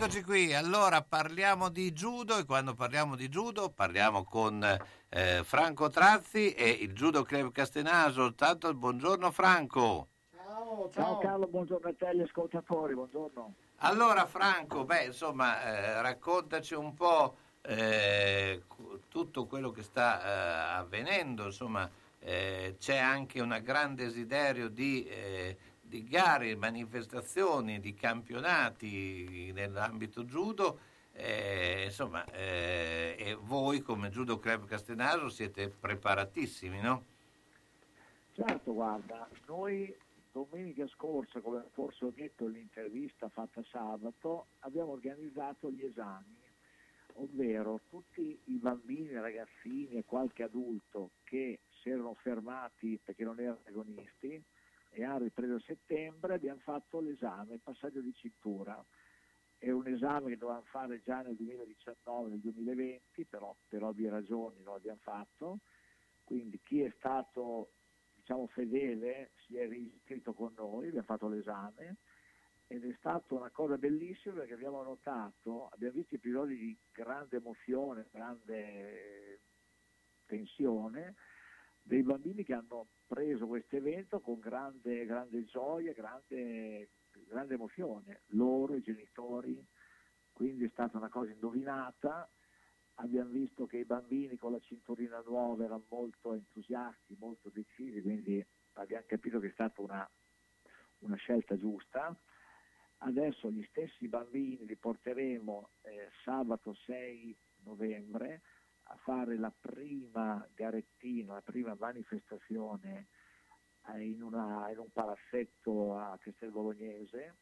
Eccoci qui, allora parliamo di judo e quando parliamo di judo parliamo con eh, Franco Trazzi e il Judo Club Castenaso. Tanto buongiorno Franco. Ciao, ciao Carlo, buongiorno a te agli ascoltatori, buongiorno. Allora Franco, beh insomma eh, raccontaci un po' eh, tutto quello che sta eh, avvenendo, insomma eh, c'è anche un gran desiderio di, eh, di gare, manifestazioni, di campionati nell'ambito judo. Eh, insomma, eh, e voi come Judo Club Castenaso siete preparatissimi, no? Certo, guarda, noi domenica scorsa, come forse ho detto nell'intervista fatta sabato, abbiamo organizzato gli esami, ovvero tutti i bambini, ragazzini e qualche adulto che si erano fermati perché non erano agonisti e hanno ripreso a settembre, abbiamo fatto l'esame, il passaggio di cintura. È un esame che dovevamo fare già nel 2019, nel 2020, però per ovvie ragioni non l'abbiamo fatto. Quindi chi è stato diciamo, fedele si è riscritto con noi, abbiamo fatto l'esame ed è stata una cosa bellissima perché abbiamo notato, abbiamo visto episodi di grande emozione, grande tensione, dei bambini che hanno preso questo evento con grande, grande gioia, grande, grande emozione, loro, i genitori, quindi è stata una cosa indovinata, abbiamo visto che i bambini con la cinturina nuova erano molto entusiasti, molto decisi, quindi abbiamo capito che è stata una, una scelta giusta. Adesso gli stessi bambini li porteremo eh, sabato 6 novembre a fare la prima garettina, la prima manifestazione eh, in, una- in un palazzetto a Castel Bolognese,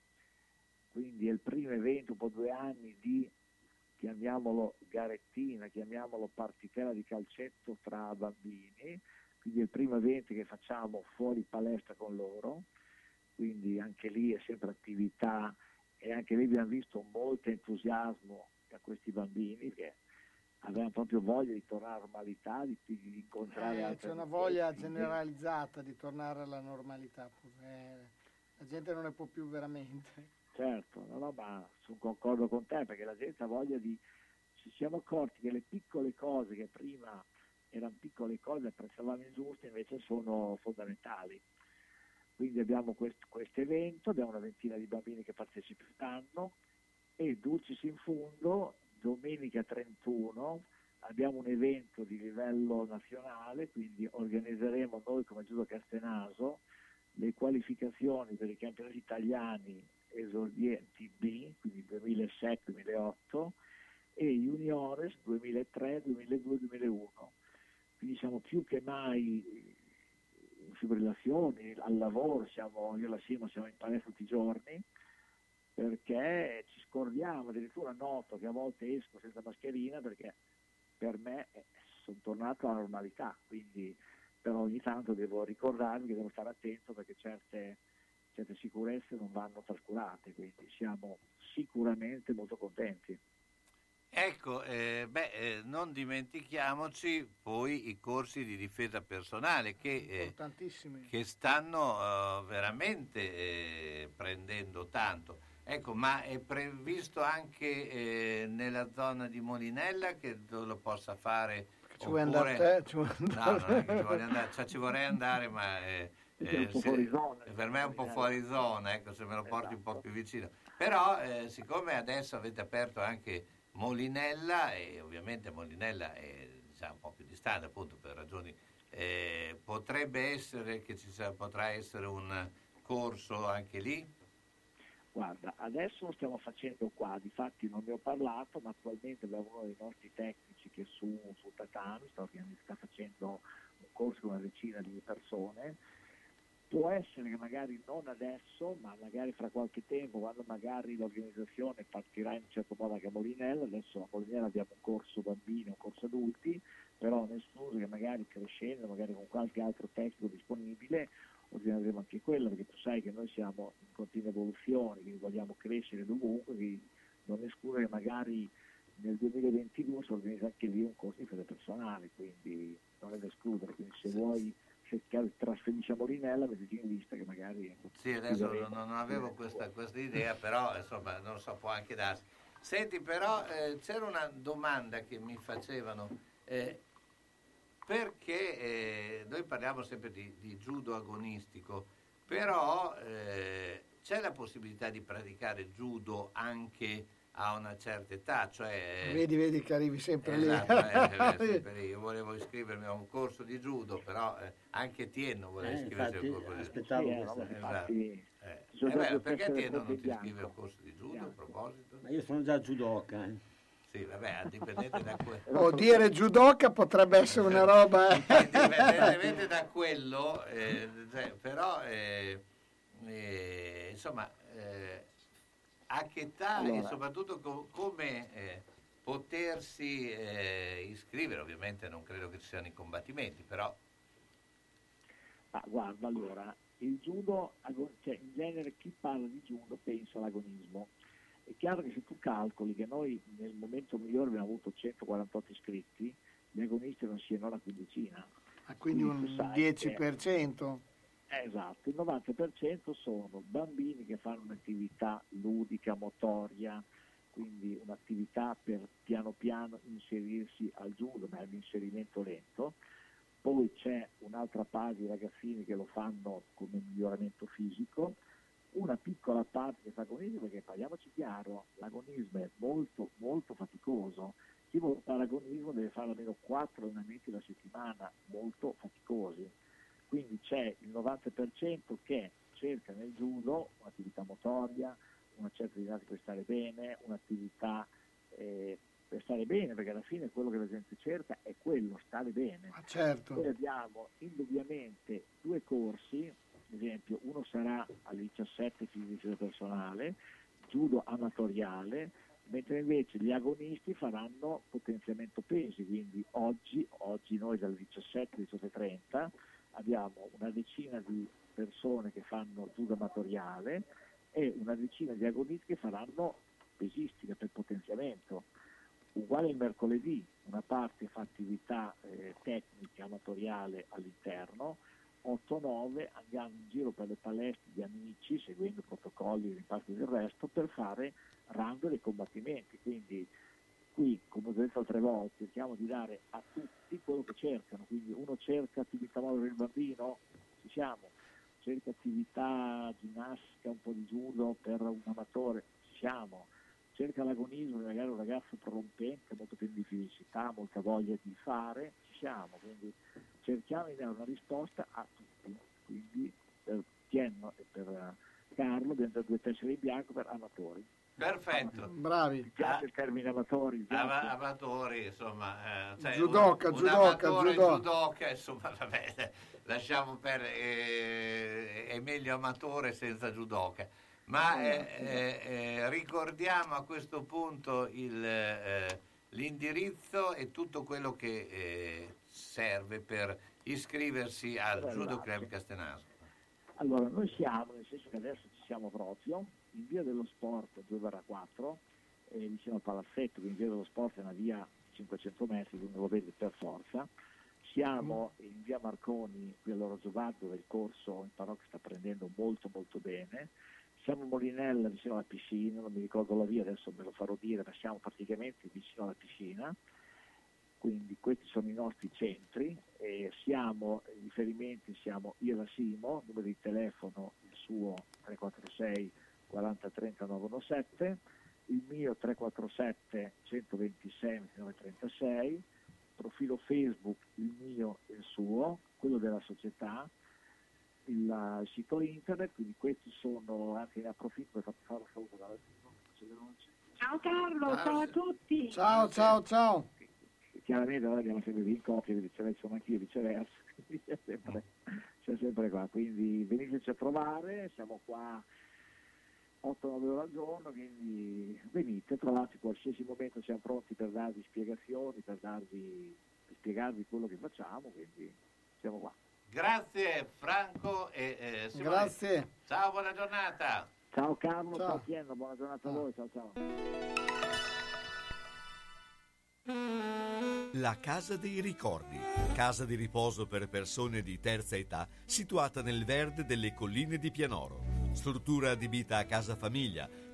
quindi è il primo evento dopo due anni di, chiamiamolo garettina, chiamiamolo partitella di calcetto tra bambini, quindi è il primo evento che facciamo fuori palestra con loro, quindi anche lì è sempre attività e anche lì abbiamo visto molto entusiasmo da questi bambini che avevano proprio voglia di tornare alla normalità, di, di incontrare Eh, altre c'è una voglia generalizzata di tornare alla normalità. Eh, la gente non ne può più veramente. Certo, no, no, ma sono concordo con te perché la gente ha voglia di... Ci siamo accorti che le piccole cose che prima erano piccole cose apprezzavamo ingiuste invece sono fondamentali. Quindi abbiamo questo evento, abbiamo una ventina di bambini che parteciperanno e Dulcis in Fundo, domenica 31, abbiamo un evento di livello nazionale, quindi organizzeremo noi come Giudo Castenaso le qualificazioni per i campionati italiani esordienti B, quindi 2007-2008, e juniores 2003, 2002, 2001. Quindi siamo più che mai in fibrillazioni, al lavoro, siamo, io e la Simo siamo in palestra tutti i giorni, perché ci scordiamo, addirittura noto che a volte esco senza mascherina perché per me sono tornato alla normalità, quindi però ogni tanto devo ricordarmi che devo stare attento perché certe, certe sicurezze non vanno trascurate, quindi siamo sicuramente molto contenti. Ecco, eh, beh, eh, non dimentichiamoci poi i corsi di difesa personale che, eh, che stanno eh, veramente eh, prendendo tanto. Ecco, ma è previsto anche eh, nella zona di Molinella che lo possa fare? Ci vuoi andare te? Ci vuoi No, non è che ci voglio andare, cioè ci vorrei andare, ma eh, Perché è un po' se- fuori zona. per me è un po' fuori zona, ecco, se me lo porti un po' più vicino. Però, eh, siccome adesso avete aperto anche Molinella, e ovviamente Molinella è diciamo, un po' più distante, appunto, per ragioni... eh, potrebbe essere che ci sarà- potrà essere un corso anche lì? Guarda, adesso lo stiamo facendo qua, difatti non ne ho parlato, ma attualmente abbiamo uno dei nostri tecnici che su, su tatami sta, sta facendo un corso con una decina di persone. Può essere che magari non adesso, ma magari fra qualche tempo, quando magari l'organizzazione partirà in un certo modo anche a Molinella, adesso a Molinella abbiamo un corso bambini, un corso adulti, però escluso che magari crescendo, magari con qualche altro tecnico disponibile, organizzeremo anche quello, perché tu sai che noi siamo in continua evoluzione, quindi vogliamo crescere dovunque, quindi non che magari nel 2022 si organizza anche lì un corso di fede personale, quindi non è da escludere, quindi se vuoi cercare trasferisci a Molinella, mettiti in lista che magari... Sì, adesso non, non avevo questa, questa idea, però insomma non so, può anche darsi. Senti, però eh, c'era una domanda che mi facevano, eh, perché eh, noi parliamo sempre di, di judo agonistico, però eh, c'è la possibilità di praticare judo anche a una certa età, cioè... Vedi, vedi che arrivi sempre Esatto, lì. eh, eh, sempre lì. Io volevo iscrivermi a un corso di judo, però eh, anche Tienno voleva Eh, iscriversi infatti, a un corso di judo. aspettavo Sì, eh, questa. no, infatti, Eh, eh, beh, perché Tienno non ti iscrive a bianco. un corso di judo a proposito? Ma io sono già judoka. Eh. Sì, vabbè, dipendente da quello. O dire judoka potrebbe essere una roba... eh. Indipendentemente da quello, eh, cioè, però eh, eh, insomma, eh, a che età e Allora. soprattutto co- come eh, potersi eh, iscrivere, ovviamente non credo che ci siano i combattimenti, però Ah, guarda, allora, il judo, cioè, in genere chi parla di judo pensa all'agonismo. È chiaro che se tu calcoli che noi nel momento migliore abbiamo avuto 148 iscritti, gli agonisti non siano una quindicina. Ah, Quindi tu un sai che- 10%. Eh, Esatto, il 90% sono bambini che fanno un'attività ludica, motoria, quindi un'attività per piano piano inserirsi al judo, ma è un inserimento lento. Poi c'è un'altra parte di ragazzini che lo fanno come miglioramento fisico, una piccola parte che fa agonismo, perché parliamoci chiaro, l'agonismo è molto molto faticoso. Chi vuole fare agonismo deve fare almeno 4 allenamenti alla settimana, molto faticosi. Quindi c'è il 90% che cerca nel judo un'attività motoria, una certa didattica per stare bene, un'attività eh, per stare bene, perché alla fine quello che la gente cerca è quello, stare bene. certo. Poi abbiamo indubbiamente due corsi, esempio uno sarà alle 17 fisico personale, judo amatoriale, mentre invece gli agonisti faranno potenziamento pesi, quindi oggi, oggi noi dalle 17 alle 18.30 abbiamo una decina di persone che fanno judo amatoriale e una decina di agonisti che faranno pesistica per potenziamento. Uguale il mercoledì, una parte fa attività eh, tecnica amatoriale all'interno, 8-9 andiamo in giro per le palestre di amici, seguendo i protocolli, i rimpasti del resto, per fare round dei combattimenti. Quindi qui, come ho detto altre volte, cerchiamo di dare a tutti quello che cercano. Quindi uno cerca attività motoria il bambino, ci siamo, cerca attività ginnastica, un po' di judo per un amatore, ci siamo, cerca l'agonismo, magari un ragazzo prorompente, molto più di fisicità, molta voglia di fare, ci siamo, quindi cerchiamo di dare una risposta a tutti. Quindi per Tienno e per eh, Carlo abbiamo dato due tessere in bianco per amatori. Perfetto. Bravi. Mi piace il termine amatori? piace? Ama- amatori, insomma, eh, cioè, Judoka, un, un judoka, amatore judo. judoka, insomma, vabbè, lasciamo per eh, è meglio amatore senza judoka. Ma eh, eh, eh, ricordiamo a questo punto il, eh, l'indirizzo e tutto quello che eh, serve per iscriversi al Esatto. Judo Club Castenaso. Allora, noi siamo, nel senso che adesso ci siamo proprio, in via dello sport 2-4, eh, vicino al palazzetto, quindi via dello sport è una via 500 metri, quindi lo vede per forza. Siamo in via Marconi, qui all'Orologio Bar, dove il corso in parrocchia sta prendendo molto molto bene. Siamo a Molinella, vicino alla piscina, non mi ricordo la via, adesso me lo farò dire, ma siamo praticamente vicino alla piscina quindi questi sono i nostri centri e siamo, i riferimenti siamo io da Simo, numero di telefono il suo 346 40 30 917, il mio 347 126 29 36, profilo Facebook il mio e il suo, quello della società, il, eh, il sito internet, quindi questi sono, anche ne approfitto per fare un saluto dalla Ciao Carlo, ciao a tutti. Ciao, ciao, ciao. Chiaramente noi abbiamo sempre in coppia, viceversa, sono anch'io viceversa, quindi c'è sempre, c'è sempre qua, quindi veniteci a trovare, siamo qua 8-9 ore al giorno, quindi venite, trovate qualsiasi momento, siamo pronti per darvi spiegazioni, per, darvi, per spiegarvi quello che facciamo, quindi siamo qua. Grazie Franco e eh, Simone. Grazie. Ciao, buona giornata. Ciao Carlo, Ciao. ciao, Tienno, buona giornata a voi, ciao ciao. La Casa dei Ricordi, casa di riposo per persone di terza età, situata nel verde delle colline di Pianoro. Struttura adibita a casa famiglia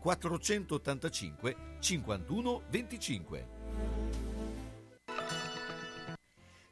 485 51 25.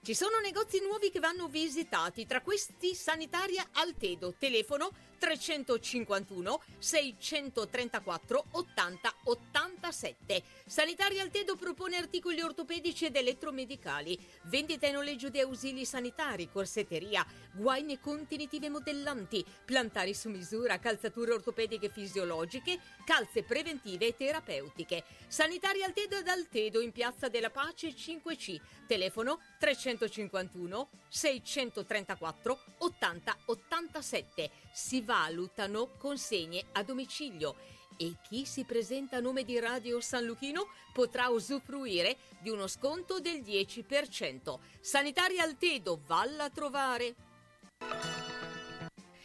Ci sono negozi nuovi che vanno visitati, tra questi Sanitaria Altedo, telefono 351 634 80 87. Sanitaria Altedo propone articoli ortopedici ed elettromedicali, vendita e noleggio di ausili sanitari, corsetteria, guaine contenitive modellanti, plantari su misura, calzature ortopediche fisiologiche, calze preventive e terapeutiche. Sanitaria Altedo ed Altedo in Piazza della Pace 5C, telefono 351 634 80 87. Si valutano consegne a domicilio e chi si presenta a nome di Radio San Luchino potrà usufruire di uno sconto del 10%. Sanitaria Altedo, valla a trovare.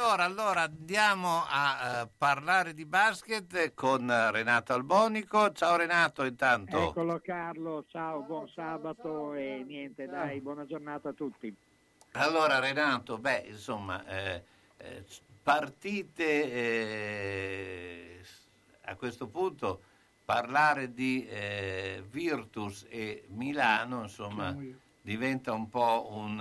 Allora, allora andiamo a eh, parlare di basket con eh, Renato Albonico. Ciao Renato, intanto. Eccolo Carlo, ciao, buon sabato e niente, dai, buona giornata a tutti. Allora Renato, beh, insomma, eh, eh, partite eh, a questo punto parlare di eh, Virtus e Milano, insomma, diventa un po' un,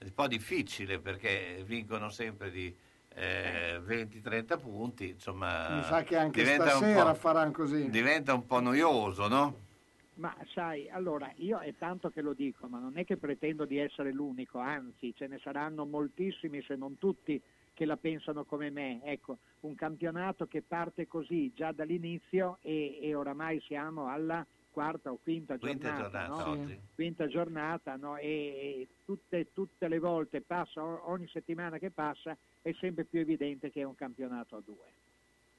un po' difficile perché vincono sempre di eh, 20-30 punti, insomma, Mi sa che anche stasera faranno così. diventa un po' noioso, no? Ma sai, allora io è tanto che lo dico, ma non è che pretendo di essere l'unico, anzi ce ne saranno moltissimi se non tutti che la pensano come me. Ecco, un campionato che parte così già dall'inizio e, e oramai siamo alla quarta o quinta Quinta giornata, giornata no? oggi. quinta giornata no? e, tutte, tutte le volte passa, ogni settimana che passa è sempre più evidente che è un campionato a due.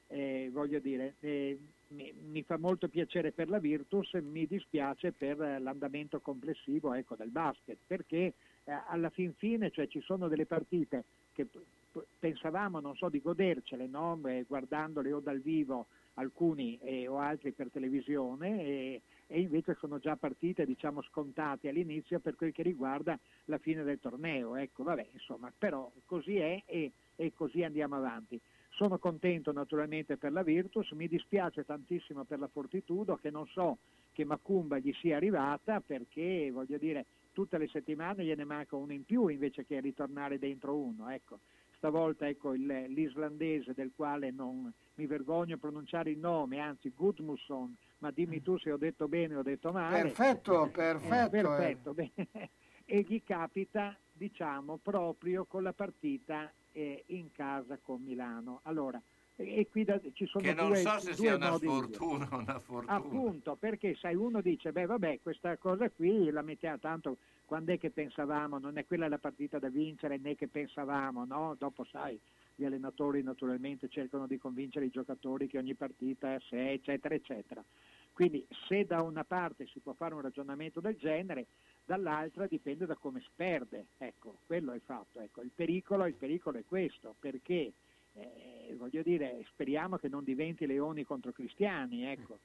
Eh, voglio dire, eh, mi, mi fa molto piacere per la Virtus, mi dispiace per l'andamento complessivo ecco, del basket, perché eh, alla fin fine cioè, ci sono delle partite che p- p- pensavamo, non so, di godercele, no? Eh, guardandole o dal vivo alcuni eh, o altri per televisione e, e invece sono già partite diciamo scontate all'inizio per quel che riguarda la fine del torneo. Ecco, vabbè, insomma, però così è e, e così andiamo avanti. Sono contento naturalmente per la Virtus, mi dispiace tantissimo per la Fortitudo che non so che Macumba gli sia arrivata perché voglio dire tutte le settimane gliene manca uno in più invece che ritornare dentro uno. Ecco. Stavolta ecco, il- l'islandese del quale non mi vergogno a pronunciare il nome, anzi Gudmusson, ma dimmi tu se ho detto bene o ho detto male. Perfetto, Eh, perfetto. eh. perfetto, bene. E gli capita, diciamo, proprio con la partita eh, in casa con Milano. Allora, e, e qui da- ci sono Che non due, so se sia una sfortuna o una fortuna. Appunto, perché sai, uno dice, beh vabbè, questa cosa qui la mettiamo tanto, quando è che pensavamo, non è quella la partita da vincere né che pensavamo, no? Dopo sai, gli allenatori naturalmente cercano di convincere i giocatori che ogni partita è a sé, eccetera, eccetera. Quindi se da una parte si può fare un ragionamento del genere, dall'altra dipende da come si perde, ecco, quello è il fatto. Ecco. Il, pericolo, il pericolo è questo, perché eh, voglio dire, speriamo che non diventi leoni contro cristiani, ecco,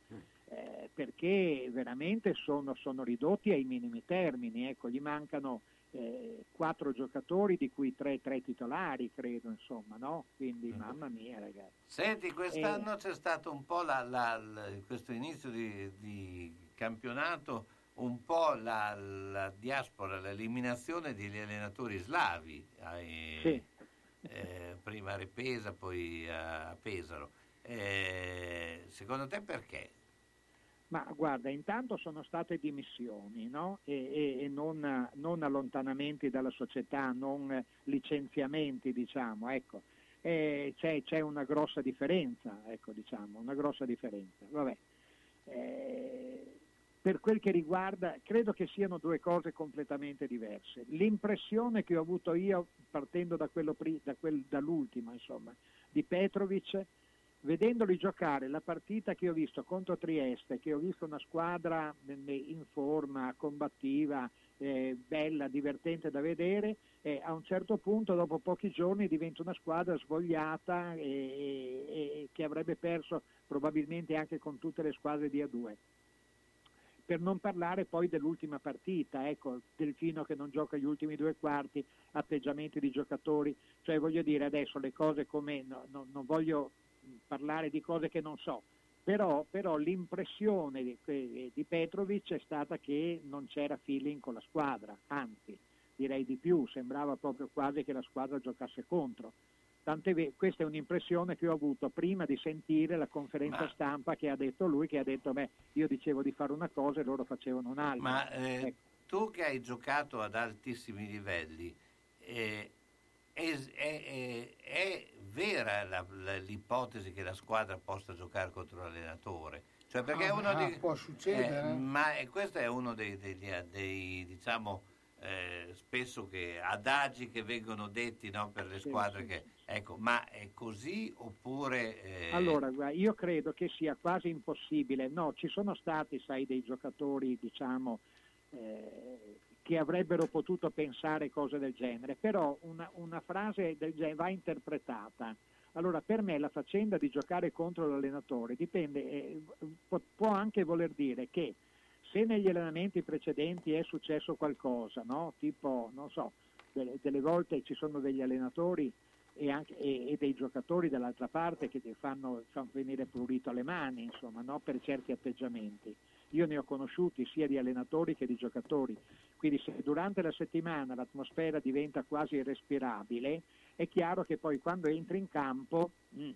eh, perché veramente sono, sono ridotti ai minimi termini, ecco, gli mancano eh, quattro giocatori di cui tre, tre titolari, credo, insomma, no? Quindi mamma mia ragazzi. Senti, quest'anno Eh. c'è stato un po' la, la- la- questo inizio di, di campionato, un po' la, la diaspora, l'eliminazione degli allenatori slavi, ai- Sì. eh, prima a Repesa, poi a Pesaro. Eh, secondo te perché? Ma guarda, intanto sono state dimissioni no? e, e- e non, non allontanamenti dalla società, non licenziamenti, diciamo. Ecco. Eh, c'è, c'è una grossa differenza, ecco, diciamo, una grossa differenza. Eh, per quel che riguarda, credo che siano due cose completamente diverse. L'impressione che ho avuto io, partendo da pri- da quel- dall'ultimo, insomma, di Petrovic, vedendoli giocare la partita che ho visto contro Trieste, che ho visto una squadra ne- in forma, combattiva, eh, bella, divertente da vedere, eh, a un certo punto, dopo pochi giorni, diventa una squadra svogliata e, e- e che avrebbe perso probabilmente anche con tutte le squadre di A2 per non parlare poi dell'ultima partita, ecco, Delfino che non gioca gli ultimi due quarti, atteggiamenti di giocatori, cioè voglio dire adesso le cose come, no, no, non voglio parlare di cose che non so, però, però l'impressione di, di Petrovic è stata che non c'era feeling con la squadra, anzi direi di più, sembrava proprio quasi che la squadra giocasse contro. Tant'è ve- questa è un'impressione che ho avuto prima di sentire la conferenza Ma- stampa che ha detto lui, che ha detto beh, io dicevo di fare una cosa e loro facevano un'altra. Ma eh, Ecco. tu che hai giocato ad altissimi livelli, eh, è, è- è- è vera la- la- l'ipotesi che la squadra possa giocare contro l'allenatore? Cioè perché Ah, uno ah, di- può succedere. eh, ma eh, questo è uno dei, degli- dei, diciamo eh, spesso che adagi che vengono detti no, per le Sì, squadre sì, che ecco ma è così oppure eh, Allora, io credo che sia quasi impossibile. No, ci sono stati, sai, dei giocatori, diciamo, eh, che avrebbero potuto pensare cose del genere, però una, una frase del genere va interpretata. Allora, per me la faccenda di giocare contro l'allenatore dipende, eh, può, anche voler dire che se negli allenamenti precedenti è successo qualcosa, no? tipo, non so, delle, delle volte ci sono degli allenatori e, anche, e- e dei giocatori dall'altra parte che ti fanno, fanno venire prurito alle mani, insomma, no? per certi atteggiamenti. Io ne ho conosciuti sia di allenatori che di giocatori, quindi se durante la settimana l'atmosfera diventa quasi irrespirabile, è chiaro che poi quando entri in campo mm,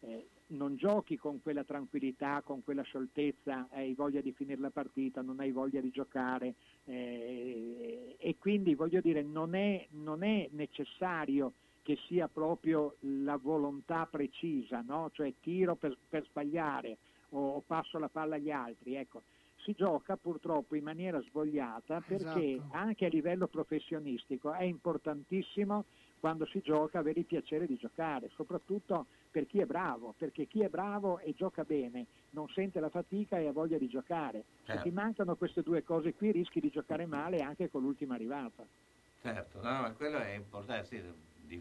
eh, non giochi con quella tranquillità, con quella scioltezza, hai voglia di finire la partita, non hai voglia di giocare eh, e quindi voglio dire non è, non è necessario che sia proprio la volontà precisa, no? cioè tiro per, per sbagliare o, o passo la palla agli altri. Ecco. Si gioca purtroppo in maniera svogliata perché Esatto. anche a livello professionistico è importantissimo quando si gioca avere il piacere di giocare, soprattutto per chi è bravo, perché chi è bravo e gioca bene non sente la fatica e ha voglia di giocare. Se Certo. ti mancano queste due cose qui rischi di giocare male anche con l'ultima arrivata. certo no, ma quello è importante sì,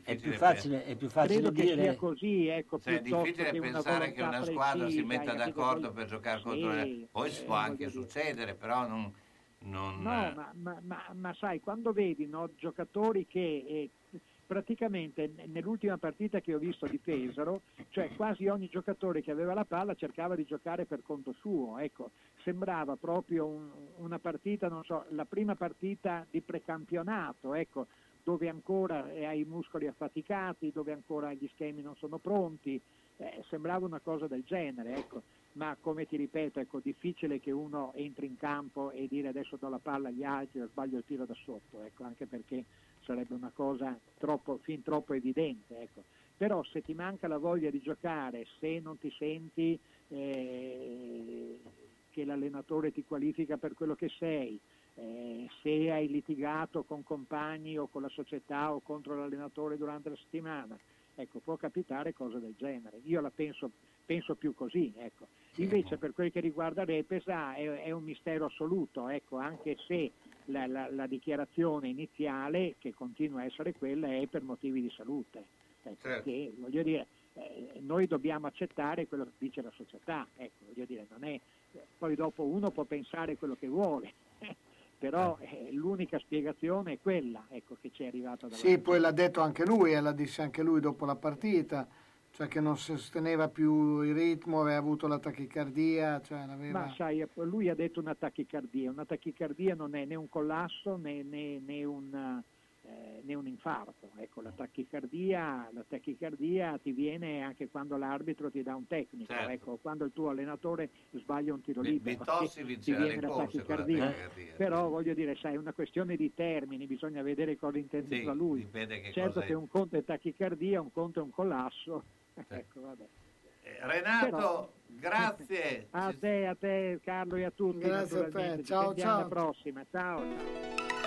È più facile, è più facile Credo che dire... sia così, ecco, Cioè, è difficile che una pensare che una squadra si precisa, metta hai capito? d'accordo per giocare Sì, contro le... Poi eh, può anche dire. succedere, però non... non No, eh, ma, ma- ma- ma sai, quando vedi no, giocatori che eh, praticamente nell'ultima partita che ho visto di Pesaro, cioè quasi ogni giocatore che aveva la palla cercava di giocare per conto suo, ecco, sembrava proprio un- una partita, non so, la prima partita di precampionato, ecco, dove ancora eh, hai i muscoli affaticati, dove ancora gli schemi non sono pronti, eh, sembrava una cosa del genere, ecco. Ma come ti ripeto, ecco, difficile che uno entri in campo e dire adesso do la palla agli altri o sbaglio il tiro da sotto, ecco, anche perché sarebbe una cosa troppo, fin troppo evidente. Ecco. Però se ti manca la voglia di giocare, se non ti senti eh, che l'allenatore ti qualifica per quello che sei, eh, se hai litigato con compagni o con la società o contro l'allenatore durante la settimana, ecco, può capitare cose del genere. Io la penso, penso più così, ecco. Invece per quel che riguarda Repesa è, è un mistero assoluto, ecco, anche se la, la- la dichiarazione iniziale, che continua a essere quella, è per motivi di salute. Ecco, Certo. che, voglio dire, eh, noi dobbiamo accettare quello che dice la società, ecco, voglio dire, non è, poi dopo uno può pensare quello che vuole, però eh, l'unica spiegazione è quella ecco, che ci è arrivata dalla Sì, poi l'ha detto anche lui, e l'ha disse anche lui dopo la partita, cioè che non sosteneva più il ritmo, aveva avuto la tachicardia, cioè. Ma sai, lui ha detto una tachicardia, una tachicardia non è né un collasso né, né- né un, eh, né un infarto, ecco, la tachicardia, la tachicardia ti viene anche quando l'arbitro ti dà un tecnico, Certo. ecco, quando il tuo allenatore sbaglia un tiro libero, ti- viene la con la tachicardia. tachicardia. Però voglio dire, sai, è una questione di termini, bisogna vedere cosa intendeva lui. dipende che certo che è. un conto è tachicardia, un conto è un collasso, ecco, vabbè. Eh, Renato, Però- grazie. A te, a te Carlo e a tutti. Grazie a te. Ciao, ciao. alla prossima. Ciao. ciao.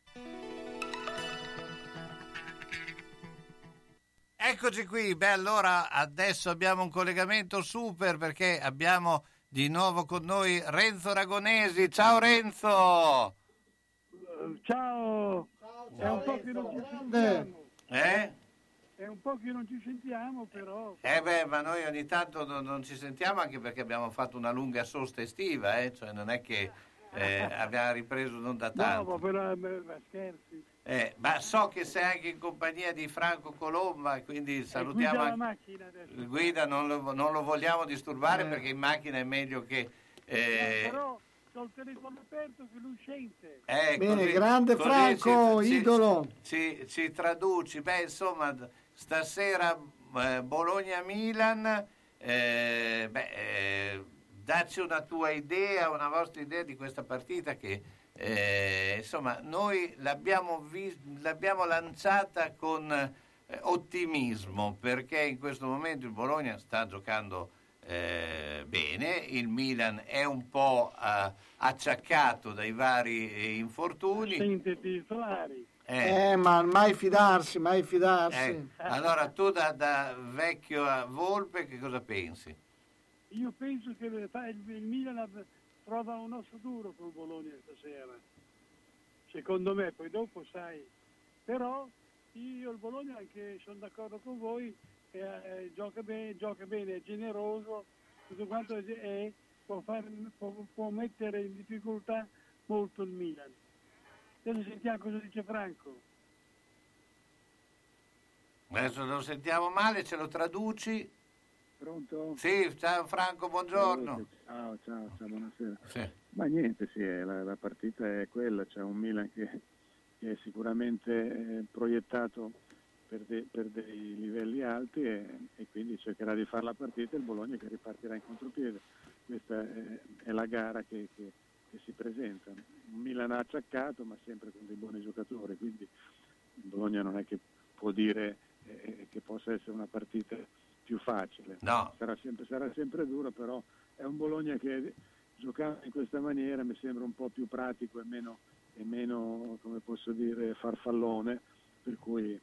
Eccoci qui, beh allora adesso abbiamo un collegamento super perché abbiamo di nuovo con noi Renzo Ragonesi. Ciao Renzo! Ciao. È un po' che non ci sentiamo. Eh? È un po' che non ci sentiamo, però. Eh beh, ma noi ogni tanto non, non ci sentiamo anche perché abbiamo fatto una lunga sosta estiva, eh? cioè non è che eh, abbiamo ripreso non da No, tanto. ma però ma- ma scherzi. Eh, ma so che sei anche in compagnia di Franco Colomba, quindi salutiamo guida macchina adesso. il guida, non lo, non lo vogliamo disturbare Eh. perché in macchina è meglio che... eh, Però c'ho il telefono aperto che lui sente. eh, Bene, così- grande così Franco, ci- idolo. Ci, ci traduci, beh insomma stasera eh, Bologna-Milan, eh, beh, eh, dacci una tua idea, una vostra idea di questa partita che eh, insomma noi l'abbiamo, vis- l'abbiamo lanciata con eh, ottimismo perché in questo momento il Bologna sta giocando eh, bene, il Milan è un po' eh, acciaccato dai vari eh, infortuni. Sente titolari. Eh. Eh, ma mai fidarsi, mai fidarsi. Eh, allora tu da, da vecchio a Volpe che cosa pensi? Io penso che il, il Milan av- trova un osso duro con Bologna stasera. Secondo me, poi dopo sai. Però io il Bologna anche sono d'accordo con voi, eh, gioca, bene, gioca bene, è generoso, tutto quanto è- può, far- può- può mettere in difficoltà molto il Milan. Adesso sentiamo cosa dice Franco. Adesso lo sentiamo male, ce lo traduci? Pronto? Sì, ciao Franco, buongiorno. Ciao, ciao, ciao, buonasera. Sì. Ma niente, sì, eh, la, la partita è quella, c'è un Milan che, che è sicuramente eh, proiettato per, de- per dei livelli alti e, e quindi cercherà di fare la partita e il Bologna che ripartirà in contropiede. Questa è, è la gara che, che- che si presenta. Un Milan acciaccato ma sempre con dei buoni giocatori, quindi il Bologna non è che può dire eh, che possa essere una partita più facile. No. Sarà, sempre, sarà sempre duro, però è un Bologna che giocando in questa maniera mi sembra un po' più pratico e meno, e meno come posso dire, farfallone, per cui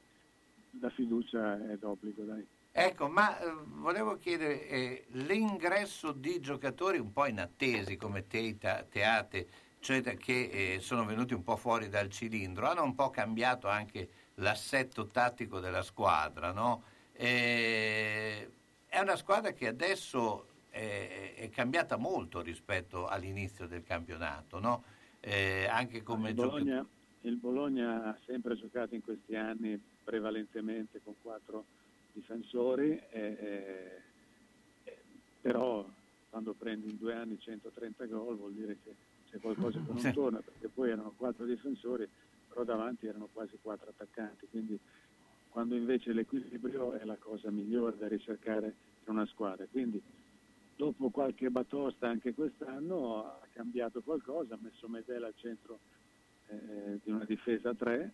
la fiducia è d'obbligo, dai. Ecco, ma eh, volevo chiedere, eh, l'ingresso di giocatori un po' inattesi come Teita, Teate, cioè che eh, sono venuti un po' fuori dal cilindro, hanno un po' cambiato anche l'assetto tattico della squadra, no? Eh, è una squadra che adesso è, è cambiata molto rispetto all'inizio del campionato, no? Eh, anche come il. Bologna, il Bologna ha sempre giocato in questi anni prevalentemente con quattro difensori, e- e- e- però quando prendi in due anni 130 gol vuol dire che c'è qualcosa che non torna, perché poi erano quattro difensori, però davanti erano quasi quattro attaccanti, quindi quando invece l'equilibrio è la cosa migliore da ricercare in una squadra. Quindi dopo qualche batosta anche quest'anno ha cambiato qualcosa, ha messo Medela al centro eh, di una difesa a 3,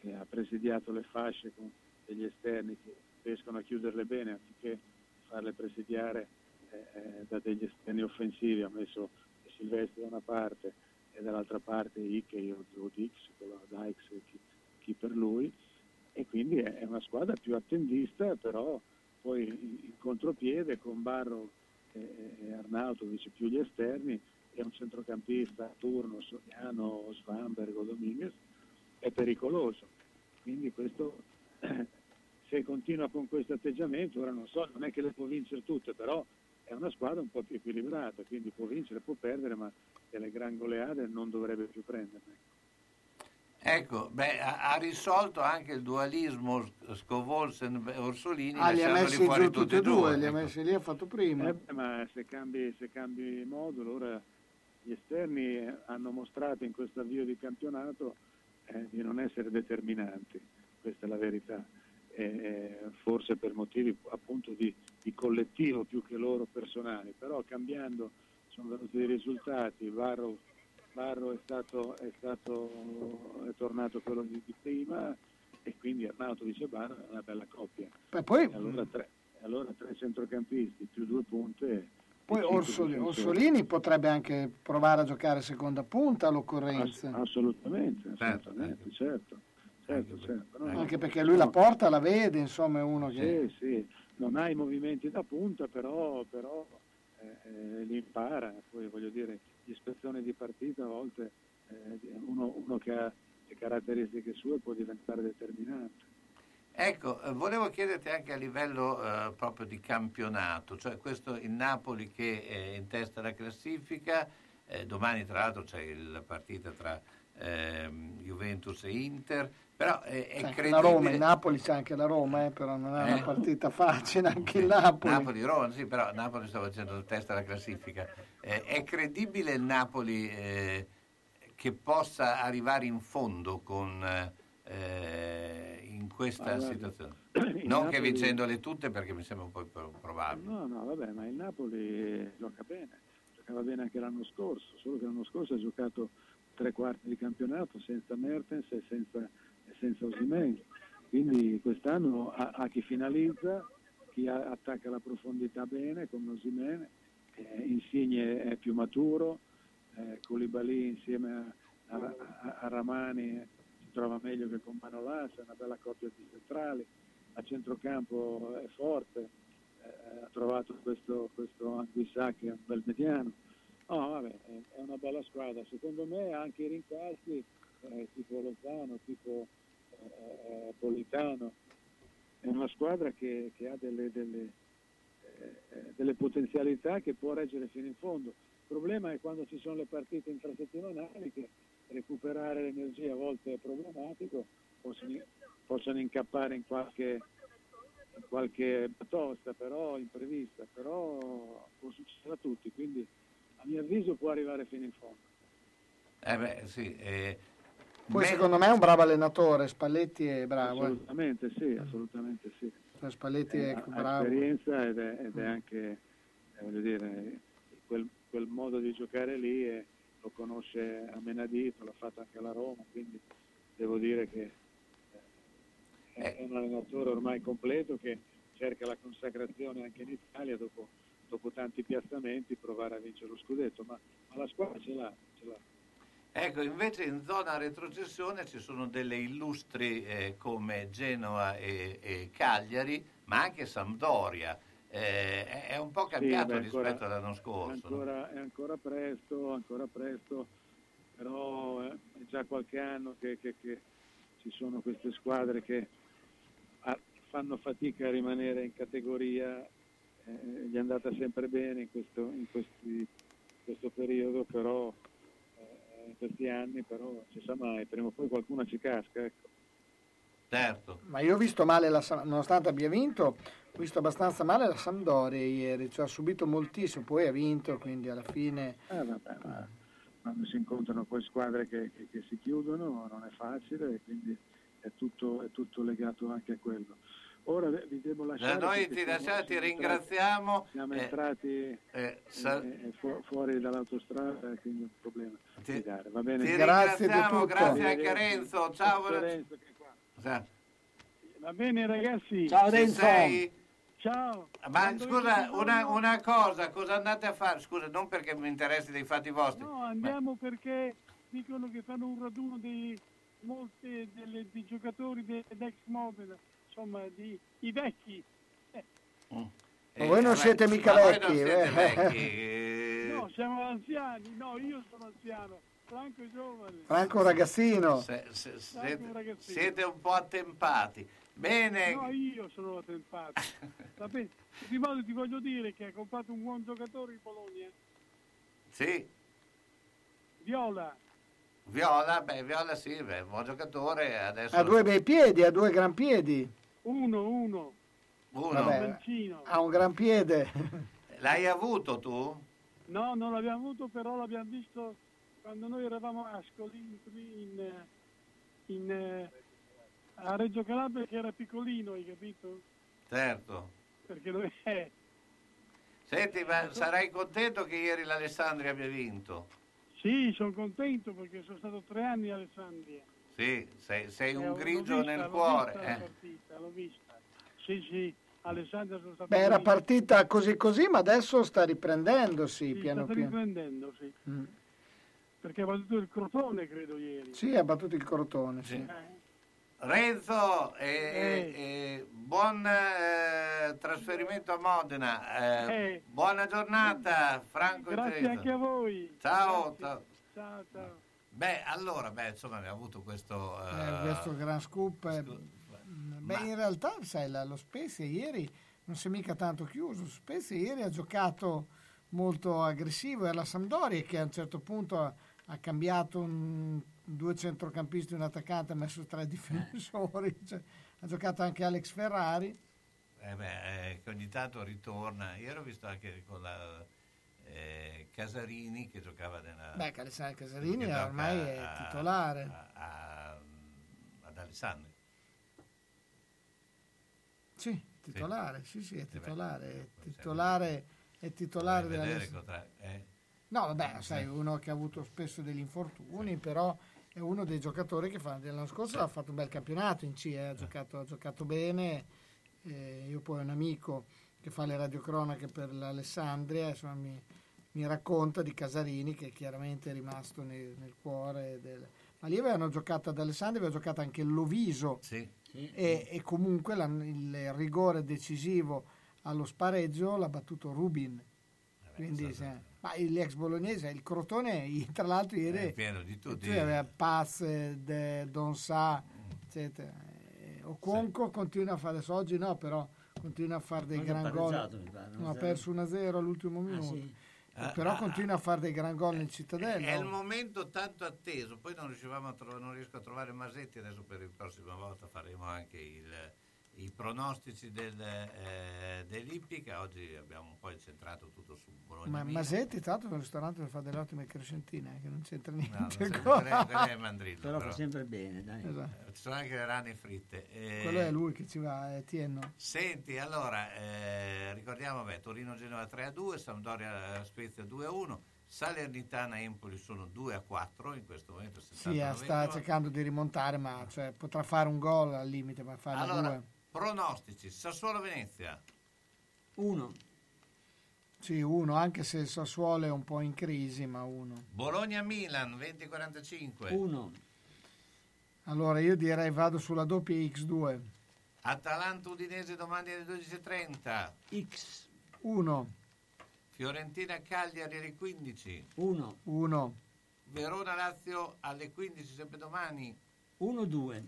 che ha presidiato le fasce con degli esterni che riescono a chiuderle bene anziché farle presidiare eh, da degli esterni offensivi, ha messo Silvestri da una parte e dall'altra parte Ike o, o Dix, quello Dykes, chi, chi per lui, e quindi è una squadra più attendista, però poi in contropiede con Barro e, e Arnautovic più gli esterni e un centrocampista a turno, Soriano, Svanberg o Dominguez, è pericoloso. Quindi questo, se continua con questo atteggiamento, ora non so, non è che le può vincere tutte, però è una squadra un po' più equilibrata, quindi può vincere, può perdere, ma delle gran goleade non dovrebbe più prenderne. Ecco, beh, ha, ha risolto anche il dualismo Scovolsen-Orsolini. Ah, li ha messi fuori giù tutti e due, li ha ecco. messi lì, ha fatto prima. Eh, ma se cambi, se cambi modulo, ora gli esterni hanno mostrato in questo avvio di campionato eh, di non essere determinanti, questa è la verità, Eh, forse per motivi appunto di, di collettivo più che loro personali, però cambiando sono venuti dei risultati, Barro, Barro è, stato, è, stato, è tornato quello di, di prima e quindi Arnautovic e Barro è una bella coppia. Beh, poi- E allora, tre, e allora tre centrocampisti più due punte. Poi e Orsoli-. Orsolini potrebbe anche provare a giocare seconda punta all'occorrenza. Ass- assolutamente, assolutamente, certo, certo, certo. no, Anche no. perché lui la porta, la vede, insomma è uno che... Sì, sì, non ha i movimenti da punta, però, però eh, eh, li impara, poi voglio dire, l'ispezione di partita a volte eh, uno, uno che ha le caratteristiche sue può diventare determinante. Ecco, eh, volevo chiederti anche a livello eh, proprio di campionato, cioè questo il Napoli che è in testa alla classifica, eh, domani tra l'altro c'è la partita tra ehm, Juventus e Inter, però è, è credibile... la Roma, il Napoli c'è anche la Roma, eh, però non è una Eh. partita facile anche il Napoli. Napoli-Roma, sì, però Napoli sta facendo il testa alla classifica. Eh, è credibile il Napoli eh, che possa arrivare in fondo con, eh, in questa guarda, situazione? Non che Napoli- vincendole tutte perché mi sembra un po' improbabile. No, no, vabbè, ma il Napoli gioca bene, giocava bene anche l'anno scorso, solo che l'anno scorso ha giocato tre quarti di campionato senza Mertens e senza, senza Osimhen. Quindi quest'anno ha, ha chi finalizza, chi ha- attacca la profondità bene come Osimhen, eh, Insigne è più maturo, eh, Koulibaly insieme a, a- a- a Ramani si trova meglio che con Manolas, è una bella coppia di centrali, a centrocampo è forte, eh, ha trovato questo, questo Anguissà che è un bel mediano. No, vabbè, è una bella squadra. Secondo me anche i rincalzi, eh, tipo Lozano, tipo eh, Politano, è una squadra che, che ha delle, delle, eh, delle potenzialità che può reggere fino in fondo. Il problema è quando ci sono le partite infrasettimanali che recuperare l'energia a volte è problematico, possono, possono incappare in qualche, in qualche tosta, però imprevista, però può succedere a tutti, quindi a mio avviso può arrivare fino in fondo. Eh beh, sì. eh, Poi me- secondo me è un bravo allenatore, Spalletti è bravo. eh. Assolutamente sì, assolutamente sì. Cioè, Spalletti Eh, è ha bravo. esperienza ed è, ed è anche, eh, voglio dire, quel, quel modo di giocare lì eh, lo conosce a menadito, l'ha fatto anche alla Roma, quindi devo dire che è un allenatore ormai completo che cerca la consacrazione anche in Italia dopo, dopo tanti piazzamenti, provare a vincere lo scudetto, ma, ma la squadra ce l'ha, ce l'ha. Ecco, invece in zona retrocessione ci sono delle illustri eh, come Genova e, e Cagliari, ma anche Sampdoria. Eh, è- è un po' cambiato Sì, beh, ancora- rispetto all'anno scorso. no? Ancora, è ancora presto, ancora presto, però eh, è già qualche anno che, che- che ci sono queste squadre che ah, fanno fatica a rimanere in categoria, eh, gli è andata sempre bene in questo, in questi- questo periodo, però in questi anni, però non si sa mai, prima o poi qualcuno ci casca. Ecco. Certo. Ma io ho visto male, la, nonostante abbia vinto, ho visto abbastanza male la Sampdoria ieri, cioè ha subito moltissimo, poi ha vinto, quindi alla fine... Eh, vabbè, ma quando si incontrano poi squadre che, che- che si chiudono non è facile e quindi è tutto, è tutto legato anche a quello. Ora vi devo lasciare. Da noi ti lasciamo, ti ringraziamo. Siamo Eh, entrati eh, sa- eh, eh, fu- fuori dall'autostrada, quindi un problema. Ti- va bene? Ti ringraziamo, grazie anche Renzo. Ciao, Grazie, Renzo, che qua. Sa- Va bene ragazzi. Ciao, Ci Renzo. sei? Ciao. Ma Quando scusa, una, una cosa, cosa andate a fare? Scusa, non perché mi interessi dei fatti vostri. No, andiamo perché dicono che fanno un raduno di molti delle- dei giocatori de- dell'ex Modena, insomma, di, i vecchi. Eh, Ma voi non siete mica ma voi non vecchi, siete eh. vecchi, eh. No, siamo anziani, no, io sono anziano, Franco è giovane. Franco ragazzino. Se- se- Franco un siete, ragazzino. siete un po' attempati. Bene, No, io sono attempato. Va bene. Di modo ti voglio dire che ha comprato un buon giocatore in Bologna, sì, Viola. Viola, beh, Viola sì, beh, buon giocatore, adesso... Ha due bei piedi, ha due gran piedi. Uno, uno. Uno. Vabbè, Mancino. ha un gran piede. L'hai avuto tu? No, non l'abbiamo avuto, però l'abbiamo visto quando noi eravamo a Ascoli, in, in, in, eh, a Reggio Calabria che era piccolino, hai capito? Certo. Perché lui è... Senti, ma sarai contento che ieri l'Alessandria abbia vinto? Sì, sono contento perché sono stato tre anni a Alessandria. Sì, sei, sei Eh, un grigio vista, nel cuore. vista eh. partita, l'ho vista. Sì, sì, Alessandria sono stato... Beh, era partita così così, ma adesso sta riprendendosi Sì, piano sta piano. riprendendo, sì. Mm. Perché ha battuto il Crotone, credo, ieri. Sì, ha battuto il Crotone, sì. Renzo, eh, eh, eh, buon eh, trasferimento a Modena. eh, Eh. Buona giornata, Franco e Grazie anche a voi. Ciao, Grazie. ciao. Ciao, ciao. Beh, allora, beh, insomma, abbiamo avuto questo... Eh, eh, questo gran scoop. eh, Beh, in realtà, sai, la- lo Spezia ieri non si è mica tanto chiuso. Spezia ieri ha giocato molto aggressivo. Era la Sampdoria che a un certo punto ha, ha cambiato un- due centrocampisti un attaccante, ha messo tre difensori. cioè, ha giocato anche Alex Ferrari. eh, beh, eh, che ogni tanto ritorna. Ieri ho visto anche con la eh, Casarini che giocava nella... Beh, Alessandro Casarini ormai è a- titolare. a- a- ad Alessandria. Sì, titolare, sì, sì, è beh, titolare. È titolare, è titolare della... eh. No, vabbè, sai, uno che ha avuto spesso degli infortuni, però è uno dei giocatori che fa, l'anno scorso ha fatto un bel campionato in C, eh, ha, giocato, ha giocato bene. eh, io poi ho un amico che fa le radiocronache per l'Alessandria, insomma, mi, mi racconta di Casarini che chiaramente è rimasto nel, nel cuore del... Ma lì avevano giocato ad Alessandria, aveva giocato anche Loviso Sì. e, e comunque la- il rigore decisivo allo spareggio l'ha battuto Rubin. Quindi, se- ma gli ex bolognesi, il Crotone, tra l'altro ieri È pieno di tutti. sì, aveva Paz, De, Donsà, eccetera. Eh, Oconco continua a fare, adesso oggi no, però continua a fare dei gran gol. No, ha 1-0. perso 1-0 all'ultimo minuto. sì? Eh, però continua a fare dei gran gol nel Cittadella. È il momento tanto atteso, poi non, riuscivamo a tro- non riesco a trovare Masetti, adesso per la prossima volta faremo anche il- i pronostici del, eh, dell'Ippica, oggi abbiamo un po' incentrato tutto su Bologna. Ma. Masetti, tra l'altro, è un ristorante che fa delle ottime crescentine, eh, che non c'entra niente. non c'entra- con- è- Mandrillo, Però fa però. sempre bene, dai. Esatto. Eh, Ci sono anche le rane fritte. Eh, Quello è lui che ci va, è Tienno. Senti, allora, eh, ricordiamo, beh, Torino-Genova 3-2, Sampdoria-Spezia 2-1, Salernitana-Empoli sono 2-4 in questo momento. Sì, eh, 69. sta cercando di rimontare, ma cioè, potrà fare un gol al limite, ma farne Allora, due. Pronostici, Sassuolo-Venezia. Uno. Sì, uno, anche se il Sassuolo è un po' in crisi, ma uno. Bologna-Milan 20-45. Uno. Allora io direi vado sulla doppia X2. Atalanta-Udinese domani alle 12.30. X. 1, Fiorentina-Cagliari alle 15. 1. 1, Verona-Lazio alle 15 sempre domani. 1, 2.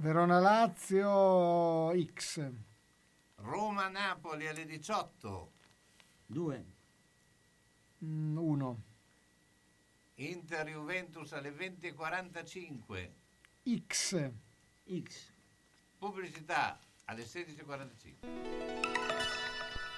Verona-Lazio X. Roma-Napoli alle 18. 2. 1, Inter-Juventus alle 20.45. X. X. Pubblicità alle 16.45.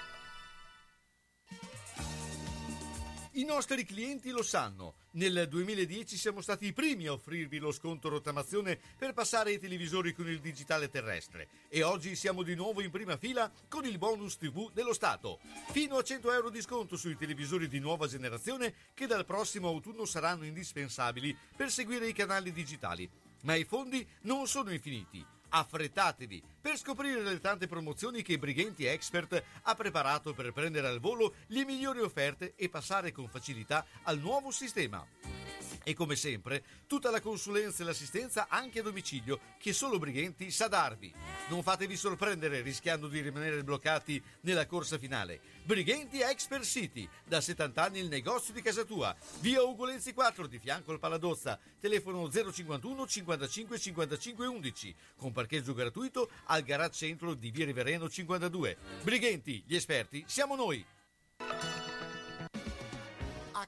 I nostri clienti lo sanno. Nel 2010 siamo stati i primi a offrirvi lo sconto rottamazione per passare ai televisori con il digitale terrestre e oggi siamo di nuovo in prima fila con il bonus TV dello Stato. Fino a 100 euro di sconto sui televisori di nuova generazione che dal prossimo autunno saranno indispensabili per seguire i canali digitali. Ma i fondi non sono infiniti. Affrettatevi per scoprire le tante promozioni che Brighenti Expert ha preparato per prendere al volo le migliori offerte e passare con facilità al nuovo sistema. E come sempre, tutta la consulenza e l'assistenza anche a domicilio che solo Brighenti sa darvi. Non fatevi sorprendere rischiando di rimanere bloccati nella corsa finale. Brighenti Expert City, da 70 anni il negozio di casa tua. Via Ugolenzi 4 di fianco al Paladozza. Telefono 051 55 55 11 con parcheggio gratuito al garage centro di Via Rivereno 52. Brighenti, gli esperti, siamo noi.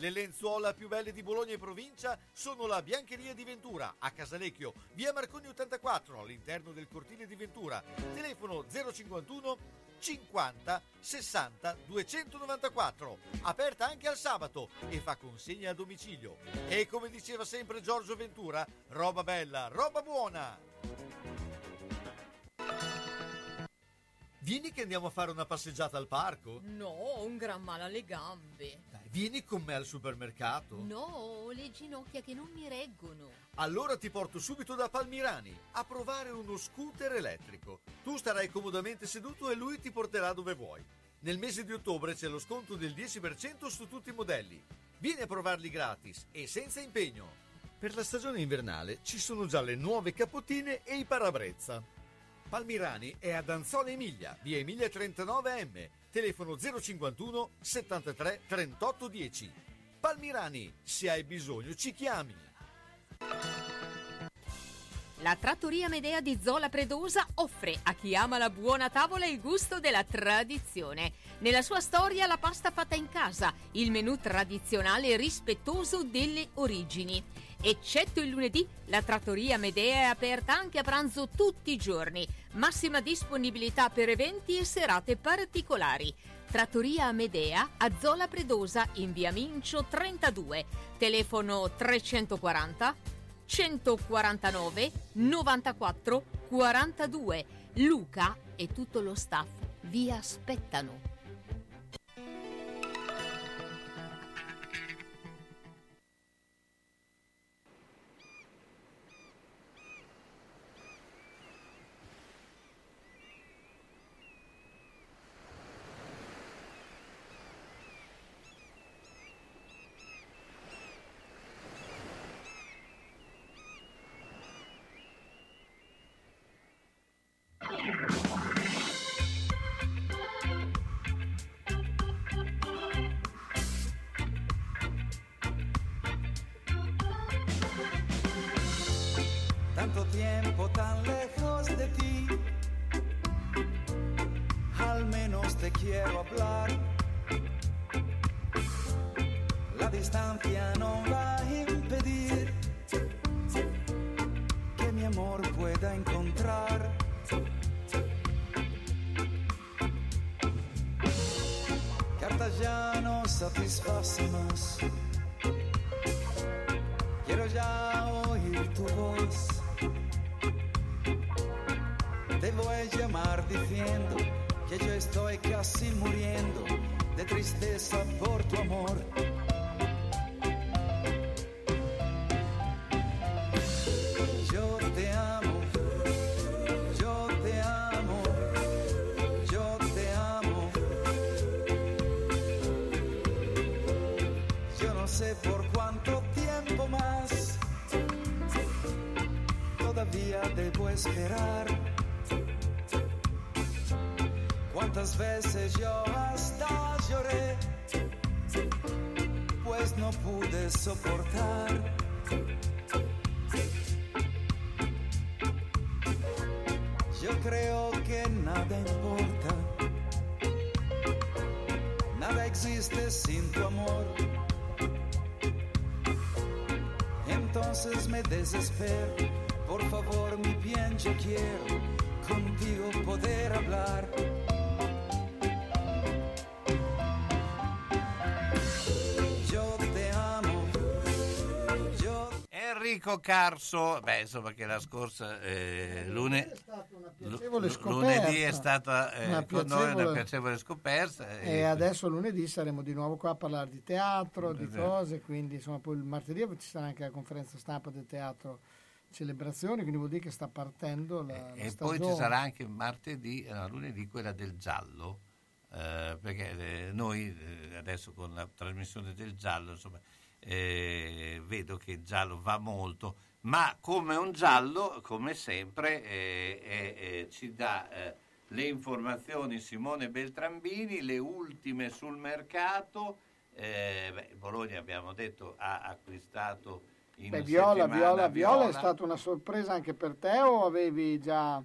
Le lenzuola più belle di Bologna e provincia sono la Biancheria di Ventura a Casalecchio, via Marconi 84, all'interno del cortile di Ventura. Telefono 051 50 60 294. Aperta anche al sabato e fa consegna a domicilio. E come diceva sempre Giorgio Ventura, roba bella, roba buona. Vieni che andiamo a fare una passeggiata al parco? No, ho un gran male alle gambe. Vieni con me al supermercato. No, ho le ginocchia che non mi reggono. Allora ti porto subito da Palmirani a provare uno scooter elettrico. Tu starai comodamente seduto e lui ti porterà dove vuoi. Nel mese di ottobre c'è lo sconto del 10% su tutti i modelli. Vieni a provarli gratis e senza impegno. Per la stagione invernale ci sono già le nuove capotine e i parabrezza. Palmirani è ad Anzola Emilia, via Emilia 39M, telefono 051 73 38 10. Palmirani, se hai bisogno ci chiami. La trattoria Medea di Zola Predosa offre a chi ama la buona tavola il gusto della tradizione. Nella sua storia la pasta fatta in casa, il menù tradizionale rispettoso delle origini. Eccetto il lunedì, la trattoria Medea è aperta anche a pranzo tutti i giorni. Massima disponibilità per eventi e serate particolari. Trattoria Medea a Zola Predosa in via Mincio 32. Telefono 340 149 94 42. Luca e tutto lo staff vi aspettano. No satisfacen hasta lloré, pues no pude soportar. Yo creo que nada importa, nada existe sin tu amor. Entonces me desespero, por favor mi bien, yo quiero contigo poder hablar. Enrico Carso, beh, insomma, che la scorsa eh, lune- piacevole lu- scoperta. lunedì è stata eh, Una con noi una piacevole- piacevole scoperta. E eh, adesso lunedì saremo di nuovo qua a parlare di teatro, di cose, quindi insomma poi il martedì ci sarà anche la conferenza stampa del teatro celebrazioni, quindi vuol dire che sta partendo la, la E poi ci stagione. sarà anche martedì, no, lunedì, quella del giallo, eh, perché eh, noi eh, adesso con la trasmissione del giallo, insomma, eh, vedo che il giallo va molto, ma come un giallo, come sempre, eh, eh, eh, ci dà eh, le informazioni Simone Beltrambini, le ultime sul mercato. Eh, beh, Bologna, abbiamo detto, ha acquistato in Beh, Viola, settimana Viola, Viola è stata una sorpresa anche per te o avevi già...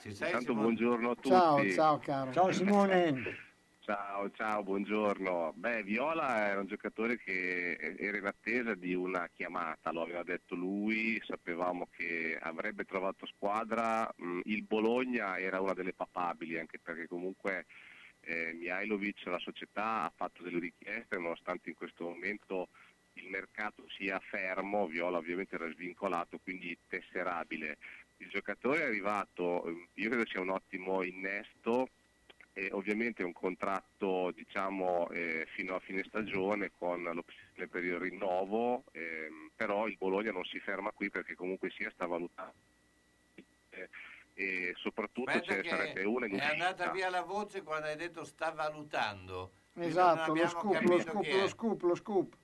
Ci sei, Intanto buongiorno a tutti. Ciao, ciao caro. Ciao Simone. Ciao, ciao, buongiorno. Beh, Viola era un giocatore che era in attesa di una chiamata, lo aveva detto lui, sapevamo che avrebbe trovato squadra, Mm, il Bologna era una delle papabili, anche perché comunque eh, Mihailovic, la società, ha fatto delle richieste, nonostante in questo momento il mercato sia fermo, Viola ovviamente era svincolato, quindi tesserabile. Il giocatore è arrivato, eh, io credo sia un ottimo innesto, e ovviamente un contratto diciamo eh, fino a fine stagione con l'opzione per il rinnovo, ehm, però il Bologna non si ferma qui perché comunque sia sta valutando eh, e soprattutto Aspetta ce ne sarebbe una in è andata via la voce quando hai detto sta valutando. Esatto, lo scoop, lo scoop, è. lo scoop, lo scoop.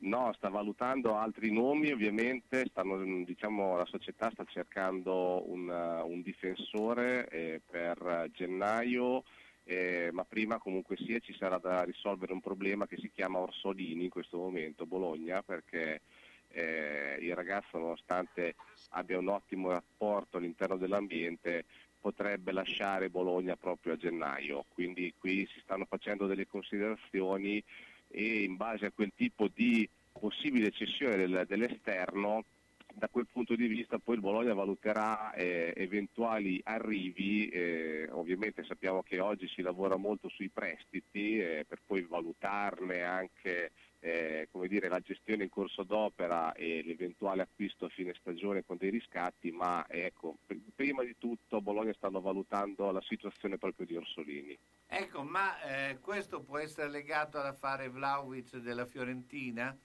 No, sta valutando altri nomi, ovviamente stanno, diciamo, la società sta cercando un, un difensore eh, per gennaio, eh, ma prima comunque sia ci sarà da risolvere un problema che si chiama Orsolini in questo momento, Bologna, perché eh, il ragazzo nonostante abbia un ottimo rapporto all'interno dell'ambiente potrebbe lasciare Bologna proprio a gennaio, quindi qui si stanno facendo delle considerazioni e in base a quel tipo di possibile cessione del- dell'esterno, da quel punto di vista poi il Bologna valuterà eh, eventuali arrivi, eh, ovviamente sappiamo che oggi si lavora molto sui prestiti eh, per poi valutarne anche eh, dire, la gestione in corso d'opera e l'eventuale acquisto a fine stagione con dei riscatti, ma ecco, pr- prima di tutto Bologna stanno valutando la situazione proprio di Orsolini. Ecco, ma eh, questo può essere legato all'affare Vlaovic della Fiorentina,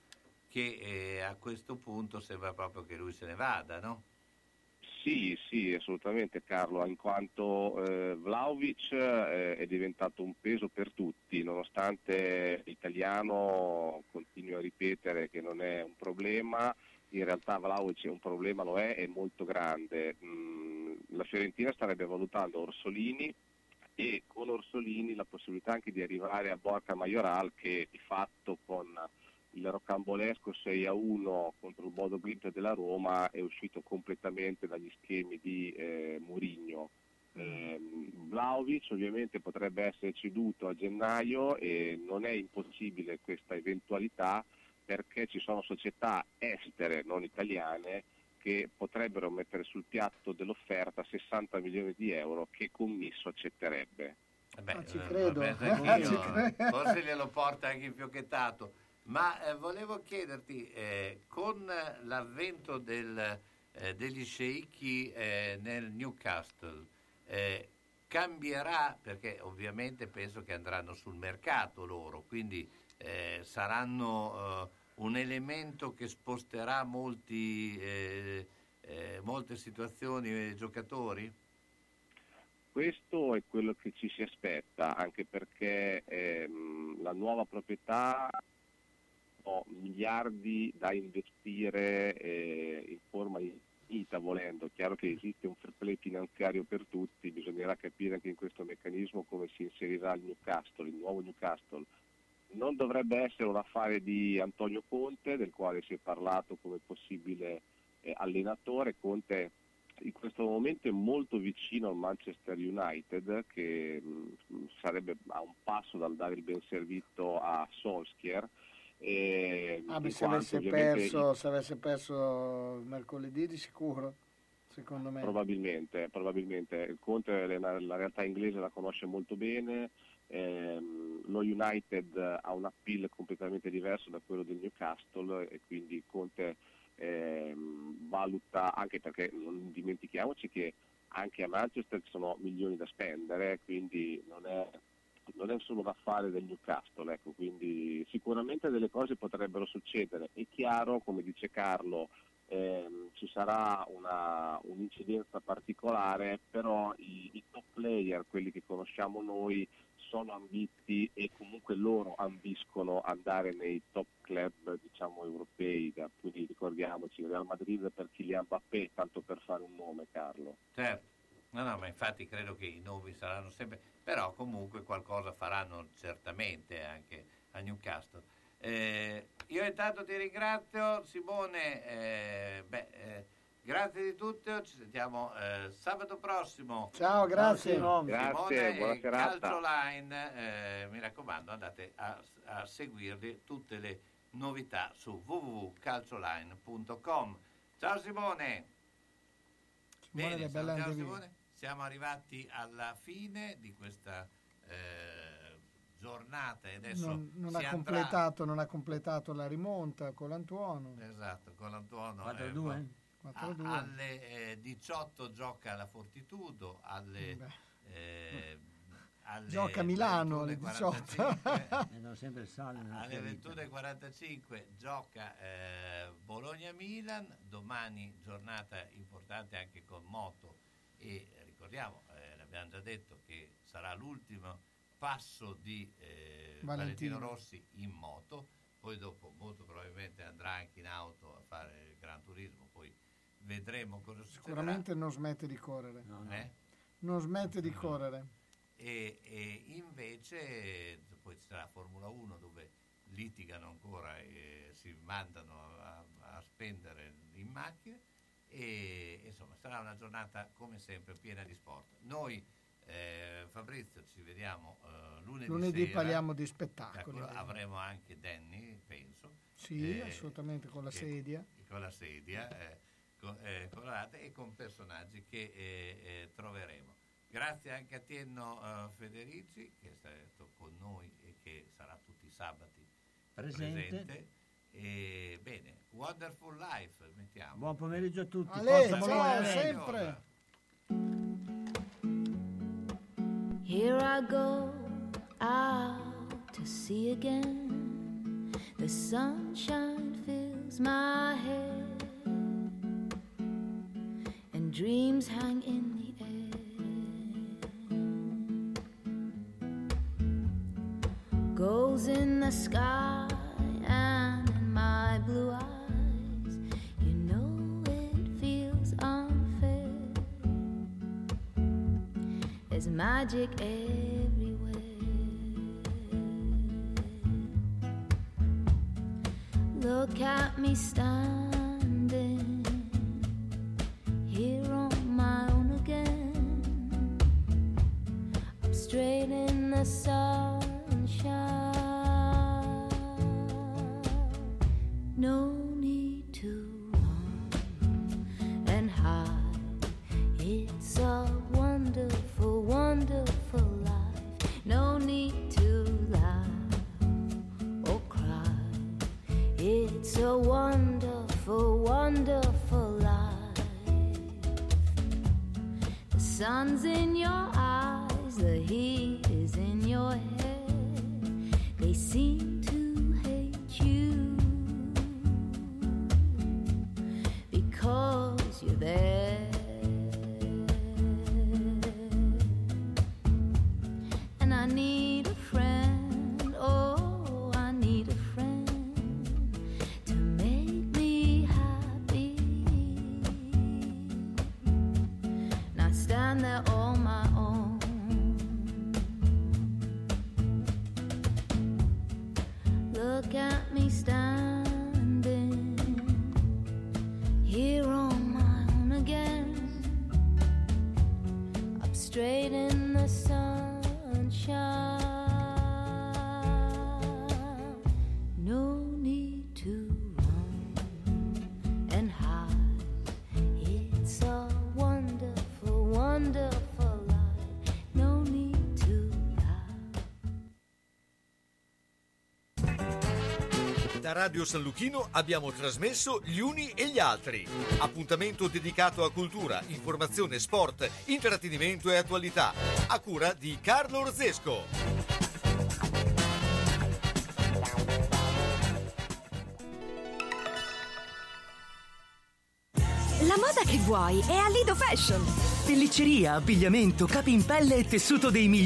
che eh, a questo punto sembra proprio che lui se ne vada, no? Sì, sì, assolutamente Carlo, in quanto eh, Vlaovic eh, è diventato un peso per tutti, nonostante l'italiano continui a ripetere che non è un problema, in realtà Vlaovic è un problema, lo è, è molto grande. Mm, la Fiorentina starebbe valutando Orsolini e con Orsolini la possibilità anche di arrivare a Borca Majoral che di fatto con il rocambolesco 6 a 1 contro il Bodo Glimt della Roma è uscito completamente dagli schemi di eh, Murigno. Ehm, Vlaovic ovviamente potrebbe essere ceduto a gennaio e non è impossibile questa eventualità perché ci sono società estere, non italiane, che potrebbero mettere sul piatto dell'offerta 60 milioni di euro che Commisso accetterebbe. Eh beh, Ah, ci eh, credo. vabbè, Ah, ci credo. forse glielo porta anche infiocchettato. Ma eh, volevo chiederti, eh, con l'avvento del, eh, degli sceicchi eh, nel Newcastle eh, cambierà perché ovviamente penso che andranno sul mercato loro, quindi eh, saranno un elemento che sposterà molti, molte situazioni e giocatori? Questo è quello che ci si aspetta, anche perché ehm, la nuova proprietà ha miliardi da investire eh, in forma infinita volendo. È chiaro che esiste un fair play finanziario per tutti, bisognerà capire anche in questo meccanismo come si inserirà il Newcastle, il nuovo Newcastle. Non dovrebbe essere un affare di Antonio Conte, del quale si è parlato come possibile eh, allenatore. Conte in questo momento è molto vicino al Manchester United che mh, sarebbe a un passo dal dare il ben servito a Solskjaer. E, Ah, beh, se, avesse perso, se avesse perso mercoledì di sicuro, secondo me. Probabilmente, probabilmente. Il Conte la, la realtà inglese la conosce molto bene, ehm, lo United ha un appeal completamente diverso da quello del Newcastle e quindi Conte ehm, valuta, anche perché non dimentichiamoci che anche a Manchester ci sono milioni da spendere, quindi non è, non è solo un affare del Newcastle, ecco, quindi sicuramente delle cose potrebbero succedere. È chiaro, come dice Carlo, ehm, ci sarà una, un'incidenza particolare, però i, i top player, quelli che conosciamo noi, sono ambiti e comunque loro ambiscono andare nei top club diciamo europei, quindi ricordiamoci Real Madrid per Kylian Mbappé, tanto per fare un nome Carlo. Certo, no, no, ma infatti credo che i nomi saranno sempre, però comunque qualcosa faranno certamente anche a Newcastle. Eh, io intanto ti ringrazio Simone, eh, beh, eh, grazie di tutto, ci sentiamo eh, sabato prossimo. Ciao, grazie. Simone Grazie, e serata. Calcio Line, eh, mi raccomando andate a, a seguirli tutte le novità su www.calcioline.com. Ciao Simone! Simone Bene, Andevini. Simone. Siamo arrivati alla fine di questa eh, giornata e adesso Non, non si ha andrà- completato, non ha completato la rimonta con l'Antuono. Esatto, con l'Antuono. 4-2? eh, 4-2. a- alle eh, 18 gioca la Fortitudo, alle, eh, alle Gioca a Milano alle 18. 21:45 E non sempre il sale nella alle ferita. 21.45 gioca eh, Bologna-Milan, domani giornata importante anche con moto e ricordiamo, eh, l'abbiamo già detto, che sarà l'ultimo passo di eh, Valentino. Valentino Rossi in moto, poi dopo molto probabilmente andrà anche in auto a fare il Gran Turismo, poi vedremo cosa succederà. Sicuramente non smette di correre. Eh? Non smette di correre. E, e invece poi ci sarà Formula 1 dove litigano ancora e si mandano a, a spendere in macchine e insomma sarà una giornata come sempre piena di sport. Noi eh, Fabrizio ci vediamo eh, lunedì, Lunedì sera. parliamo di Da spettacoli. quello avremo anche Danny, penso. Sì, eh, assolutamente con la che- sedia. Con la sedia, eh, con, eh, colorate e con personaggi che eh, eh, troveremo. Grazie anche a Tienno Federici che è stato con noi e che sarà tutti i sabati Presente. presente. E, bene, Wonderful Life, mettiamo. Buon pomeriggio a tutti. Ale, Forza ciao, Bologna. sempre. Here I go out to sea again. The sunshine fills my head, and dreams hang in the air. Goes in the sky and in my blue eyes. You know it feels unfair. There's magic everywhere. Look at me standing here on my own again. I'm straight in the sunshine. Radio San Luchino abbiamo trasmesso Gli Uni e gli Altri. Appuntamento dedicato a cultura, informazione, sport, intrattenimento e attualità. A cura di Carlo Orzesco. La moda che vuoi è a Lido Fashion. Pellicceria, abbigliamento, capi in pelle e tessuto dei migliori